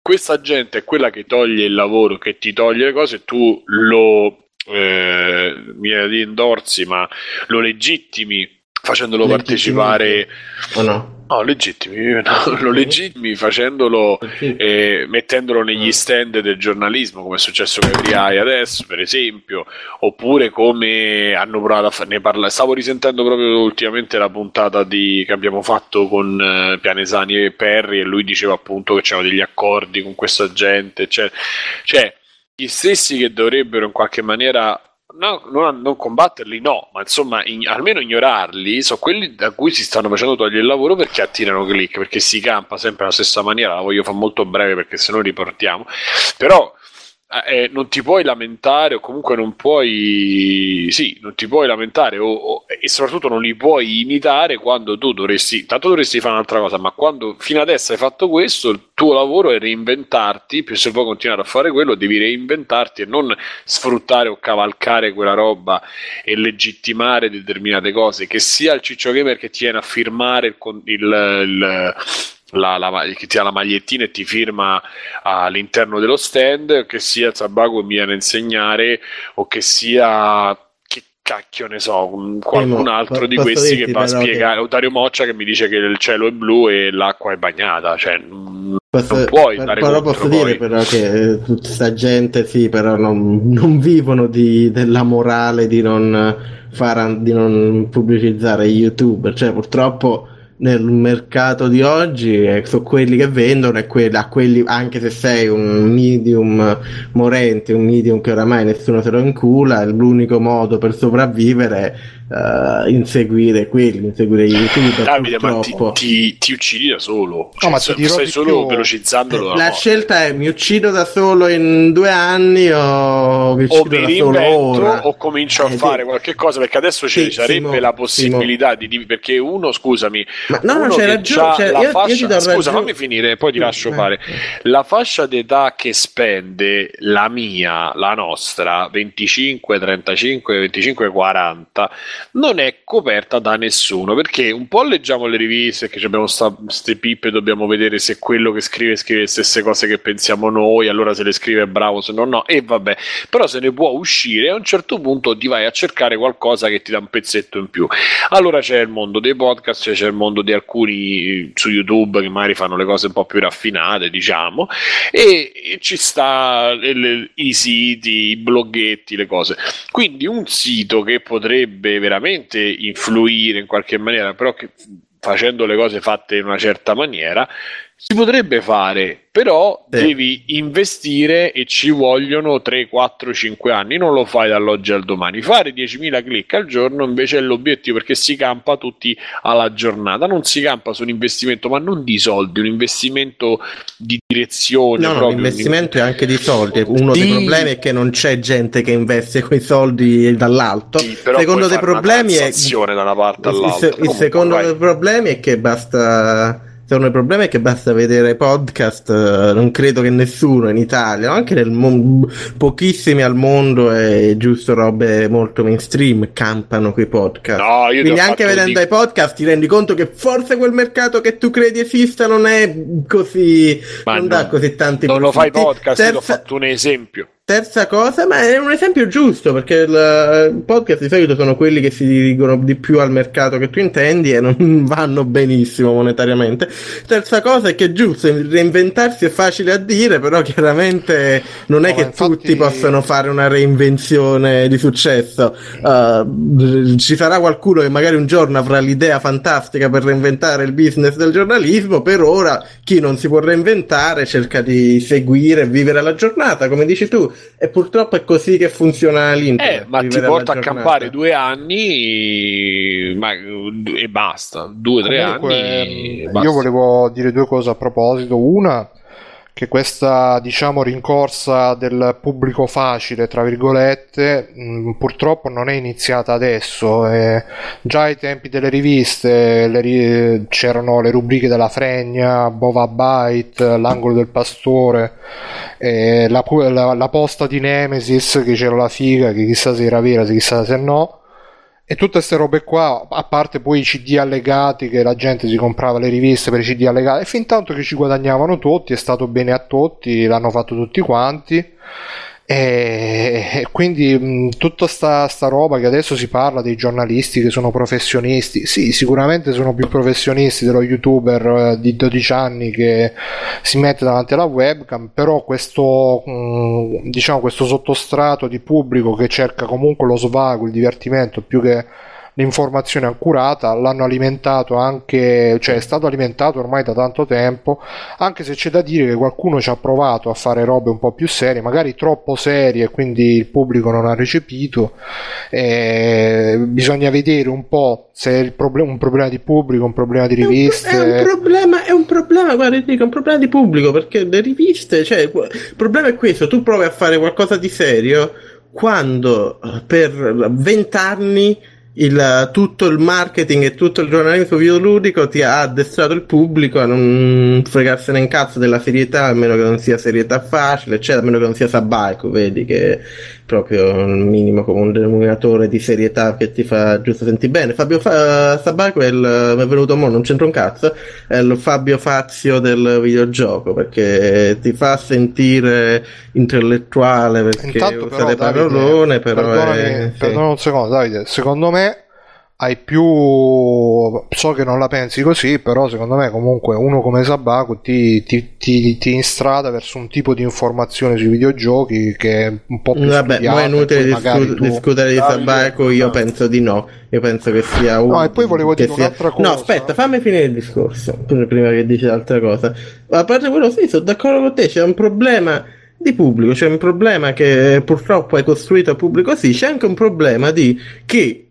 questa gente è quella che toglie il lavoro, che ti toglie le cose, tu lo eh, mi endorsi, ma lo legittimi facendolo partecipare O no? No legittimi no, lo legittimi facendolo eh, mettendolo negli stand del giornalismo come è successo con Riai adesso per esempio oppure come hanno provato a farne parlare stavo risentendo proprio ultimamente la puntata di, che abbiamo fatto con eh, Pianesani e Perry e lui diceva appunto che c'erano degli accordi con questa gente eccetera. cioè gli stessi che dovrebbero in qualche maniera No, non, non combatterli no, ma insomma in- almeno ignorarli sono quelli da cui si stanno facendo togliere il lavoro perché attirano click, perché si campa sempre alla stessa maniera, la voglio fare molto breve perché se no riportiamo, però eh, non ti puoi lamentare o comunque non puoi sì, non ti puoi lamentare o, o, e soprattutto non li puoi imitare quando tu dovresti tanto dovresti fare un'altra cosa ma quando fino adesso hai fatto questo il tuo lavoro è reinventarti più se vuoi continuare a fare quello devi reinventarti e non sfruttare o cavalcare quella roba e legittimare determinate cose che sia il ciccio gamer che ti viene a firmare il, il, il la, la, che ti ha la magliettina e ti firma all'interno dello stand, che sia Zabago mi viene a insegnare o che sia che cacchio ne so, qualcun altro di questi che va a spiegare, o Dario Moccia che mi dice che il cielo è blu e l'acqua è bagnata, cioè posso, non puoi per, dare però posso poi. dire però che tutta questa gente sì, però non, non vivono di, della morale di non, far, di non pubblicizzare YouTube, cioè purtroppo nel mercato di oggi eh, sono quelli che vendono e quelli, a quelli, anche se sei un medium morente, un medium che oramai nessuno se lo incula, l'unico modo per sopravvivere uh, inseguire quelli, inseguire gli youtuber. Davide, ma ti, ti, ti, uccidi da solo. Cioè, no, ma ti stai solo più... velocizzandolo. La scelta è mi uccido da solo in due anni o mi uccido o da solo ora. O comincio a eh, fare sì. qualche cosa perché adesso ci sì, sarebbe Simo, la possibilità Simo. di perché uno, scusami, ma no, no, c'è ragione. Cioè, io, fascia... io scusa, fammi finire, poi ti lascio eh, fare. La fascia d'età che spende la mia, la nostra, 25, 35, 25, 40 non è coperta da nessuno perché un po' leggiamo le riviste che abbiamo queste pippe dobbiamo vedere se quello che scrive scrive le stesse cose che pensiamo noi allora se le scrive è bravo se no no e vabbè. Però se ne può uscire a un certo punto ti vai a cercare qualcosa che ti dà un pezzetto in più. Allora c'è il mondo dei podcast c'è il mondo di alcuni su youtube che magari fanno le cose un po' più raffinate diciamo e, ci sta i siti i bloggetti le cose. Quindi un sito che potrebbe veramente influire in qualche maniera, però che, facendo le cose fatte in una certa maniera, si potrebbe fare, però sì. devi investire e ci vogliono 3, 4, 5 anni. Non lo fai dall'oggi al domani. Fare 10.000 click al giorno invece è l'obiettivo perché si campa tutti alla giornata. Non si campa su un investimento, ma non di soldi, un investimento di direzione. No, no un investimento è anche di soldi. Uno di... dei problemi è che non c'è gente che investe quei soldi dall'alto. Sì, secondo dei problemi è da una parte all'altra. Il, il secondo dei problemi è che basta secondo il problema è che basta vedere podcast, eh, non credo che nessuno in Italia, anche nel mondo, pochissimi al mondo e giusto robe molto mainstream campano quei podcast. No, Quindi anche vedendo di... i podcast ti rendi conto che forse quel mercato che tu credi esista non è così, Ma non, non dà così tanti Non lo fai podcast, Terza... ho fatto un esempio. Terza cosa, ma è un esempio giusto perché il podcast di solito sono quelli che si dirigono di più al mercato che tu intendi e non vanno benissimo monetariamente. Terza cosa è che è giusto, reinventarsi è facile a dire, però chiaramente non è no, che infatti... tutti possono fare una reinvenzione di successo. Uh, ci sarà qualcuno che magari un giorno avrà l'idea fantastica per reinventare il business del giornalismo, per ora chi non si può reinventare cerca di seguire e vivere la giornata, come dici tu e purtroppo è così che funziona l'internet. Eh, ma ti porta a campare due anni ma, e basta, due o tre anni. Io basta. volevo dire due cose a proposito. Una che questa diciamo rincorsa del pubblico facile tra virgolette mh, mm, purtroppo non è iniziata adesso eh, già ai tempi delle riviste le ri- c'erano le rubriche della Fregna Bova Byte l'angolo del pastore eh, la, la, la posta di Nemesis che c'era la figa che chissà se era vera chissà se no e tutte queste robe qua, a parte poi i CD allegati che la gente si comprava le riviste per i CD allegati, e fin tanto che ci guadagnavano tutti, è stato bene a tutti, l'hanno fatto tutti quanti. E quindi mh, tutta sta, sta, roba che adesso si parla dei giornalisti che sono professionisti, sì, sicuramente sono più professionisti dello youtuber eh, di 12 anni che si mette davanti alla webcam, però questo, diciamo, questo sottostrato di pubblico che cerca comunque lo svago, il divertimento più che l'informazione accurata, l'hanno alimentato anche, cioè è stato alimentato ormai da tanto tempo, anche se c'è da dire che qualcuno ci ha provato a fare robe un po' più serie, magari troppo serie, e quindi il pubblico non ha recepito. Eh, bisogna vedere un po' se è problem- un problema di pubblico, un problema di riviste. È un, pro- è un problema, è un problema, guarda, dico, è un problema di pubblico perché le riviste, cioè, il problema è questo: tu provi a fare qualcosa di serio quando eh, per vent'anni il, tutto il marketing e tutto il giornalismo videoludico ti ha addestrato il pubblico a non fregarsene in cazzo della serietà, a meno che non sia serietà facile, eccetera, a meno che non sia Sabaico, vedi che proprio il minimo come un denominatore di serietà che ti fa giusto sentire bene. Fabio Fa- Sabaico è, il, mi è venuto mo, non c'entra un cazzo, è il Fabio Fazio del videogioco, perché ti fa sentire intellettuale perché Intanto usa però, le Davide, parolone, però perdonami, è, sì. un secondo, Davide. Secondo me hai più. So che non la pensi così, però secondo me, comunque, uno come Sabaku ti, ti, ti, ti instrada verso un tipo di informazione sui videogiochi che è un po' più Vabbè, ma è inutile discu- tu- discutere di Sabaico, io no. penso di no. Io penso che sia un. No, e poi volevo che dire un'altra cosa. No, aspetta, fammi finire il discorso pr- prima che dici l'altra cosa. A parte quello, sì, sono d'accordo con te. C'è un problema di pubblico, c'è un problema che purtroppo è costruito a pubblico, sì. C'è anche un problema di che.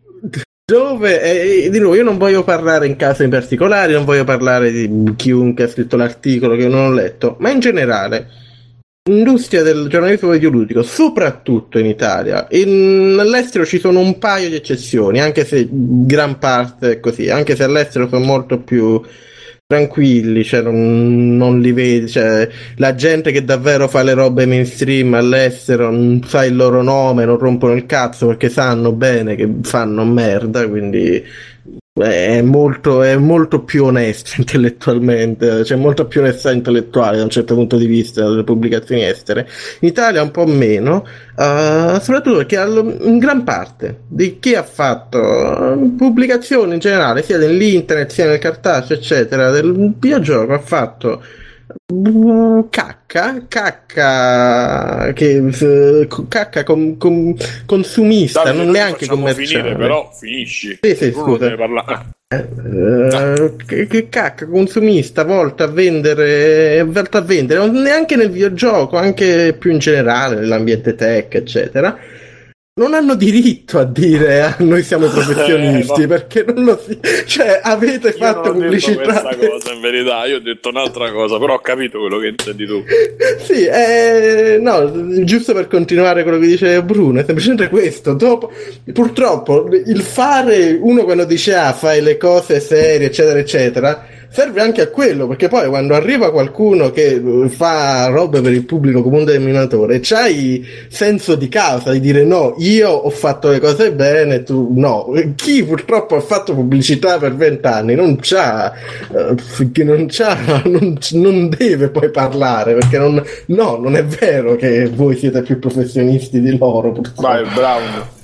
Dove, eh, di nuovo, io non voglio parlare in casi in particolare, non voglio parlare di chiunque ha scritto l'articolo che non ho letto, ma in generale, L'industria del giornalismo videoludico, soprattutto in Italia, in, all'estero ci sono un paio di eccezioni, anche se gran parte è così, anche se all'estero sono molto più tranquilli, cioè non, non li vedi, cioè la gente che davvero fa le robe mainstream all'estero non sa il loro nome, non rompono il cazzo perché sanno bene che fanno merda, quindi è molto, è molto più onesto intellettualmente, c'è molta più onestà intellettuale da un certo punto di vista delle pubblicazioni estere. In Italia un po' meno, eh, soprattutto perché in gran parte di chi ha fatto eh, pubblicazioni in generale, sia nell'internet sia nel cartaceo, eccetera, del videogioco ha fatto cacca, cacca che eh, cacca com- com- consumista, Davide, non neanche commerciale. finire, però finisci. Sì, sì, scusa. parlare. Eh, che, che cacca consumista volta a vendere volta a vendere non neanche nel videogioco anche più in generale nell'ambiente tech eccetera non hanno diritto a dire ah, noi siamo professionisti Eh, ma- perché non lo si cioè avete Io fatto ho detto pubblicità questa cosa in verità, io ho detto un'altra cosa, però ho capito quello che intendi tu. sì, eh, no, giusto per continuare quello che dice Bruno, è semplicemente questo. Dopo, purtroppo, il fare uno quando dice ah, fai le cose serie, eccetera, eccetera, serve anche a quello, perché poi quando arriva qualcuno che fa robe per il pubblico come un denominatore, c'hai senso di causa di dire no, io ho fatto le cose bene, tu no. Chi purtroppo ha fatto pubblicità per vent'anni non c'ha, eh, non c'ha, non, non deve poi parlare, perché non, no, non è vero che voi siete più professionisti di loro, purtroppo. Vai, Brown.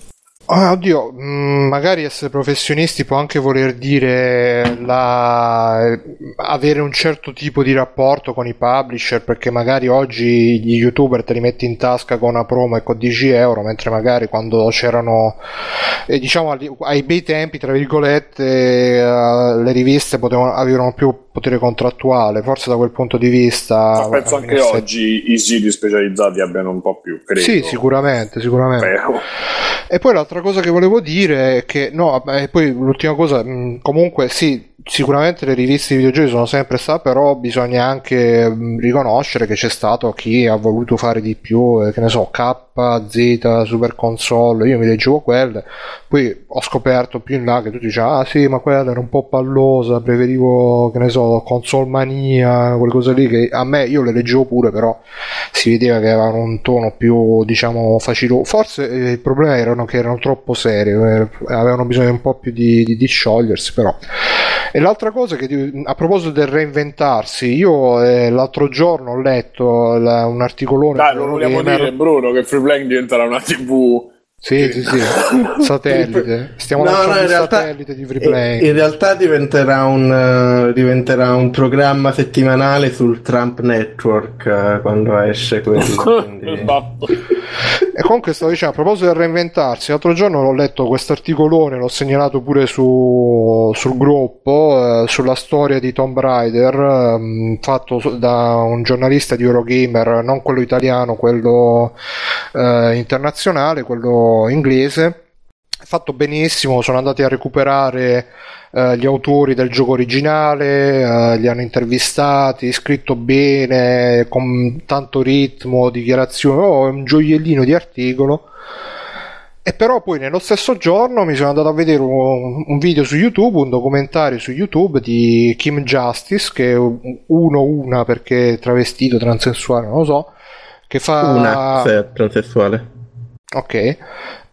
Ah, oddio, mh, magari essere professionisti può anche voler dire la- avere un certo tipo di rapporto con i publisher, perché magari oggi gli youtuber te li metti in tasca con una promo e con 10 euro, mentre magari quando c'erano, eh, diciamo, ai bei tempi, tra virgolette, eh, le riviste potevano, avevano più potere contrattuale, forse da quel punto di vista... Ma penso anche in effetti- oggi i siti specializzati abbiano un po' più, credo. Sì, sicuramente, sicuramente. Spero. E poi l'altra cosa che volevo dire è che, no, e poi l'ultima cosa, comunque sì, sicuramente le riviste di videogiochi sono sempre state, però bisogna anche mh, riconoscere che c'è stato chi ha voluto fare di più, eh, che ne so, K, Z, Super Console, io mi leggevo quelle, poi ho scoperto più in là che tutti dicevano, ah sì, ma quella era un po' pallosa, preferivo, che ne so, Console Mania, quelle cose lì, che a me io le leggevo pure, però si vedeva che avevano un tono più, diciamo, facile. Forse eh, il problema erano che erano troppo serie, eh, avevano bisogno un po' più di, di, di sciogliersi, però. E l'altra cosa che a proposito del reinventarsi, io eh, l'altro giorno ho letto la- un articolone Dai, lo vogliamo dire, Bruno, che Freeplaying diventerà una TV. Sì, sì, sì, satellite. Stiamo No, lanciando no, in realtà- satellite di Freeplay. In realtà diventerà un, eh, diventerà un programma settimanale sul Trump Network eh, quando esce quello. quindi- Esatto. E comunque stavo dicendo, a proposito del reinventarsi, l'altro giorno l'ho letto questo articolone, l'ho segnalato pure su, sul gruppo, eh, sulla storia di Tomb Raider, eh, fatto da un giornalista di Eurogamer, non quello italiano, quello eh, internazionale, quello inglese. Fatto benissimo, sono andati a recuperare eh, gli autori del gioco originale, eh, li hanno intervistati, scritto bene, con tanto ritmo, dichiarazione, oh, è un gioiellino di articolo. E però poi nello stesso giorno mi sono andato a vedere un, un, video su YouTube, un documentario su YouTube di Kim Justice, che è uno una perché è travestito, transessuale, non lo so, che fa... Una, se è transessuale. Ok,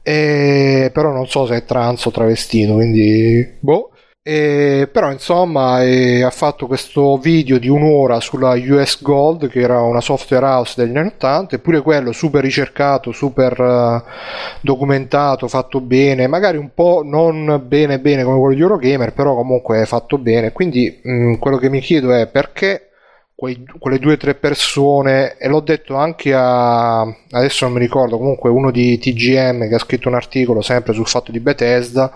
e... però non so se è trans o travestito, quindi... Boh. E, però insomma e, ha fatto questo video di un'ora sulla US Gold che era una software house degli anni 80 eppure quello super ricercato super uh, documentato fatto bene magari un po' non bene bene come quello di Eurogamer però comunque fatto bene. Quindi mh, mm, quello che mi chiedo è perché quei, quelle due o tre persone e l'ho detto anche a adesso non mi ricordo comunque uno di TGM che ha scritto un articolo sempre sul fatto di Bethesda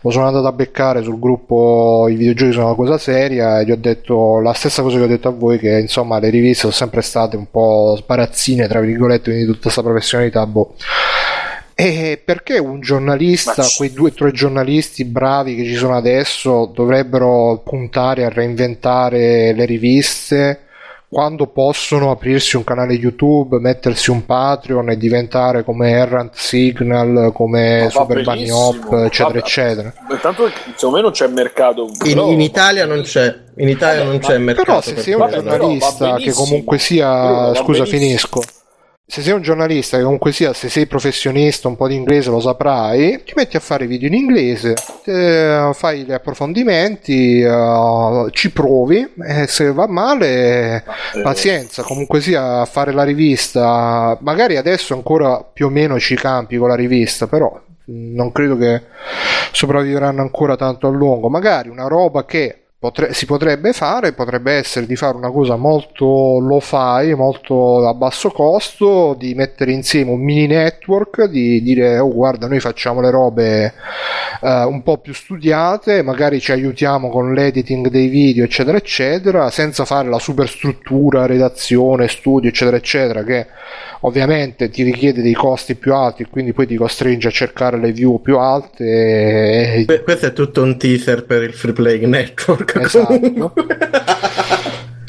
lo sono andato a beccare sul gruppo i videogiochi sono una cosa seria e gli ho detto la stessa cosa che ho detto a voi che insomma le riviste sono sempre state un po' sbarazzine tra virgolette quindi tutta questa professionalità boh e perché un giornalista, c- quei due o tre giornalisti bravi che ci sono adesso, dovrebbero puntare a reinventare le riviste quando possono aprirsi un canale YouTube, mettersi un Patreon e diventare come Errant Signal, come Super Bunny Hop, eccetera, vabbè. eccetera. Intanto secondo me non c'è mercato. Però... In, in, Italia non c'è. In Italia vabbè, non c'è mercato. Però se sei un giornalista che comunque sia. Scusa, finisco se sei un giornalista che comunque sia, se sei professionista, un po' di inglese lo saprai, ti metti a fare video in inglese, eh, fai gli approfondimenti, eh, ci provi e se va male, eh. pazienza, comunque sia, fare la rivista, magari adesso ancora più o meno ci campi con la rivista, però non credo che sopravvivranno ancora tanto a lungo, magari una roba che Potre- si potrebbe fare, potrebbe essere di fare una cosa molto low fi, molto a basso costo, di mettere insieme un mini network, di dire oh guarda noi facciamo le robe uh, un po' più studiate, magari ci aiutiamo con l'editing dei video eccetera eccetera, senza fare la superstruttura, redazione, studio eccetera eccetera che ovviamente ti richiede dei costi più alti e quindi poi ti costringe a cercare le view più alte. E... Questo è tutto un teaser per il free play network. Esatto.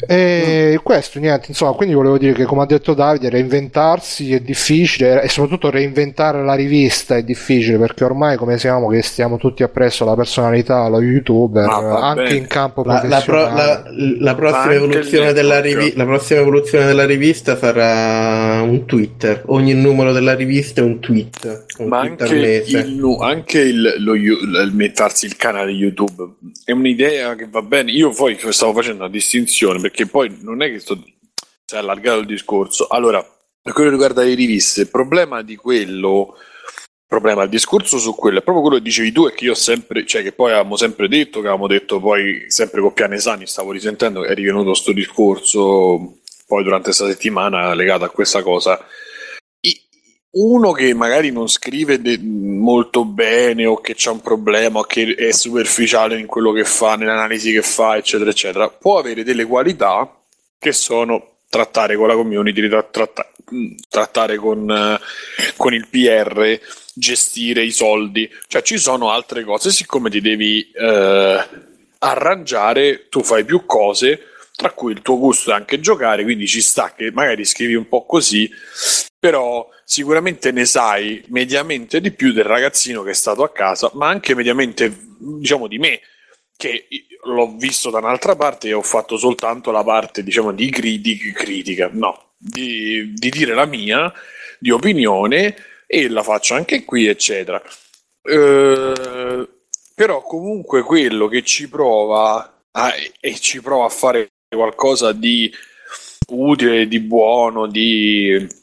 E questo niente, insomma, quindi volevo dire che come ha detto Davide, reinventarsi è difficile e soprattutto reinventare la rivista è difficile perché ormai come siamo che stiamo tutti appresso alla personalità, allo youtuber, anche bene. in campo la, la, pro, la, la, prossima evoluzione della rivi- la prossima evoluzione della rivista sarà un Twitter, ogni numero della rivista è un tweet. Un Ma tweet anche, il, anche il, lo, il mettersi il canale YouTube è un'idea che va bene. Io poi stavo facendo una distinzione perché poi non è che sto si è allargato il discorso. Allora, per quello che riguarda le riviste, il problema di quello problema, il discorso su quello è proprio quello che dicevi tu e che io sempre, cioè che poi avevamo sempre detto, che avevamo detto poi sempre con Pianesani, stavo risentendo, è rivenuto questo discorso poi durante questa settimana legato a questa cosa. Uno che magari non scrive de- molto bene o che c'ha un problema o che è superficiale in quello che fa, nell'analisi che fa, eccetera, eccetera, può avere delle qualità che sono trattare con la community, tratta- trattare con, uh, con, il PR, gestire i soldi, cioè ci sono altre cose, siccome ti devi uh, arrangiare, tu fai più cose, tra cui il tuo gusto è anche giocare, quindi ci sta che magari scrivi un po' così, però sicuramente ne sai mediamente di più del ragazzino che è stato a casa, ma anche mediamente, diciamo, di me, che l'ho visto da un'altra parte e ho fatto soltanto la parte, diciamo, di critica, critica no, di, di dire la mia, di opinione, e la faccio anche qui, eccetera. Eh, però comunque quello che ci prova a, e ci prova a fare qualcosa di utile, di buono, di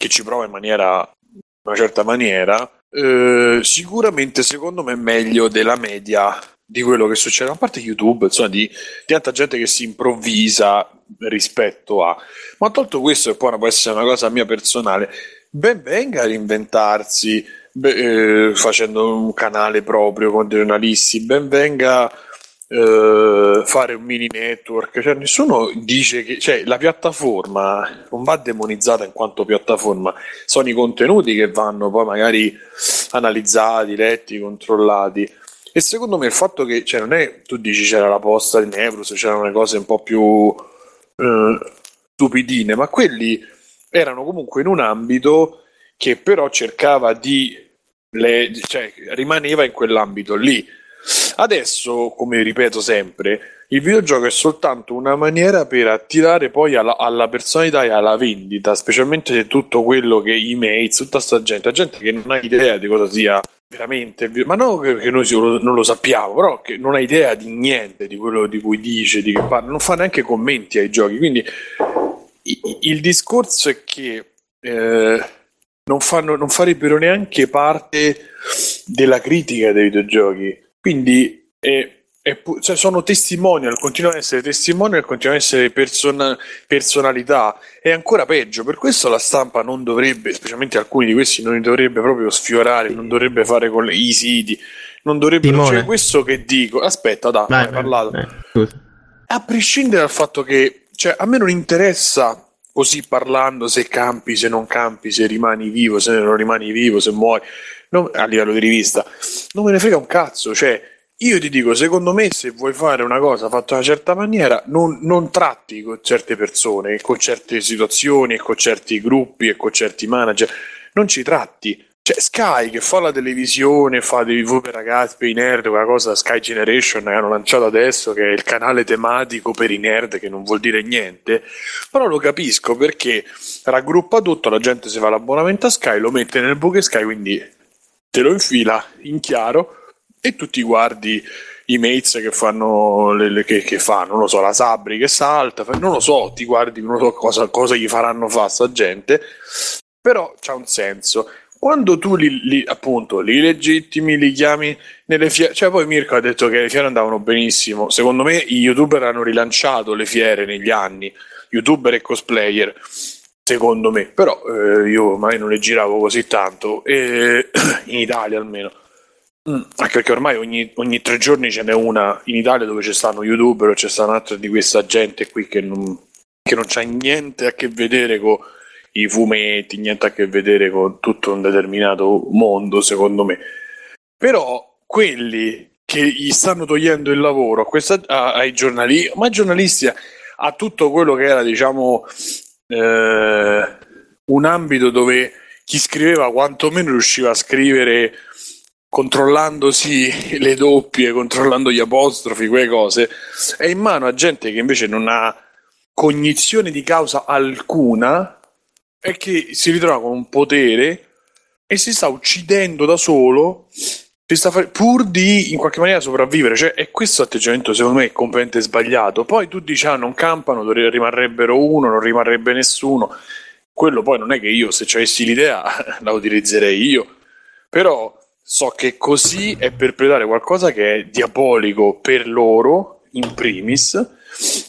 che ci prova in maniera in una certa maniera, eh, sicuramente secondo me è meglio della media di quello che succede, a parte YouTube, insomma, di, tanta gente che si improvvisa rispetto a. Ma tolto questo, che poi può essere una cosa mia personale, ben venga a reinventarsi beh, eh, facendo un canale proprio con dei giornalisti, ben venga eh, fare un mini network, cioè nessuno dice che cioè, la piattaforma non va demonizzata in quanto piattaforma, sono i contenuti che vanno poi magari analizzati, letti, controllati. E secondo me il fatto che cioè, non è tu dici c'era la posta di Nevrus, c'erano le cose un po' più eh, stupidine, ma quelli erano comunque in un ambito che però cercava di le, cioè, rimaneva in quell'ambito lì Adesso, come ripeto sempre, il videogioco è soltanto una maniera per attirare poi alla, alla personalità e alla vendita, specialmente se tutto quello che i mates, tutta sta gente, la gente che non ha idea di cosa sia veramente, ma non che noi non lo sappiamo, però che non ha idea di niente di quello di cui dice, di che parla, non fa neanche commenti ai giochi. Quindi il discorso è che eh, non, fanno, non farebbero neanche parte della critica dei videogiochi quindi è, è, cioè sono testimonial, continuano ad essere testimonial, continuano ad essere persona, personalità. È ancora peggio, per questo la stampa non dovrebbe, specialmente alcuni di questi, non li dovrebbe proprio sfiorare, non dovrebbe fare con le, i siti, non dovrebbe... Cioè, questo che dico... Aspetta, dai, hai parlato. Vai, a prescindere dal fatto che, cioè, a me non interessa così parlando se campi, se non campi, se rimani vivo, se non rimani vivo, se muori non, a livello di rivista, non me ne frega un cazzo. Cioè, io ti dico, secondo me, se vuoi fare una cosa fatta in una certa maniera, non, non tratti con certe persone, con certe situazioni, con certi gruppi e con certi manager, non ci tratti. Cioè, Sky che fa la televisione, fa dei TV per ragazzi, per i nerd, quella cosa Sky Generation che hanno lanciato adesso, che è il canale tematico per i nerd, che non vuol dire niente, però lo capisco perché raggruppa tutto, la gente si fa l'abbonamento a Sky, lo mette nel buco Sky, quindi te lo infila in chiaro e tu ti guardi i mates che fanno le, le, che, che fanno, non lo so, la Sabri che salta, non lo so, ti guardi, non lo so cosa, cosa gli faranno fare a sta gente, però c'ha un senso. Quando tu li, li, appunto li legittimi, li chiami nelle fiere, cioè poi Mirko ha detto che le fiere andavano benissimo. Secondo me i youtuber hanno rilanciato le fiere negli anni, youtuber e cosplayer secondo me, però eh, io mai non le giravo così tanto, e, in Italia almeno. Mm, anche perché ormai ogni, ogni, tre giorni ce n'è una in Italia dove c'è stanno youtuber o c'è sta un'altra di questa gente qui che non, che non c'ha niente a che vedere con i fumetti, niente a che vedere con tutto un determinato mondo, secondo me. Però quelli che gli stanno togliendo il lavoro a questa, a, ai giornalisti, ma giornalisti a tutto quello che era, diciamo, eh, un ambito dove chi scriveva quantomeno riusciva a scrivere controllandosi le doppie, controllando gli apostrofi, quelle cose, è in mano a gente che invece non ha cognizione di causa alcuna e che si ritrova con un potere e si sta uccidendo da solo fa- pur di in qualche maniera sopravvivere. Cioè, è questo atteggiamento, secondo me, completamente sbagliato. Poi tu dici, ah, non campano, rimarrebbero uno, non rimarrebbe nessuno. Quello poi non è che io, se avessi l'idea, la utilizzerei io. Però so che così è perpetrare qualcosa che è diabolico per loro, in primis,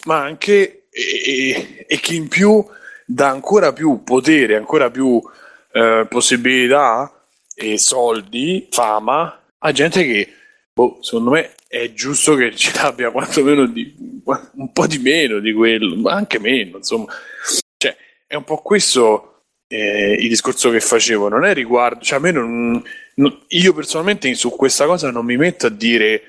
ma anche e, e, e che in più dà ancora più potere, ancora più eh, possibilità e soldi, fama a gente che, boh, secondo me è giusto che ci abbia quantomeno di, un po' di meno di quello, ma anche meno, insomma. Cioè, è un po' questo eh, il discorso che facevo, non è riguardo, cioè a me non, non, io personalmente su questa cosa non mi metto a dire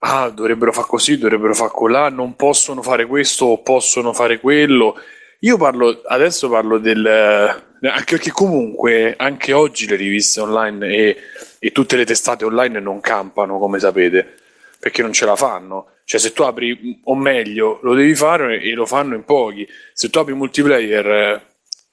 ah, dovrebbero fare così, dovrebbero fare colà, non possono fare questo o possono fare quello. Io parlo, adesso parlo del, anche perché comunque anche oggi le riviste online e, e, tutte le testate online non campano, come sapete, perché non ce la fanno. Cioè, se tu apri, o meglio, lo devi fare e lo fanno in pochi. Se tu apri multiplayer,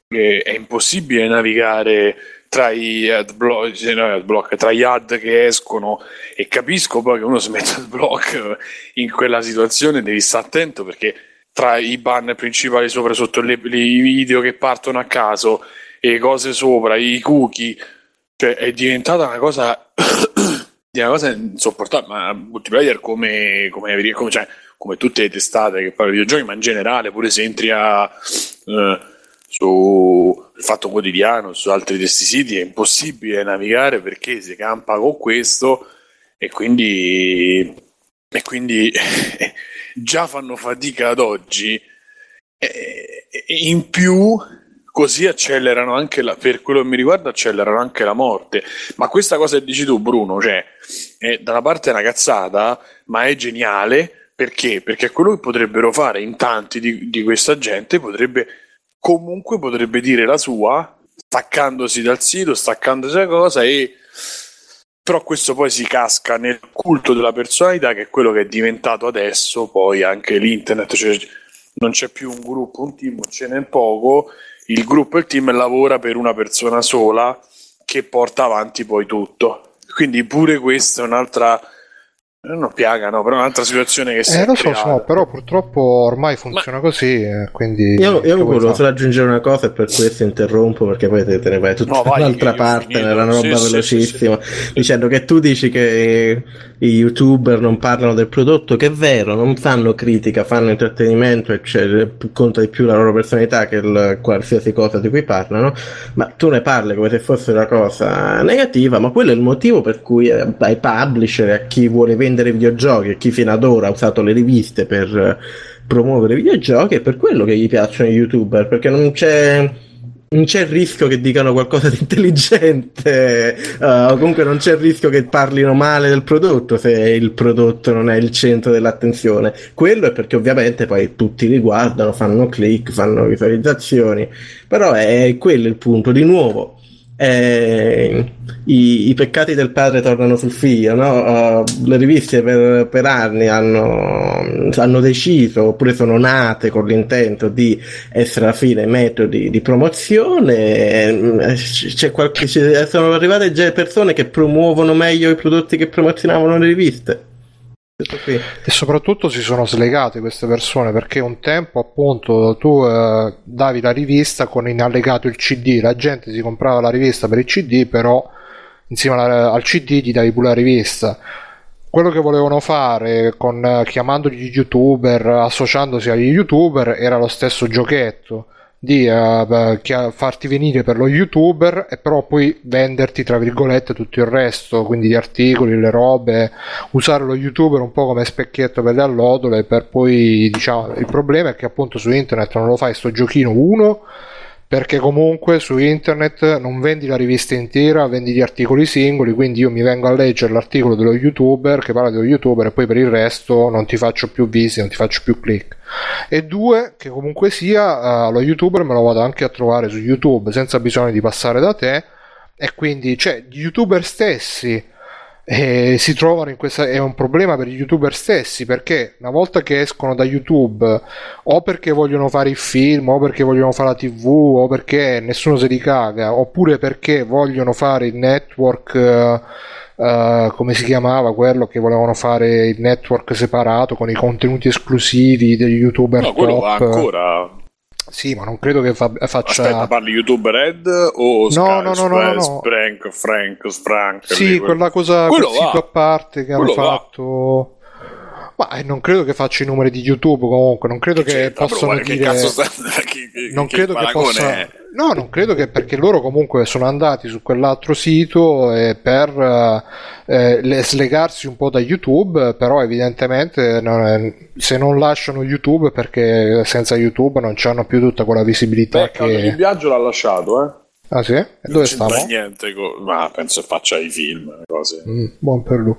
eh, è impossibile navigare tra i adblock, no, adblock, tra gli ad che escono e capisco poi che uno si mette adblock in quella situazione, devi stare attento perché tra i banner principali sopra e sotto le, le, i video che partono a caso e cose sopra, i cookie, cioè è diventata una cosa una cosa insopportabile, ma multiplayer come, come, come, cioè, come tutte le testate che parlo di videogiochi, ma in generale, pure se entri a, uh, su il Fatto Quotidiano, su altri di questi siti è impossibile navigare perché si campa con questo e quindi, e quindi già fanno fatica ad oggi e, in più così accelerano anche la, per quello che mi riguarda accelerano anche la morte ma questa cosa che dici tu Bruno cioè è da una parte una cazzata ma è geniale perché? Perché quello che potrebbero fare in tanti di, di questa gente potrebbe comunque potrebbe dire la sua staccandosi dal sito, staccandosi da cosa e però questo poi si casca nel culto della personalità che è quello che è diventato adesso poi anche l'internet cioè non c'è più un gruppo, un team, ce n'è poco il gruppo e il team lavora per una persona sola che porta avanti poi tutto. Quindi pure questa è un'altra non piaga, no, però è un'altra situazione che si eh, è lo so, so, però purtroppo ormai funziona così, eh, quindi... Io, io volevo solo aggiungere una cosa e per questo interrompo perché poi te, te ne vai tutta No, vai, un'altra parte finito. nella roba Sì, velocissima sì, sì. dicendo che tu dici che i youtuber non parlano del prodotto che è vero non fanno critica fanno intrattenimento e cioè, conta di più la loro personalità che il qualsiasi cosa di cui parlano ma tu ne parli come se fosse una cosa negativa ma quello è il motivo per cui eh, ai publisher a chi vuole vendere videogiochi e chi fino ad ora ha usato le riviste per eh, promuovere videogiochi è per quello che gli piacciono i youtuber perché non c'è non c'è il rischio che dicano qualcosa di intelligente o comunque non c'è il rischio che parlino male del prodotto se il prodotto non è il centro dell'attenzione. Quello è perché ovviamente poi tutti li guardano fanno click fanno visualizzazioni però è quello il punto. Di nuovo eh, i, i peccati del padre tornano sul figlio, no? Uh, le riviste per, per anni hanno, hanno deciso, oppure sono nate con l'intento di essere alla fine metodi di promozione. eh, C'è qualche, sono arrivate già persone che promuovono meglio i prodotti che promozionavano le riviste. E soprattutto si sono slegate queste persone perché un tempo appunto tu eh, davi la rivista con in allegato il CD, la gente si comprava la rivista per il CD, però insieme alla- al CD gli davi pure la rivista. Quello che volevano fare con eh, chiamandogli youtuber, associandosi agli youtuber, era lo stesso giochetto di chia- farti venire per lo youtuber e però poi venderti tra virgolette tutto il resto, quindi gli articoli, le robe, usare lo youtuber un po' come specchietto per le allodole per poi diciamo il problema è che appunto su internet non lo fai sto giochino uno perché comunque su internet non vendi la rivista intera, vendi gli articoli singoli, quindi io mi vengo a leggere l'articolo dello youtuber che parla dello youtuber e poi per il resto non ti faccio più visite, non ti faccio più click. E due, che comunque sia, eh, lo youtuber me lo vado anche a trovare su YouTube senza bisogno di passare da te e quindi cioè gli youtuber stessi eh, si trovano in questa è un problema per gli youtuber stessi perché una volta che escono da YouTube o perché vogliono fare il film o perché vogliono fare la tv o perché nessuno se li caga oppure perché vogliono fare il network eh, eh, come si chiamava quello che volevano fare il network separato con i contenuti esclusivi degli youtuber No, quello va top ancora. Sì ma non credo che fa- faccia Aspetta, parli YouTuber Red o Sky, no, no, no, no, no. Frank, Frank, Frank. Sì, lì, quella cosa, va. a parte che hanno va. Ma eh, non credo che faccia i numeri di YouTube comunque, non credo che c'entra, possano? Che dire... cazzo sta- che- che- non che credo che possa... è? No, non credo che perché loro comunque sono andati su quell'altro sito eh, per eh, le- slegarsi un po' da YouTube, però evidentemente non è- se non lasciano YouTube perché senza YouTube non hanno più tutta quella visibilità Beh, Caldo di che... viaggio l'ha lasciato, eh. Ah sì? E Non dove stavo? niente, co- ma penso faccia i film, cose. Mm, buon per lui.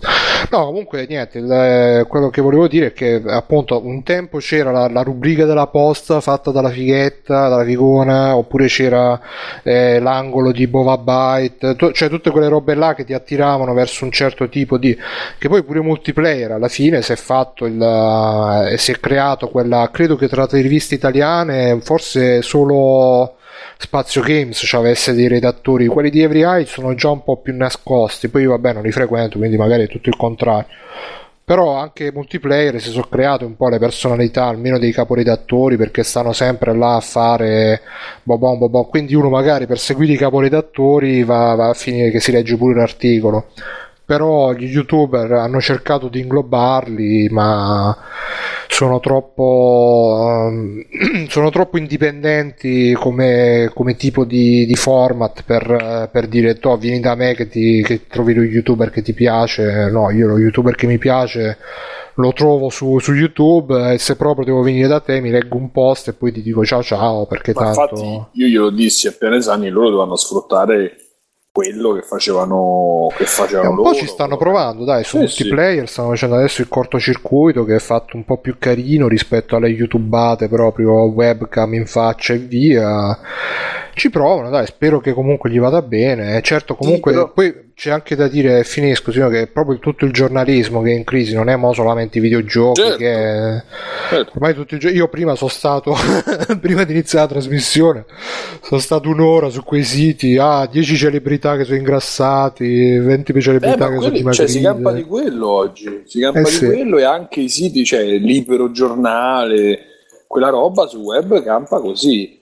No, comunque niente, il- quello che volevo dire è che appunto un tempo c'era la, la rubrica della posta fatta dalla fighetta, dalla figona, oppure c'era eh, l'angolo di Bova Byte, to- cioè tutte quelle robe là che ti attiravano verso un certo tipo di... che poi pure multiplayer alla fine si è fatto il... eh, si è creato quella, credo che tra le riviste italiane forse solo... Spazio Games ci avesse dei redattori, quelli di Every Eye sono già un po' più nascosti, poi vabbè non li frequento, quindi magari è tutto il contrario. Però anche multiplayer si sono create un po' le personalità, almeno dei caporedattori, perché stanno sempre là a fare bobon bobon. Quindi uno magari per seguire i caporedattori va, va a finire che si legge pure l'articolo. Però gli youtuber hanno cercato di inglobarli ma sono troppo um, sono troppo indipendenti come, come tipo di, di, format per, per dire tu vieni da me che, ti, che trovi lo youtuber che ti piace. No io lo youtuber che mi piace lo trovo su, su, YouTube e se proprio devo venire da te mi leggo un post e poi ti dico ciao ciao perché Ma tanto... infatti io glielo dissi appena esami loro dovevano sfruttare quello che facevano, che facevano un loro. po' ci stanno provando, dai, su sì, multiplayer sì. stanno facendo adesso il cortocircuito che è fatto un po' più carino rispetto alle youtubate proprio webcam in faccia e via. Ci provano, dai, spero che comunque gli vada bene. Certo, comunque sì, però... poi c'è anche da dire, finisco, sì, che proprio tutto il giornalismo che è in crisi non è mo solamente i videogiochi, certo. che certo. ormai tutti i gio- io prima sono stato, prima di iniziare la trasmissione, sono stato un'ora su quei siti, ah, 10 celebrità che sono ingrassati, 20 celebrità eh, che sono dimagrite. Cioè, si campa di quello oggi, si campa eh, di sì. quello e anche i siti, cioè libero giornale, quella roba su web campa così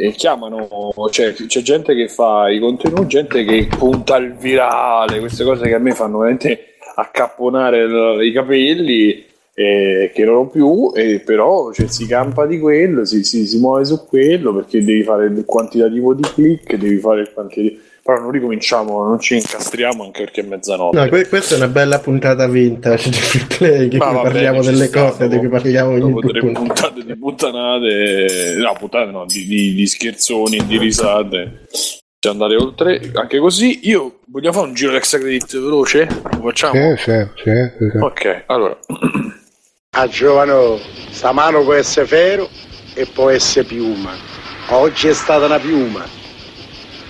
e chiamano, cioè, c'è gente che fa i contenuti, gente che punta il virale, queste cose che a me fanno veramente accapponare l- i capelli, eh, che non ho più, e però cioè, si campa di quello, si, si, si, muove su quello perché devi fare il quantitativo di click, devi fare il quantitativo però non ricominciamo, non ci incastriamo anche perché è mezzanotte. No, que- questa è una bella puntata vintage di free play, che vabbè, parliamo delle cose di cui parliamo ogni dopo tre puntate di puttanate, no, puttanate no, di, di, di scherzoni, di risate. C'è andare oltre anche così. Io vogliamo fare un giro l'extra credit veloce? Lo facciamo? Sì, sì, sì, sì. Ok, allora. A giovano, sta mano può essere ferro e può essere piuma. Oggi è stata una piuma.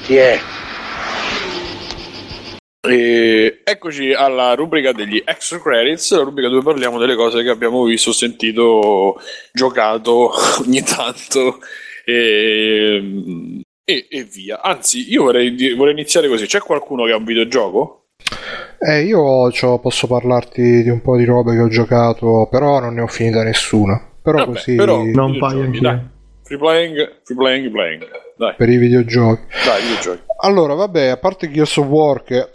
Chi è? E eccoci alla rubrica degli extra credits, la rubrica dove parliamo delle cose che abbiamo visto, sentito, giocato ogni tanto e, e, e via. Anzi, io vorrei, vorrei, iniziare così: c'è qualcuno che ha un videogioco? Eh, io posso parlarti di un po' di robe che ho giocato, però non ne ho finita nessuna. Però Vabbè, così però, non paio anche. Free playing, free playing, playing. Dai. Per i videogiochi. Dai, videogiochi. Allora, vabbè, a parte Gears of War che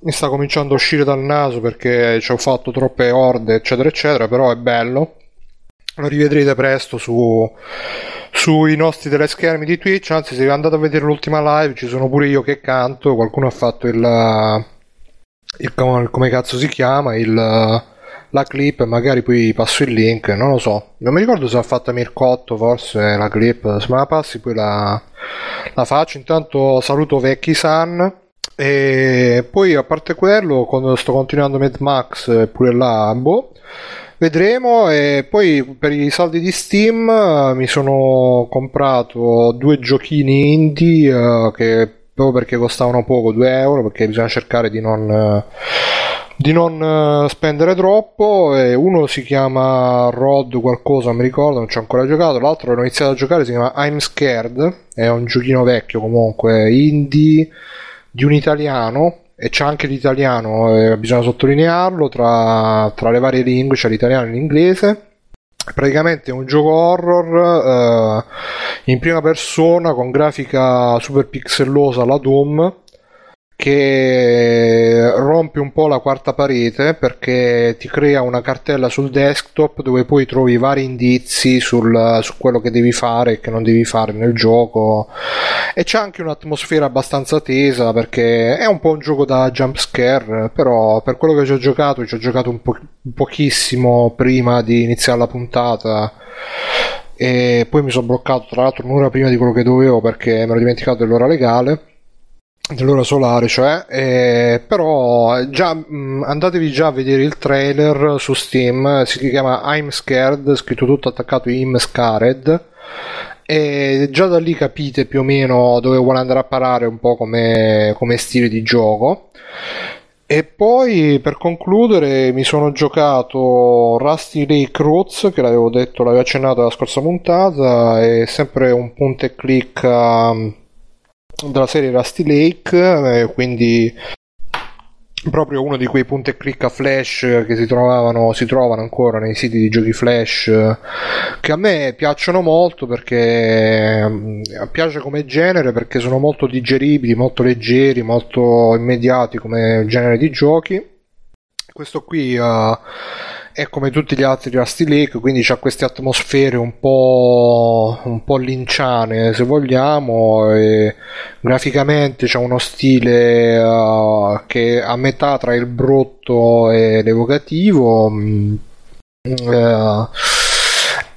mi sta cominciando a uscire dal naso perché ci ho fatto troppe orde, eccetera, eccetera, però è bello. Lo rivedrete presto su, sui nostri teleschermi di Twitch. Anzi, se andate a vedere l'ultima live, ci sono pure io che canto. Qualcuno ha fatto il, il come cazzo si chiama, il, la clip. Magari poi passo il link. Non lo so, non mi ricordo se ha fatto Mircotto. Forse la clip. Se me la passi, poi la, la faccio. Intanto saluto Vecchi San e poi a parte quello, quando sto continuando Mad Max, pure là, boh, vedremo. E poi per i saldi di Steam eh, mi sono comprato due giochini indie uh, che proprio perché costavano poco, 2 euro, perché bisogna cercare di non. Uh, di non spendere troppo e uno si chiama Rod qualcosa mi ricordo non ci ho ancora giocato. L'altro l'ho iniziato a giocare si chiama I'm Scared. È un giochino vecchio comunque indie di un italiano e c'è anche l'italiano, eh, bisogna sottolinearlo, tra, tra, le varie lingue c'è l'italiano e l'inglese. Praticamente è un gioco horror eh, in prima persona con grafica super pixellosa alla Doom che rompe un po' la quarta parete perché ti crea una cartella sul desktop dove poi trovi vari indizi sul, su quello che devi fare e che non devi fare nel gioco. E c'è anche un'atmosfera abbastanza tesa perché è un po' un gioco da jump scare però per quello che ci ho giocato ci ho giocato un, po- pochissimo prima di iniziare la puntata e poi mi sono bloccato tra l'altro un'ora prima di quello che dovevo perché mi ero dimenticato dell'ora legale dell'ora solare, cioè, eh, però già mh, andatevi già a vedere il trailer su Steam, si chiama I'm Scared, scritto tutto attaccato I'm Scared e già da lì capite più o meno dove vuole andare a parare un po' come, come stile di gioco. E poi per concludere mi sono giocato Rusty Lake Roots, che l'avevo detto, l'avevo accennato la scorsa puntata, è sempre un punto e click um, della serie Rusty Lake, eh, quindi proprio uno di quei punti e clicca flash che si trovavano si trovano ancora nei siti di giochi flash che a me piacciono molto perché mm, piace come genere perché sono molto digeribili molto leggeri molto immediati come genere di giochi. Questo qui uh, è come tutti gli altri Rusty Lake, quindi ha queste atmosfere un po', un po' linciane se vogliamo, e graficamente c'è uno stile uh, che a metà tra il brutto e l'evocativo. Uh,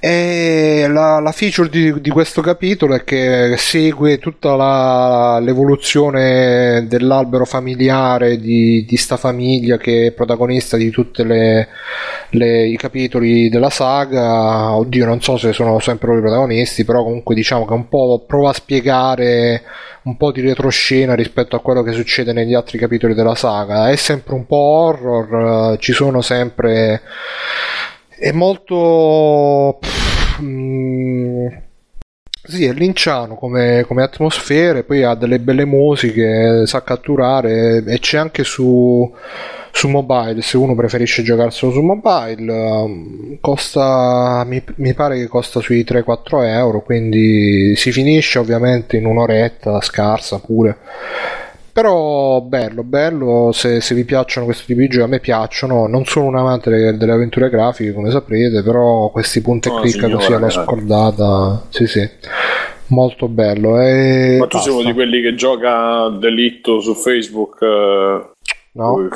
e la, la feature di, di, questo capitolo è che segue tutta la, l'evoluzione dell'albero familiare di, di sta famiglia che è protagonista di tutti i capitoli della saga. Oddio, non so se sono sempre loro i protagonisti, però comunque diciamo che un po' prova a spiegare un po' di retroscena rispetto a quello che succede negli altri capitoli della saga. È sempre un po' horror, ci sono sempre è molto pff, mm, sì, è linciano come, come atmosfere, poi ha delle belle musiche, sa catturare e c'è anche su, su mobile, se uno preferisce giocarselo su mobile, um, costa, mi, mi, pare che costa sui 3-4 euro, quindi si finisce ovviamente in un'oretta scarsa pure però bello, bello, se, se, vi piacciono questi tipi di giochi, a me piacciono, non sono un amante delle, delle avventure grafiche come saprete, però questi punti e clicca così alla scordata, sì sì, molto bello. E Ma tu sei uno di quelli che gioca delitto su Facebook? Eh... No,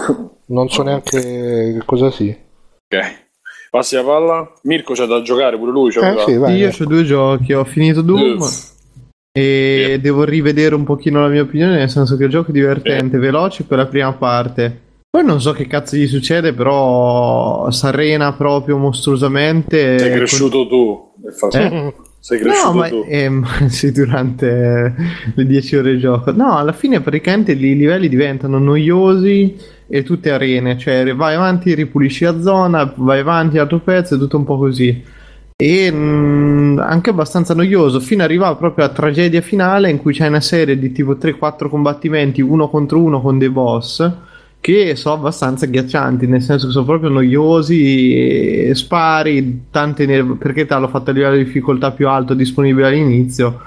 non so neanche che cosa sia. Ok. Passi la palla? Mirko c'è da giocare pure lui. Eh, sì, Io ho due giochi, ho finito Doom. Uff e yeah. devo rivedere un pochino la mia opinione, nel senso che il gioco è divertente, yeah. veloce per la prima parte. Poi non so che cazzo gli succede, però s'arena proprio mostruosamente. Sei cresciuto tu, eh? Sei cresciuto no, ma, tu. Eh, sì, durante le 10 ore di gioco. No, alla fine praticamente i livelli diventano noiosi e tutte arene, cioè vai avanti, ripulisci la zona, vai avanti, altro pezzo, è tutto un po' così e mh, mm, anche abbastanza noioso fino ad arrivare proprio alla tragedia finale in cui c'è una serie di tipo 3-4 combattimenti uno contro uno con dei boss che sono abbastanza agghiaccianti nel senso che sono proprio noiosi spari tante nerv- perché te l'ho fatto a livello di difficoltà più alto disponibile all'inizio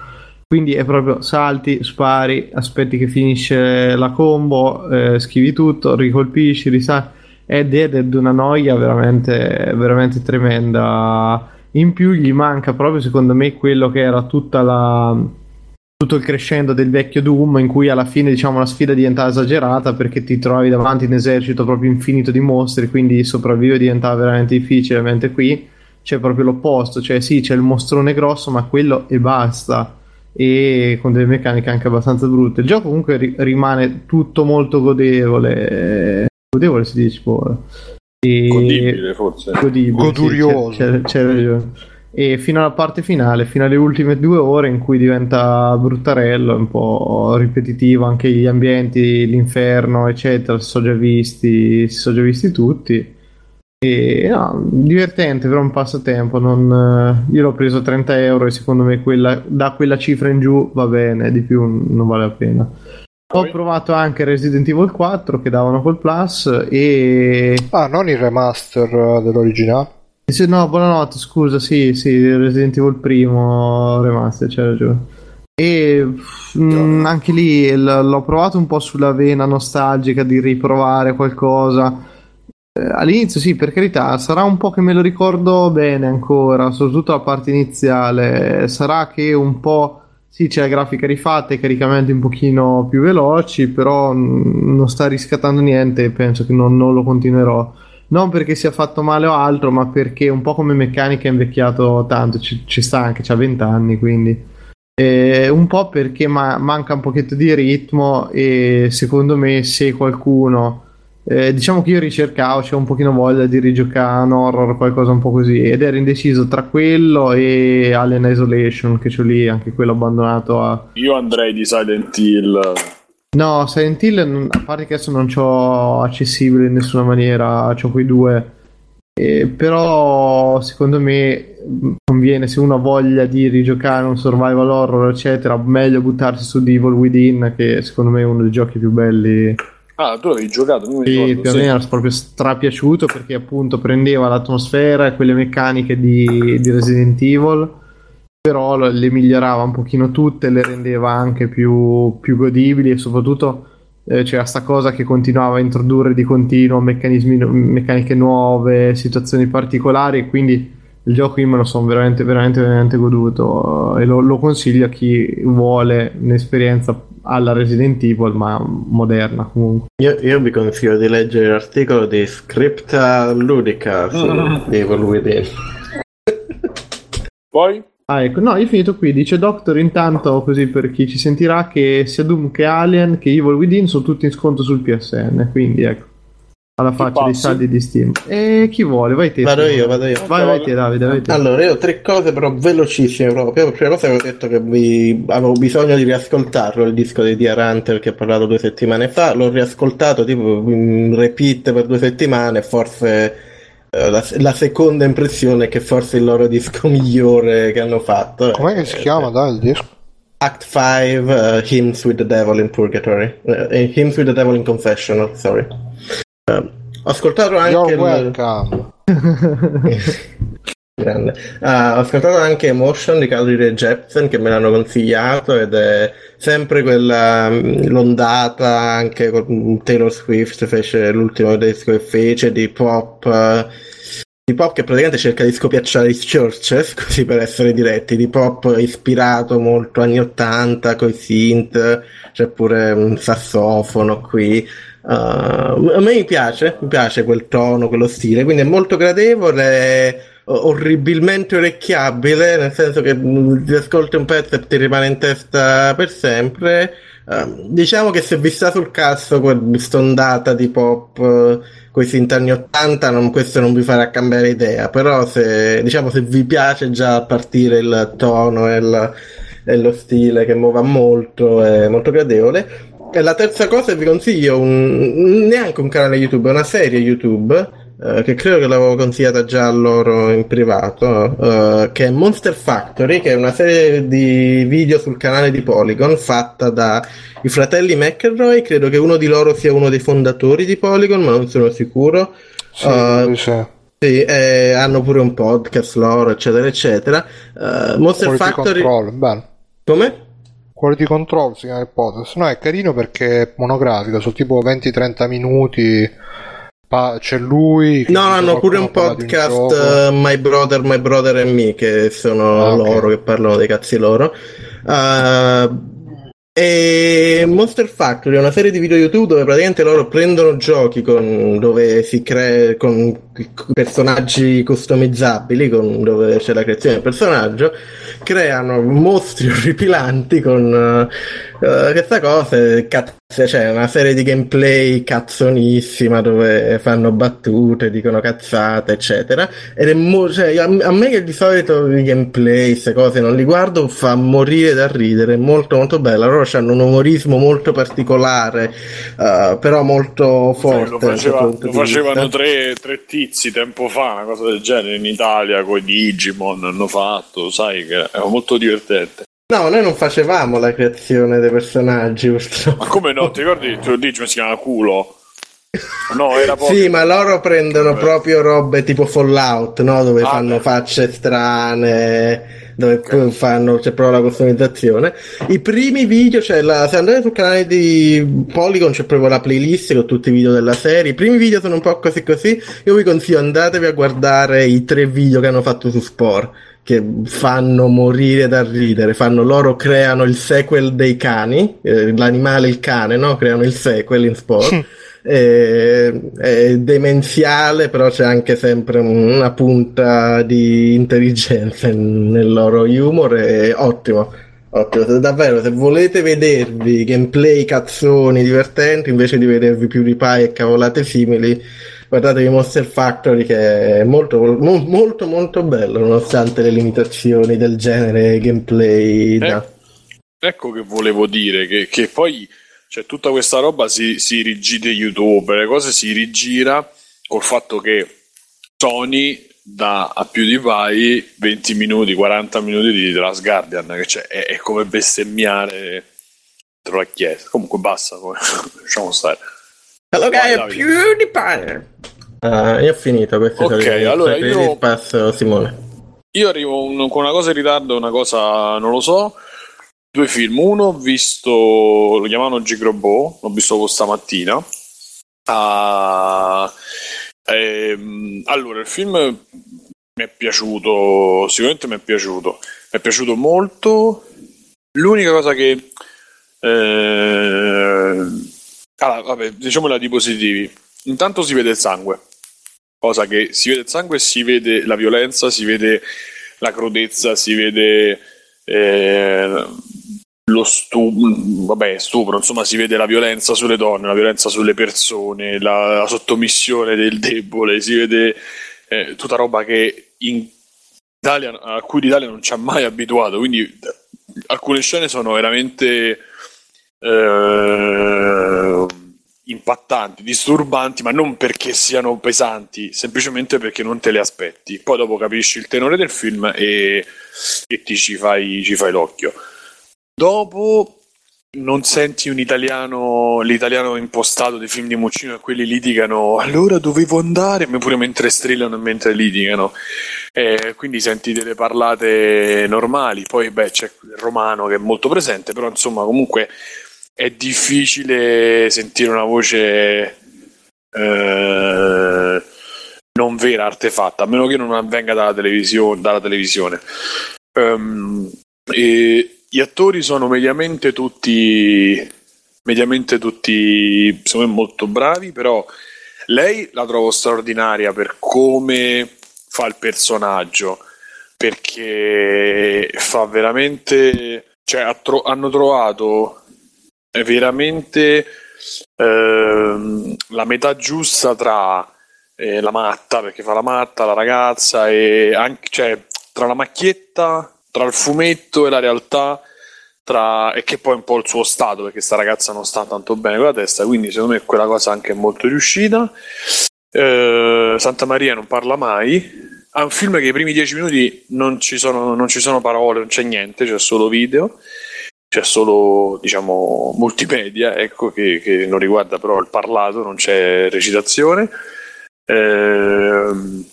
quindi è proprio salti, spari, aspetti che finisce la combo, eh, schivi tutto, ricolpisci, risali ed è di una noia veramente, veramente tremenda in più gli manca proprio secondo me quello che era tutta la tutto il crescendo del vecchio Doom in cui alla fine diciamo la sfida diventava esagerata perché ti trovavi davanti un esercito proprio infinito di mostri quindi sopravvivere diventava veramente difficile mentre qui c'è proprio l'opposto cioè sì c'è il mostrone grosso ma quello e basta. E con delle meccaniche anche abbastanza brutte. Il gioco comunque ri- rimane tutto molto godevole. Godevole si dice boh. E... Godibile forse. Godibile, Godurioso. Sì, c'è, c'è, ragione. E fino alla parte finale, fino alle ultime due ore in cui diventa bruttarello, un po' ripetitivo, anche gli ambienti, l'inferno, eccetera, si sono già visti, si sono già visti tutti. E no, divertente, però un passatempo. Non, io l'ho preso 30 euro e secondo me quella, da quella cifra in giù va bene, di più non vale la pena. Ho provato anche Resident Evil 4 che davano col Plus e... Ah, non il remaster dell'originale? Sì, no, buonanotte, scusa, sì, sì, Resident Evil primo remaster, c'è ragione. E mh, mm, anche lì l- l'ho provato un po' sulla vena nostalgica di riprovare qualcosa. Eh, all'inizio sì, per carità, sarà un po' che me lo ricordo bene ancora, soprattutto la parte iniziale. Sarà che un po' Sì, c'è la grafica rifatta e caricamenti un pochino più veloci, però non sta riscattando niente e penso che non, non, lo continuerò. Non perché sia fatto male o altro, ma perché un po' come meccanica è invecchiato tanto, ci, ci sta anche, c'ha 20 anni, quindi... E un po' perché ma- manca un pochetto di ritmo e secondo me se qualcuno eh, diciamo che io ricercavo, c'è un pochino voglia di rigiocare un horror, qualcosa un po' così, ed ero indeciso tra quello e Alien Isolation, che c'ho lì, anche quello abbandonato a... Io andrei di Silent Hill. No, Silent Hill, a parte che adesso non c'ho accessibile in nessuna maniera, c'ho quei due. Eh, però secondo me conviene se uno ha voglia di rigiocare un survival horror eccetera meglio buttarsi su Devil Within che secondo me è uno dei giochi più belli Ah, tu l'avevi giocato? Non Sì, ricordo, più o sì. meno era proprio strapiaciuto perché appunto prendeva l'atmosfera e quelle meccaniche di, di Resident Evil, però le migliorava un pochino tutte, le rendeva anche più, più godibili e soprattutto eh, c'era sta cosa che continuava a introdurre di continuo meccanismi, meccaniche nuove, situazioni particolari e quindi il gioco io me lo sono veramente, veramente, veramente goduto e lo, lo consiglio a chi vuole un'esperienza alla Resident Evil ma moderna comunque. Io, io vi consiglio di leggere l'articolo di Scripta Ludica su Evil Within. Poi? Ah, ecco, no, io ho finito qui. Dice Doctor, intanto, così per chi ci sentirà, che sia Doom che Alien che Evil Within sono tutti in sconto sul PSN. Quindi, ecco, alla faccia dei saldi di Steam. E chi vuole? Vai te. Vado io, vado io. Vai, vai te, Davide, vai te. Allora, io ho tre cose però velocissime proprio. La prima cosa avevo detto che vi... avevo bisogno di riascoltarlo, il disco di Dear Hunter che ho parlato due settimane fa. L'ho riascoltato tipo in repeat per due settimane, forse eh, la, la seconda impressione è che forse è il loro disco migliore che hanno fatto. Com'è che si chiama, dai, il disco? Act 5 Hymns with the Devil in Purgatory. Eh, Hymns with the Devil in Confessional, sorry. Eh, ho ascoltato anche welcome. Grande. Ah, ho ascoltato anche Emotion di Carly Rae Jepsen che me l'hanno consigliato ed è sempre quella mm, l'ondata anche con Taylor Swift fece l'ultimo disco che fece di pop eh, di pop che praticamente cerca di scopiacciare i Churches così per essere diretti di pop ispirato molto anni 80 coi synth c'è pure un sassofono qui Uh, a me piace, mi piace quel tono, quello stile, quindi è molto gradevole, orribilmente orecchiabile, nel senso che mm, ti ascolti un pezzo e ti rimane in testa per sempre. Uh, diciamo che se vi sta sul cazzo quest'ondata di pop uh, questi anni 80, non, questo non vi farà cambiare idea, però se, diciamo, se vi piace già a partire il tono e, il, e lo stile che muova molto, è molto gradevole. E la terza cosa vi consiglio un, neanche un canale YouTube, è una serie YouTube eh, che credo che l'avevo consigliata già a loro in privato, eh, che è Monster Factory, che è una serie di video sul canale di Polygon fatta dai fratelli McElroy, credo che uno di loro sia uno dei fondatori di Polygon, ma non sono sicuro. Sì, Uh, sì. eh, hanno pure un podcast loro, eccetera, eccetera. Eh, Monster Quality Factory, Control, come? Quality Control si chiama il podcast. No, è carino perché è monografico, sono tipo 20-30 minuti. Pa- c'è lui. No, hanno pure un podcast gioco. eh, My Brother, My Brother and Me che sono Ah, loro che parlano dei cazzi loro. Uh, e Monster Factory è una serie di video YouTube dove praticamente loro prendono giochi con, dove si crea con personaggi customizzabili, con, dove c'è la creazione del personaggio, creano mostri orripilanti con uh, uh, questa cosa, è cazzo, c'è una serie di gameplay cazzonissima dove fanno battute, dicono cazzate, eccetera. Ed è mo- cioè, a, a me che di solito i gameplay, queste cose non li guardo, fa morire da ridere, è molto molto bella. Loro hanno un umorismo molto particolare, uh, però molto forte. lo, da questo faceva- lo facevano tre, tre tizi tempo fa, una cosa del genere in Italia con i Digimon hanno fatto, sai che era molto divertente. No, noi non facevamo la creazione dei personaggi, purtroppo. Ma come no? Ti ricordi tu Digimon si chiama culo? No, era proprio Sì, ma loro prendono proprio robe tipo Fallout, no? Dove Ah, fanno beh. facce strane, dove poi fanno, c'è proprio la customizzazione. I primi video, cioè la- se andate sul canale di Polygon c'è proprio la playlist con tutti i video della serie. I primi video sono un po' così così. Io vi consiglio andatevi a guardare i tre video che hanno fatto su Spore. Che fanno morire da ridere, fanno loro creano il sequel dei cani, eh, l'animale il cane, no? Creano il sequel in Spore. è, è demenziale, però c'è anche sempre una punta di intelligenza nel loro humor. È ottimo. Ottimo, davvero, se volete vedervi gameplay cazzoni divertenti invece di vedervi PewDiePie e cavolate simili, guardatevi Monster Factory che è molto, mo- molto, molto bello nonostante le limitazioni del genere gameplay. da- Ecco che volevo dire, che, che poi cioè, tutta questa roba si, si rigide YouTube, le cose si rigira col fatto che Sony dà a PewDiePie 20 minuti, 40 minuti di The Last Guardian, che cioè, è, è come bestemmiare dentro la chiesa. Comunque basta, lasciamo stare. Hello guys, Davide. PewDiePie! Uh, io ho finito questi Ok, allora io- passo Simone. Io arrivo un- con una cosa in ritardo, una cosa non lo so. Due film. Uno ho visto, lo chiamano Gigrobot, l'ho visto stamattina. Ah, ehm, allora, il film mi è piaciuto, sicuramente mi è piaciuto. Mi è piaciuto molto. L'unica cosa che... eh, allora, vabbè, diciamola di positivi. Intanto si vede il sangue cosa che si vede il sangue, si vede la violenza, si vede la crudezza, si vede eh, lo stupro, vabbè, stupro, insomma, si vede la violenza sulle donne, la violenza sulle persone, la, la sottomissione del debole, si vede eh, tutta roba che in Italia, a cui l'Italia non ci ha mai abituato, quindi alcune scene sono veramente eh, impattanti, disturbanti, ma non perché siano pesanti, semplicemente perché non te le aspetti. Poi dopo capisci il tenore del film e, e ti ci fai, ci fai l'occhio. Dopo non senti un italiano, l'italiano impostato dei film di Muccino e quelli litigano, allora dovevo andare, pure mentre strillano e mentre litigano. Eh, quindi senti delle parlate normali, poi beh, c'è il romano che è molto presente, però insomma comunque è difficile sentire una voce eh, non vera, artefatta, a meno che non avvenga dalla televisione. Dalla televisione. E gli attori sono mediamente tutti mediamente tutti me molto bravi, però lei la trovo straordinaria per come fa il personaggio, perché fa veramente cioè tro- hanno trovato veramente ehm, la metà giusta tra eh, la matta, perché fa la matta, la ragazza, e anche, cioè, tra la macchietta, tra il fumetto e la realtà, tra, e che poi è un po' il suo stato, perché sta ragazza non sta tanto bene con la testa, quindi secondo me quella cosa anche è molto riuscita. Eh, Santa Maria non parla mai. Ha un film che i primi dieci minuti non ci sono, non ci sono parole, non c'è niente, c'è solo video c'è solo diciamo multimedia ecco che, che non riguarda però il parlato non c'è recitazione. Ehm,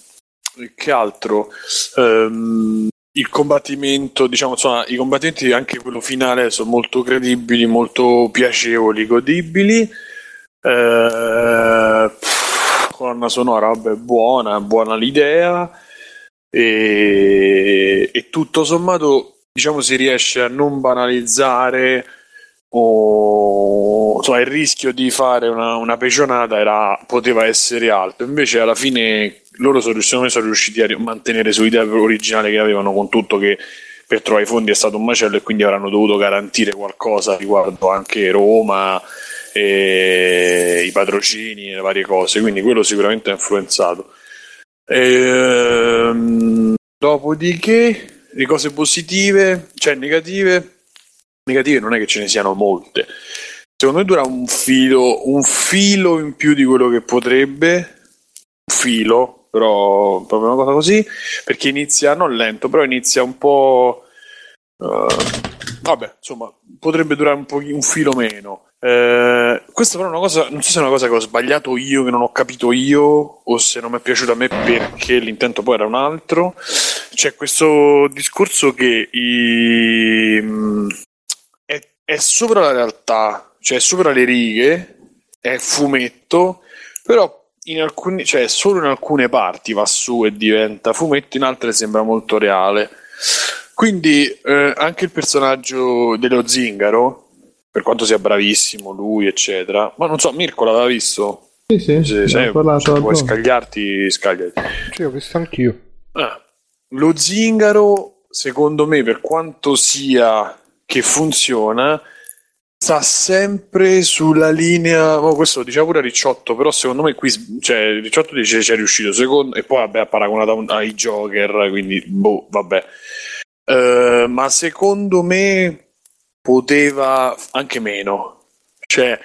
che altro? Ehm, il combattimento diciamo insomma i combattimenti anche quello finale sono molto credibili molto piacevoli godibili. Eh, colonna sonora vabbè buona buona l'idea. E, e tutto sommato diciamo si riesce a non banalizzare o insomma il rischio di fare una, una pecionata era, poteva essere alto. Invece alla fine loro sono, sono riusciti a mantenere sull'idea originale che avevano con tutto che per trovare i fondi è stato un macello e quindi avranno dovuto garantire qualcosa riguardo anche Roma i patrocini e le varie cose. Quindi quello sicuramente ha influenzato. Ehm, dopodiché le cose positive cioè negative negative non è che ce ne siano molte. Secondo me dura un filo, un filo in più di quello che potrebbe, un filo, però proprio una cosa così, perché inizia non lento, però inizia un po'. eh, vabbè, insomma, potrebbe durare un, po', un filo meno. Eh, questa però è una cosa, non so se è una cosa che ho sbagliato io, che non ho capito io, o se non mi è piaciuta a me perché l'intento poi era un altro. C'è questo discorso che i, è, è sopra la realtà, cioè è sopra le righe, è fumetto, però in alcuni, cioè solo in alcune parti va su e diventa fumetto, in altre sembra molto reale. Quindi eh, anche il personaggio dello zingaro, per quanto sia bravissimo lui, eccetera, ma non so, Mirko l'aveva visto? Sì, sì, Se, se parlato vuoi addosso. scagliarti, scagliati. Sì, ho visto anch'io. Ah, lo zingaro, secondo me, per quanto sia che funziona, sta sempre sulla linea. oh, questo lo diceva pure Ricciotto, però secondo me qui cioè, Ricciotto dice ci è riuscito. Secondo, e poi vabbè, ha paragonato un- ai Joker, quindi boh, vabbè. Eh, ma secondo me poteva anche meno. Cioè,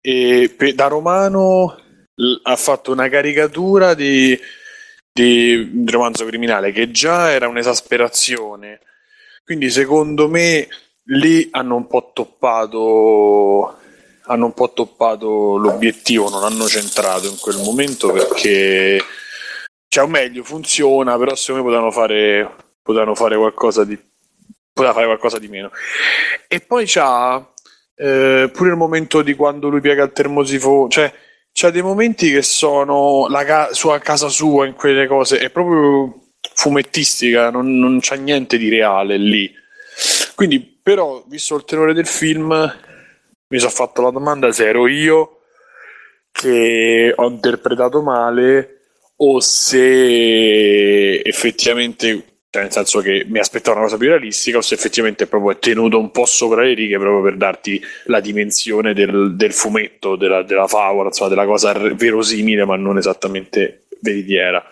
eh, da romano l- ha fatto una caricatura di di un romanzo criminale che già era un'esasperazione. Quindi secondo me lì hanno un po' toppato hanno un po' toppato l'obiettivo, non hanno centrato in quel momento perché, cioè, o meglio, funziona, però secondo me potevano fare, potevano fare qualcosa di poteva fare qualcosa di meno. E poi c'ha eh, pure il momento di quando lui piega il termosifone, cioè c'ha dei momenti che sono la ca- sua casa sua in quelle cose, è proprio fumettistica, non, non c'ha niente di reale lì. Quindi, però, visto il tenore del film, mi sono fatto la domanda se ero io che ho interpretato male o se effettivamente cioè nel senso che mi aspettavo una cosa più realistica o se effettivamente proprio è tenuto un po' sopra le righe proprio per darti la dimensione del, del fumetto, della, della, favola, insomma della cosa verosimile ma non esattamente veritiera.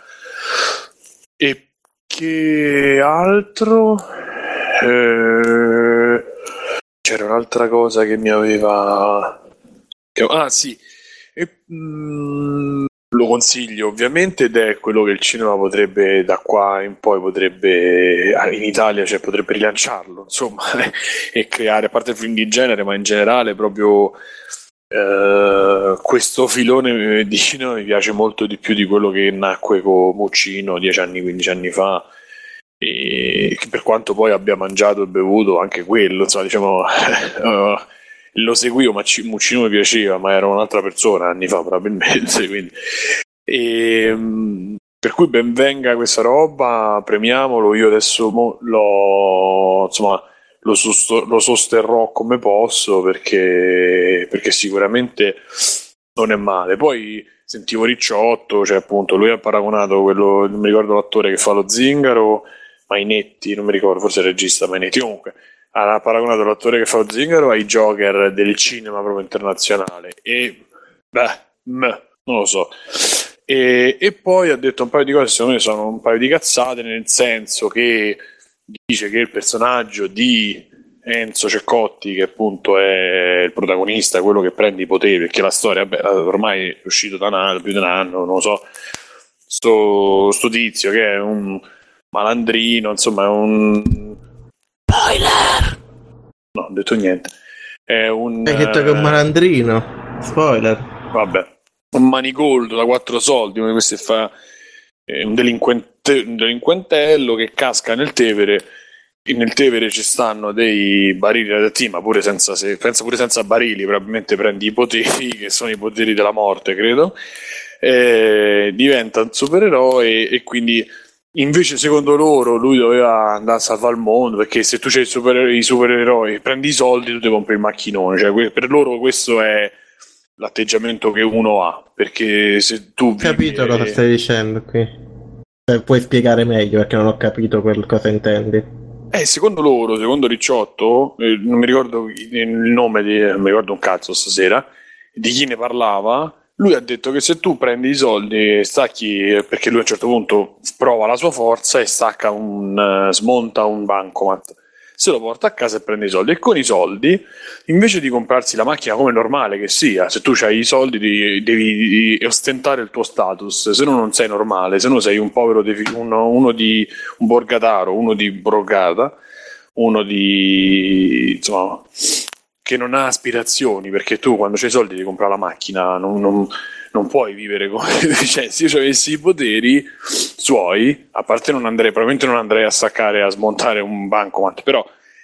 E che altro? Eh, c'era un'altra cosa che mi aveva... Ah sì, e, mm, lo consiglio ovviamente ed è quello che il cinema potrebbe da qua in poi potrebbe in Italia cioè, potrebbe rilanciarlo insomma e creare a parte il film di genere ma in generale proprio eh, questo filone di cinema mi piace molto di più di quello che nacque con Muccino 10 anni 15 anni fa. E per quanto poi abbia mangiato e bevuto anche quello insomma diciamo uh, lo seguivo, ma Muccino mi piaceva, ma era un'altra persona anni fa probabilmente. Quindi. E, ehm, per cui ben venga questa roba, premiamolo. Io adesso mo, lo, insomma, lo, sosto- lo, sosterrò come posso perché, perché sicuramente non è male. Poi sentivo Ricciotto, cioè appunto lui ha paragonato quello, non mi ricordo l'attore che fa lo zingaro, Mainetti, non mi ricordo, forse il regista Mainetti, comunque ha paragonato l'attore che fa zingaro ai Joker del cinema proprio internazionale. E beh, meh, non lo so. E, e, poi ha detto un paio di cose secondo me sono un paio di cazzate nel senso che dice che il personaggio di Enzo Ceccotti che appunto è il protagonista quello che prende i poteri perché la storia beh, ormai è uscito da un anno, più di un anno non lo so. Sto, sto tizio che è un malandrino insomma è un Spoiler! No, ho detto niente. È un. Hai detto che è un eh, malandrino. Spoiler. Vabbè. Un manigoldo da quattro soldi, uno di questi fa. Un, delinquente, un delinquentello che casca nel Tevere. E nel Tevere ci stanno dei barili radioattivi, ma pure senza, se, pensa pure senza barili, probabilmente prendi i poteri, che sono i poteri della morte, credo. E diventa un supereroe e quindi Invece, secondo loro, lui doveva andare a salvare il mondo perché se tu c'hai super, i supereroi, prendi i soldi, tu ti compri il macchinone. Cioè, per loro, questo è l'atteggiamento che uno ha. Perché se tu. Ho capito cosa stai dicendo qui. Cioè, puoi spiegare meglio perché non ho capito quel cosa intendi. Eh, secondo loro, secondo Ricciotto, eh, non mi ricordo il nome di. non mi ricordo un cazzo stasera, di chi ne parlava lui ha detto che se tu prendi i soldi e stacchi, perché lui a un certo punto prova la sua forza e stacca un, uh, smonta un bancomat, se lo porta a casa e prende i soldi. E con i soldi, invece di comprarsi la macchina come normale che sia, se tu hai i soldi devi, devi ostentare il tuo status, se no non sei normale, se no sei un povero, uno, uno di un borgataro, uno di Borgata, uno di insomma che non ha aspirazioni, perché tu quando c'hai i soldi devi comprare la macchina, non, non, non puoi vivere come... cioè, se io avessi i poteri suoi, a parte non andrei, probabilmente non andrei a staccare, a smontare un bancomat, però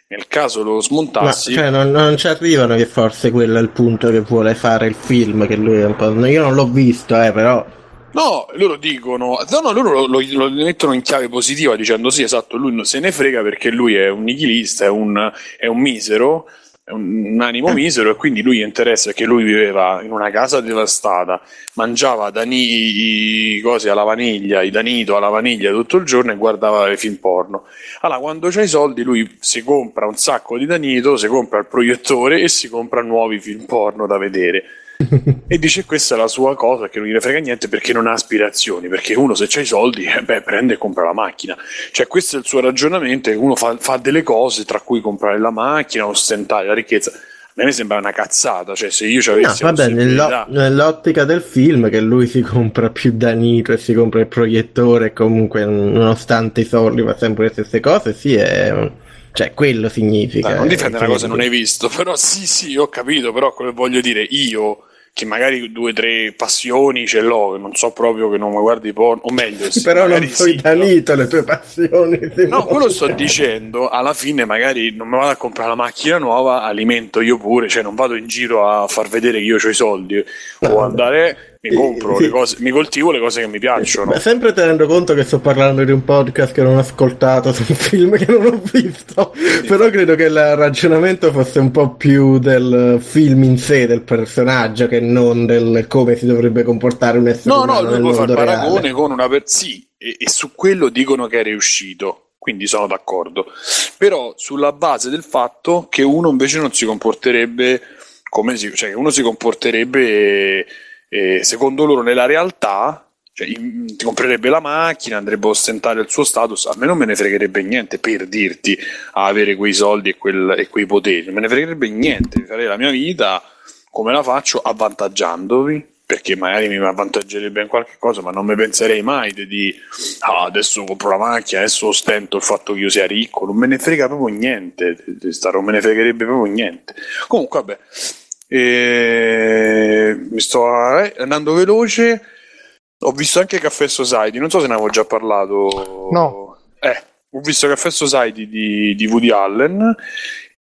nel caso lo smontassi... Ma, cioè, non, non, ci arrivano che forse quello è il punto che vuole fare il film, che lui è un po'... Io non l'ho visto, eh, però... No, loro dicono, no, no, loro lo, lo, lo, mettono in chiave positiva dicendo sì, esatto, lui non se ne frega perché lui è un nichilista, è un, è un misero, un animo misero e quindi lui interessa che lui viveva in una casa devastata, mangiava dani, cose alla vaniglia, i danito alla vaniglia tutto il giorno e guardava i film porno. Allora, quando c'ha i soldi, lui si compra un sacco di danito, si compra il proiettore e si compra nuovi film porno da vedere e dice questa è la sua cosa che non gliene frega niente perché non ha aspirazioni perché uno se c'ha i soldi eh, beh, prende e compra la macchina cioè questo è il suo ragionamento uno fa, fa, delle cose tra cui comprare la macchina ostentare la ricchezza a me sembra una cazzata cioè se io ci avessi no, vabbè, nell'o- nell'ottica del film che lui si compra più danito e si compra il proiettore comunque nonostante i soldi fa sempre le stesse cose sì è Cioè, quello significa. Dai, non eh, difende una cosa che non hai visto, però sì, sì, ho capito, però quello voglio dire, io che magari due o tre passioni ce l'ho, non so proprio che non mi guardi porno, o meglio, sì, Però non puoi sì, danito le tue passioni. No, quello sto dicendo, alla fine magari non mi vado a comprare la macchina nuova, alimento io pure, cioè non vado in giro a far vedere che io ho i soldi, o andare, mi compro Sì. le cose, mi coltivo le cose che mi piacciono. Ma sempre tenendo conto che sto parlando di un podcast che non ho ascoltato su un film che non ho visto, però credo che il ragionamento fosse un po' più del film in sé, del personaggio, che non del come si dovrebbe comportare un essere No, no, umano lui può fare paragone reale. con una per... Sì, e, e su quello dicono che è riuscito, quindi sono d'accordo. Però sulla base del fatto che uno invece non si comporterebbe come si... cioè uno si comporterebbe eh, secondo loro nella realtà, cioè in- ti comprerebbe la macchina, andrebbe a ostentare il suo status, a me non me ne fregherebbe niente per dirti a avere quei soldi e, quel- e quei poteri, non me ne fregherebbe niente, farei la mia vita come la faccio avvantaggiandovi perché magari mi avvantaggerebbe in qualche cosa ma non mi penserei mai di "Ah, adesso compro la macchina adesso ostento il fatto che io sia ricco non me ne frega proprio niente non me ne fregherebbe proprio niente. Comunque vabbè eh, mi sto eh, andando veloce ho visto anche Caffè Society non so se ne avevo già parlato No. eh, ho visto Caffè Society di, di Woody Allen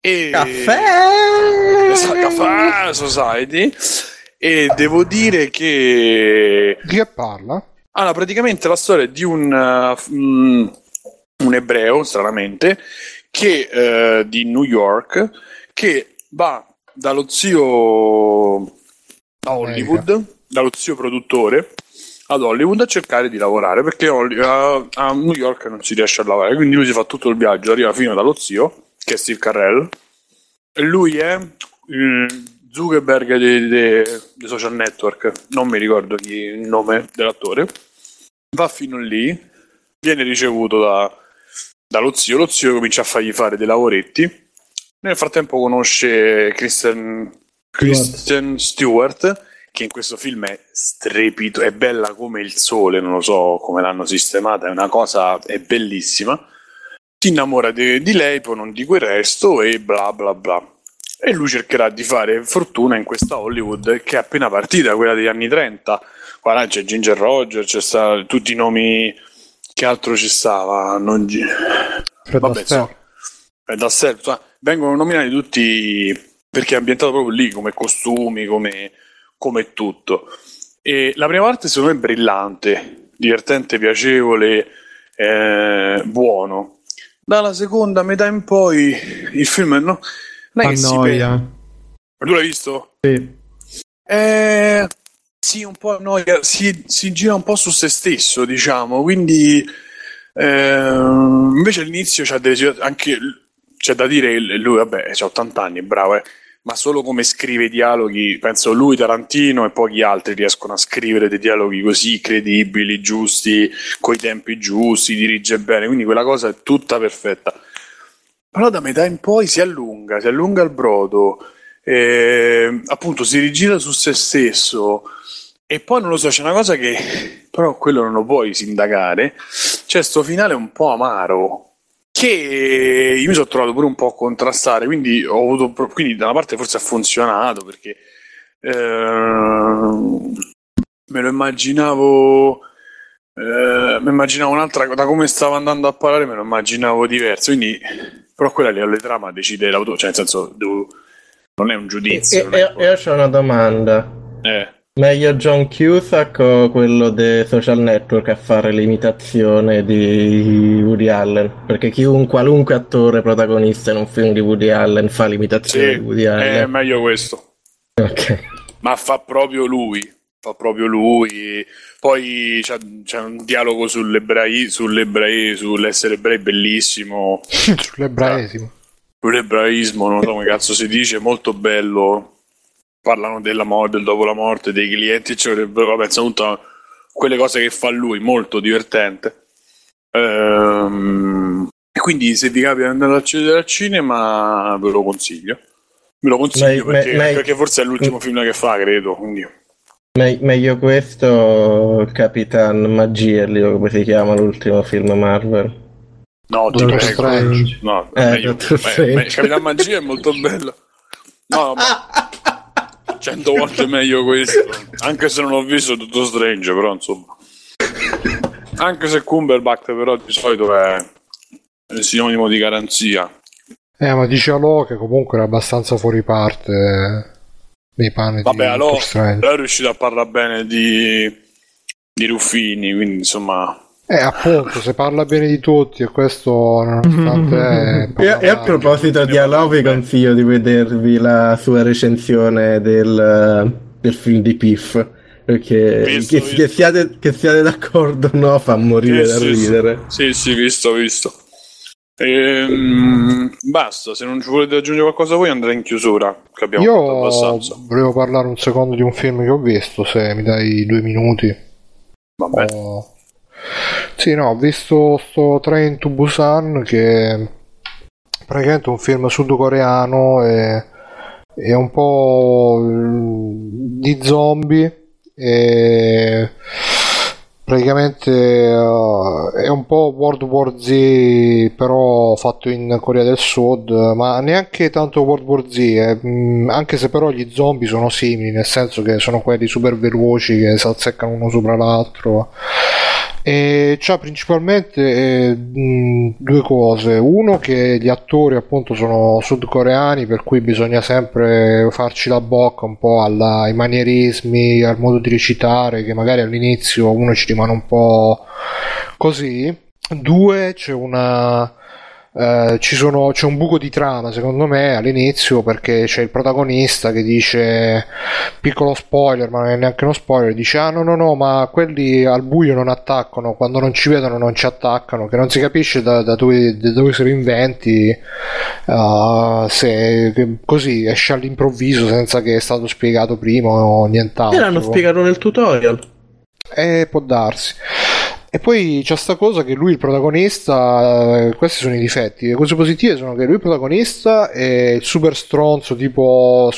e Caffè! Esatto, Caffè Society e devo dire che Di che parla? allora praticamente la storia di un uh, mm, un ebreo stranamente che eh, di New York che va dallo zio a Hollywood dallo zio produttore ad Hollywood a cercare di lavorare perché a, New York non si riesce a lavorare quindi lui si fa tutto il viaggio arriva fino dallo zio che è Steve Carell e lui è il Zuckerberg dei, dei- dei social network, non mi ricordo chi il nome dell'attore. Va fino lì, viene ricevuto da- dallo zio, lo zio comincia a fargli fare dei lavoretti. Nel frattempo conosce Kristen, Kristen Stewart, che in questo film è strepito, è bella come il sole, non lo so come l'hanno sistemata, è una cosa, è bellissima si innamora de- di lei, poi non dico il resto e bla bla bla. E lui cercherà di fare fortuna in questa Hollywood che è appena partita, quella degli anni 30. Guarda, c'è Ginger Roger, c'è sta, tutti i nomi. Che altro ci stava? Non Fred Vabbè, Astaire. insomma, Fred Astaire, insomma, vengono nominati tutti perché è ambientato proprio lì come costumi, come, come tutto. E la prima parte secondo me è brillante, divertente, piacevole, eh, buono. Dalla seconda metà in poi il film no, non è che si Annoia. perde. Tu l'hai visto? Sì. Eh, sì, un po' annoia, si, si gira un po' su se stesso, diciamo, quindi eh, invece all'inizio c'ha delle situa- anche c'è da dire che lui, vabbè, ha 80 anni, bravo, eh, ma solo come scrive i dialoghi, penso lui, Tarantino e pochi altri riescono a scrivere dei dialoghi così credibili, giusti, coi tempi giusti, dirige bene, quindi quella cosa è tutta perfetta. Però da metà in poi si allunga, si allunga il brodo, eh, appunto si rigira su se stesso. E poi non lo so, c'è una cosa che però quello non lo puoi sindacare, c'è sto finale un po' amaro che io mi sono trovato pure un po' a contrastare, quindi ho avuto quindi da una parte forse ha funzionato perché ehm, me lo immaginavo eh, mi immaginavo un'altra cosa, da come stavo andando a parlare me lo immaginavo diverso, quindi però quella lì alle trama decide l'autore, cioè nel senso devo- non è un E, giudizio. e- non è- io ho una domanda. eh. Meglio John Cusack o quello dei social network a fare l'imitazione di Woody Allen? Perché chiunque, qualunque attore protagonista in un film di Woody Allen fa l'imitazione Sì, di Woody è Allen. meglio questo. Ok. ma fa proprio lui, fa proprio lui. Poi c'è, c'è un dialogo sull'ebrai, sull'ebrai, sull'essere ebrei bellissimo, Sull'ebraesimo. sull'ebraismo, non so come cazzo si dice, molto bello. Parlano della morte, del dopo la morte, dei clienti, eccetera. Vabbè, insomma, tutta quelle cose che fa lui, molto divertente. Ehm, e quindi se vi capita di andare al cinema, ve lo consiglio. Me lo consiglio Me- perché, me- me- perché forse è l'ultimo film che fa, credo. Quindi. Me- meglio questo Capitan Magirli, o come si chiama l'ultimo film Marvel. No, Doctor. Strange. No, Eh, meglio- Doctor me- Strange. me- Capitan Magia è molto bello. No, ma 100 volte meglio questo. Anche se non ho visto tutto Strange, però insomma. Anche se Cumberbatch però di solito è è sinonimo di garanzia. Eh, ma dice Alò che comunque era abbastanza fuori parte eh, nei panni Vabbè, di Strange. è riuscito a parlare bene di, di Ruffini, quindi insomma... Eh, appunto, se parla bene di tutti e questo nonostante... E, e a proposito di Alò vi consiglio di vedervi la sua recensione del, del film di Piff. Perché Visto, che, visto. che siate, che siate d'accordo o no fa morire Sì, da sì, ridere. Sì, sì, visto, visto. Ehm, basta, se non ci volete aggiungere qualcosa voi andrete in chiusura, che abbiamo fatto Io abbastanza. volevo parlare un secondo di un film che ho visto, se mi dai due minuti. Vabbè. Ho- Sì, no, ho visto sto Train to Busan che è praticamente un film sudcoreano e è un po' di zombie e praticamente eh, è un po' World War Z però fatto in Corea del Sud ma neanche tanto World War Z eh, mm, anche se però gli zombie sono simili nel senso che sono quelli super veloci che si azzeccano uno sopra l'altro e c'ha principalmente eh, due cose. Uno che gli attori appunto sono sudcoreani, per cui bisogna sempre farci la bocca un po' alla- ai manierismi, al modo di recitare, che magari all'inizio uno ci rimane un po' così. Due, c'è una. Eh, ci sono, c'è un buco di trama secondo me all'inizio perché c'è il protagonista che dice piccolo spoiler ma non è neanche uno spoiler dice ah no no no ma quelli al buio non attaccano quando non ci vedono non ci attaccano che non si capisce da, da dove, da dove se lo inventi uh, se che così esce all'improvviso senza che è stato spiegato prima o nient'altro E l'hanno spiegato nel tutorial. eh, può darsi. E poi c'è sta cosa che lui il protagonista, eh, questi sono i difetti. Le cose positive sono che lui il protagonista è il super stronzo tipo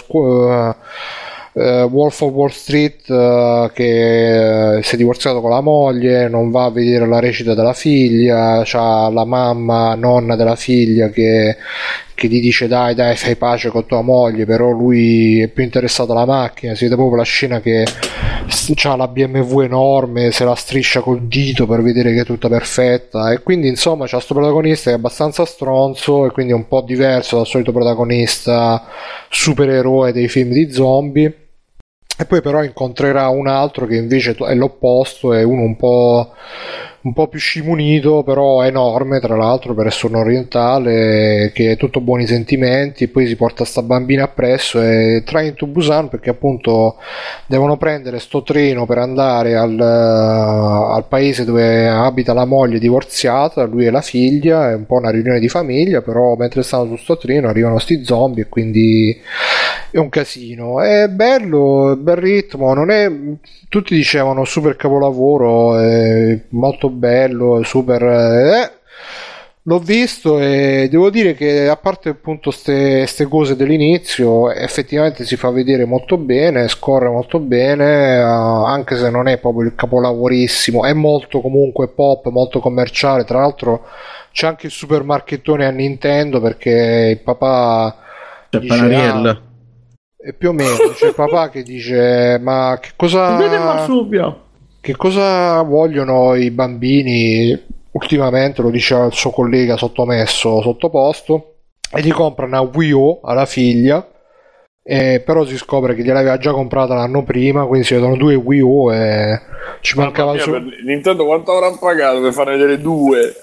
eh, Wolf of Wall Street eh, che eh, si è divorziato con la moglie, non va a vedere la recita della figlia, c'ha la mamma, nonna della figlia che che gli dice dai dai fai pace con tua moglie però lui è più interessato alla macchina si vede proprio la scena che ha la BMW enorme se la striscia col dito per vedere che è tutta perfetta. E quindi insomma c'è questo protagonista che è abbastanza stronzo e quindi è un po' diverso dal solito protagonista supereroe dei film di zombie. E poi però incontrerà un altro che invece è l'opposto è uno un po' un po' più scimunito, però enorme, tra l'altro, per essere un orientale, che è tutto buoni sentimenti, e poi si porta sta bambina appresso e Train to Busan perché appunto devono prendere sto treno per andare al, al paese dove abita la moglie divorziata, lui e la figlia, è un po' una riunione di famiglia, però mentre stanno su sto treno arrivano sti zombie e quindi è un casino. È bello, bel ritmo, non è... Tutti dicevano super capolavoro, molto bello, super... Eh. L'ho visto e devo dire che a parte appunto queste cose dell'inizio, effettivamente si fa vedere molto bene, scorre molto bene, uh, anche se non è proprio il capolavorissimo, è molto comunque pop, molto commerciale, tra l'altro c'è anche il supermarchettone a Nintendo perché il papà... C'è dice, Panariella. "Ah, e più o meno c'è il papà che dice ma che cosa Vede Marsupio. che cosa vogliono i bambini ultimamente lo dice al suo collega sottomesso sottoposto e gli compra una Wii U alla figlia e però si scopre che gliel'aveva già comprata l'anno prima quindi si vedono due Wii U e ci mancava solo Nintendo quanto avranno pagato per fare vedere due?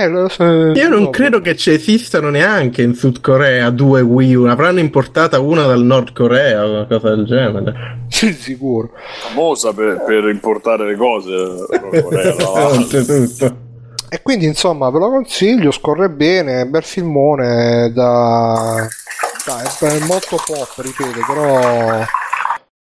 Eh, lo so- Io non credo che ci esistano neanche in Sud Corea due Wii U. Avranno importata una dal Nord Corea o una cosa del genere. sì, sicuro Famosa per, per importare le cose. Corea, tra l'altro. Oltretutto. E quindi insomma ve lo consiglio, scorre bene, bel filmone da... dai, è molto pop, ripeto, però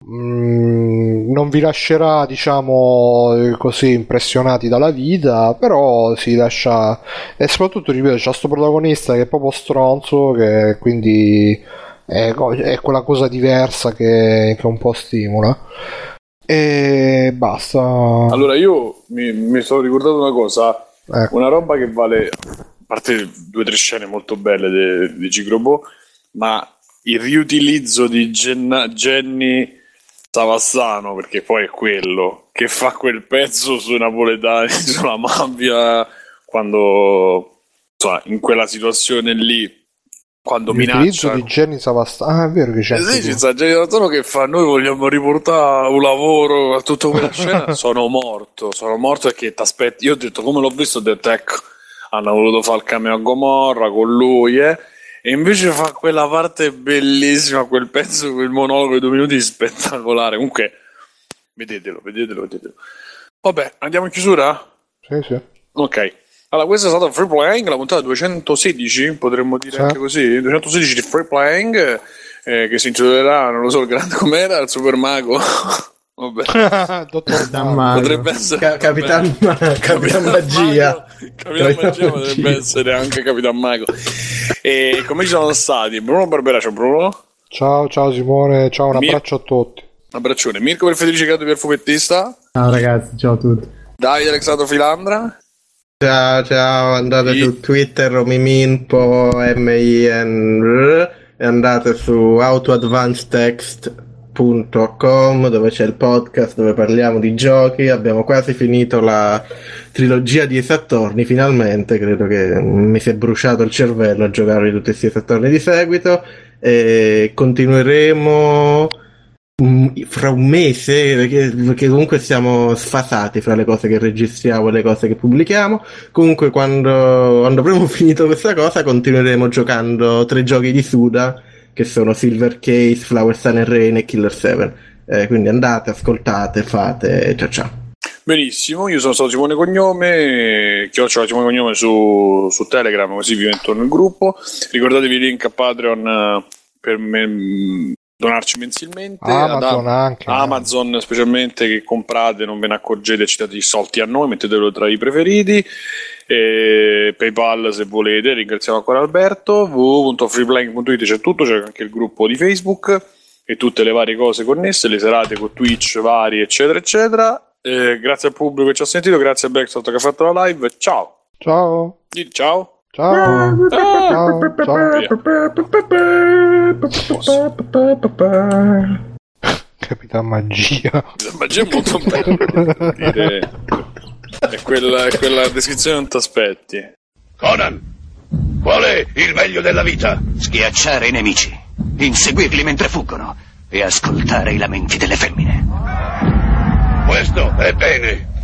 mm, non vi lascerà diciamo così impressionati dalla vita, però si lascia e soprattutto ripeto c'è questo protagonista che è proprio stronzo che quindi è, è quella cosa diversa che, che un po' stimola. E basta. Allora io mi, mi sono ricordato una cosa. Ecco. Una roba che vale, a parte due o tre scene molto belle di Gigrobo, ma il riutilizzo di Genna- Jenny Savassano, perché poi è quello, che fa quel pezzo sui napoletani, sulla mafia, quando, insomma, in quella situazione lì, quando minaccia... di Jenny Savastano. Ah, è vero che c'è. Eh sì, sta Gianni Savassano che fa noi vogliamo riportare un lavoro a tutta quella scena sono morto sono morto perché ti aspetti io ho detto come l'ho visto ho detto ecco hanno voluto fare il cameo a Gomorra con lui eh e invece fa quella parte bellissima quel pezzo quel monologo di due minuti spettacolare comunque vedetelo vedetelo vedetelo vabbè andiamo in chiusura? Sì, sì. ok allora, questo è stato Free Playing, la puntata 216, potremmo dire Sì. anche così, 216 di Free Playing, eh, che si intitolerà, non lo so, il grande com'era, il Super Mago. Vabbè, Dottor. Mago. potrebbe essere... Ca- Capitan, Capitan Magia. Mago- Capitan Magia potrebbe Magia. essere anche Capitan Mago. E come ci sono stati? Bruno Barbera, ciao Bruno. Ciao, ciao Simone, ciao, un Mi- abbraccio a tutti. Abbraccione. Mirko per Federici Gatto per fumettista. Ciao ragazzi, ciao a tutti. Davide Alexandro Filandra. Ciao, ciao, andate Sì. su Twitter Romiminpo M-I-N e andate su autoadvancedtext.com dove c'è il podcast dove parliamo di giochi. Abbiamo quasi finito la trilogia di esattorni, finalmente. Credo che mi si è bruciato il cervello a giocare tutti questi esattorni di seguito. E continueremo mm, fra un mese perché, perché comunque siamo sfasati fra le cose che registriamo e le cose che pubblichiamo comunque quando, quando avremo finito questa cosa continueremo giocando tre giochi di Suda che sono Silver Case, Flower Sun and Rain e Killer 7 Eh, quindi andate, ascoltate, fate ciao ciao Benissimo, io sono stato Simone Cognome, chiocciola Simone Cognome su, su Telegram, così vi metto nel gruppo. Ricordatevi il link a Patreon eh, per me- donarci mensilmente. Amazon Ad-. Amazon specialmente che comprate, non ve ne accorgete, ci date i soldi a noi, mettetelo tra i preferiti. E PayPal se volete, ringraziamo ancora Alberto. www.freeplaying.it c'è tutto, c'è anche il gruppo di Facebook e tutte le varie cose connesse, le serate con Twitch vari, eccetera, eccetera. Eh, grazie al pubblico che ci ha sentito, grazie a Backstop che ha fatto la live. Ciao, Ciao, Di- ciao. ciao, ciao, ciao. Capitan Magia. Ma c'è molto bello. devo dire. È quella, è quella descrizione che non ti aspetti. Conan, qual è il meglio della vita? Schiacciare i nemici, inseguirli mentre fuggono e ascoltare i lamenti delle femmine. Questo è bene.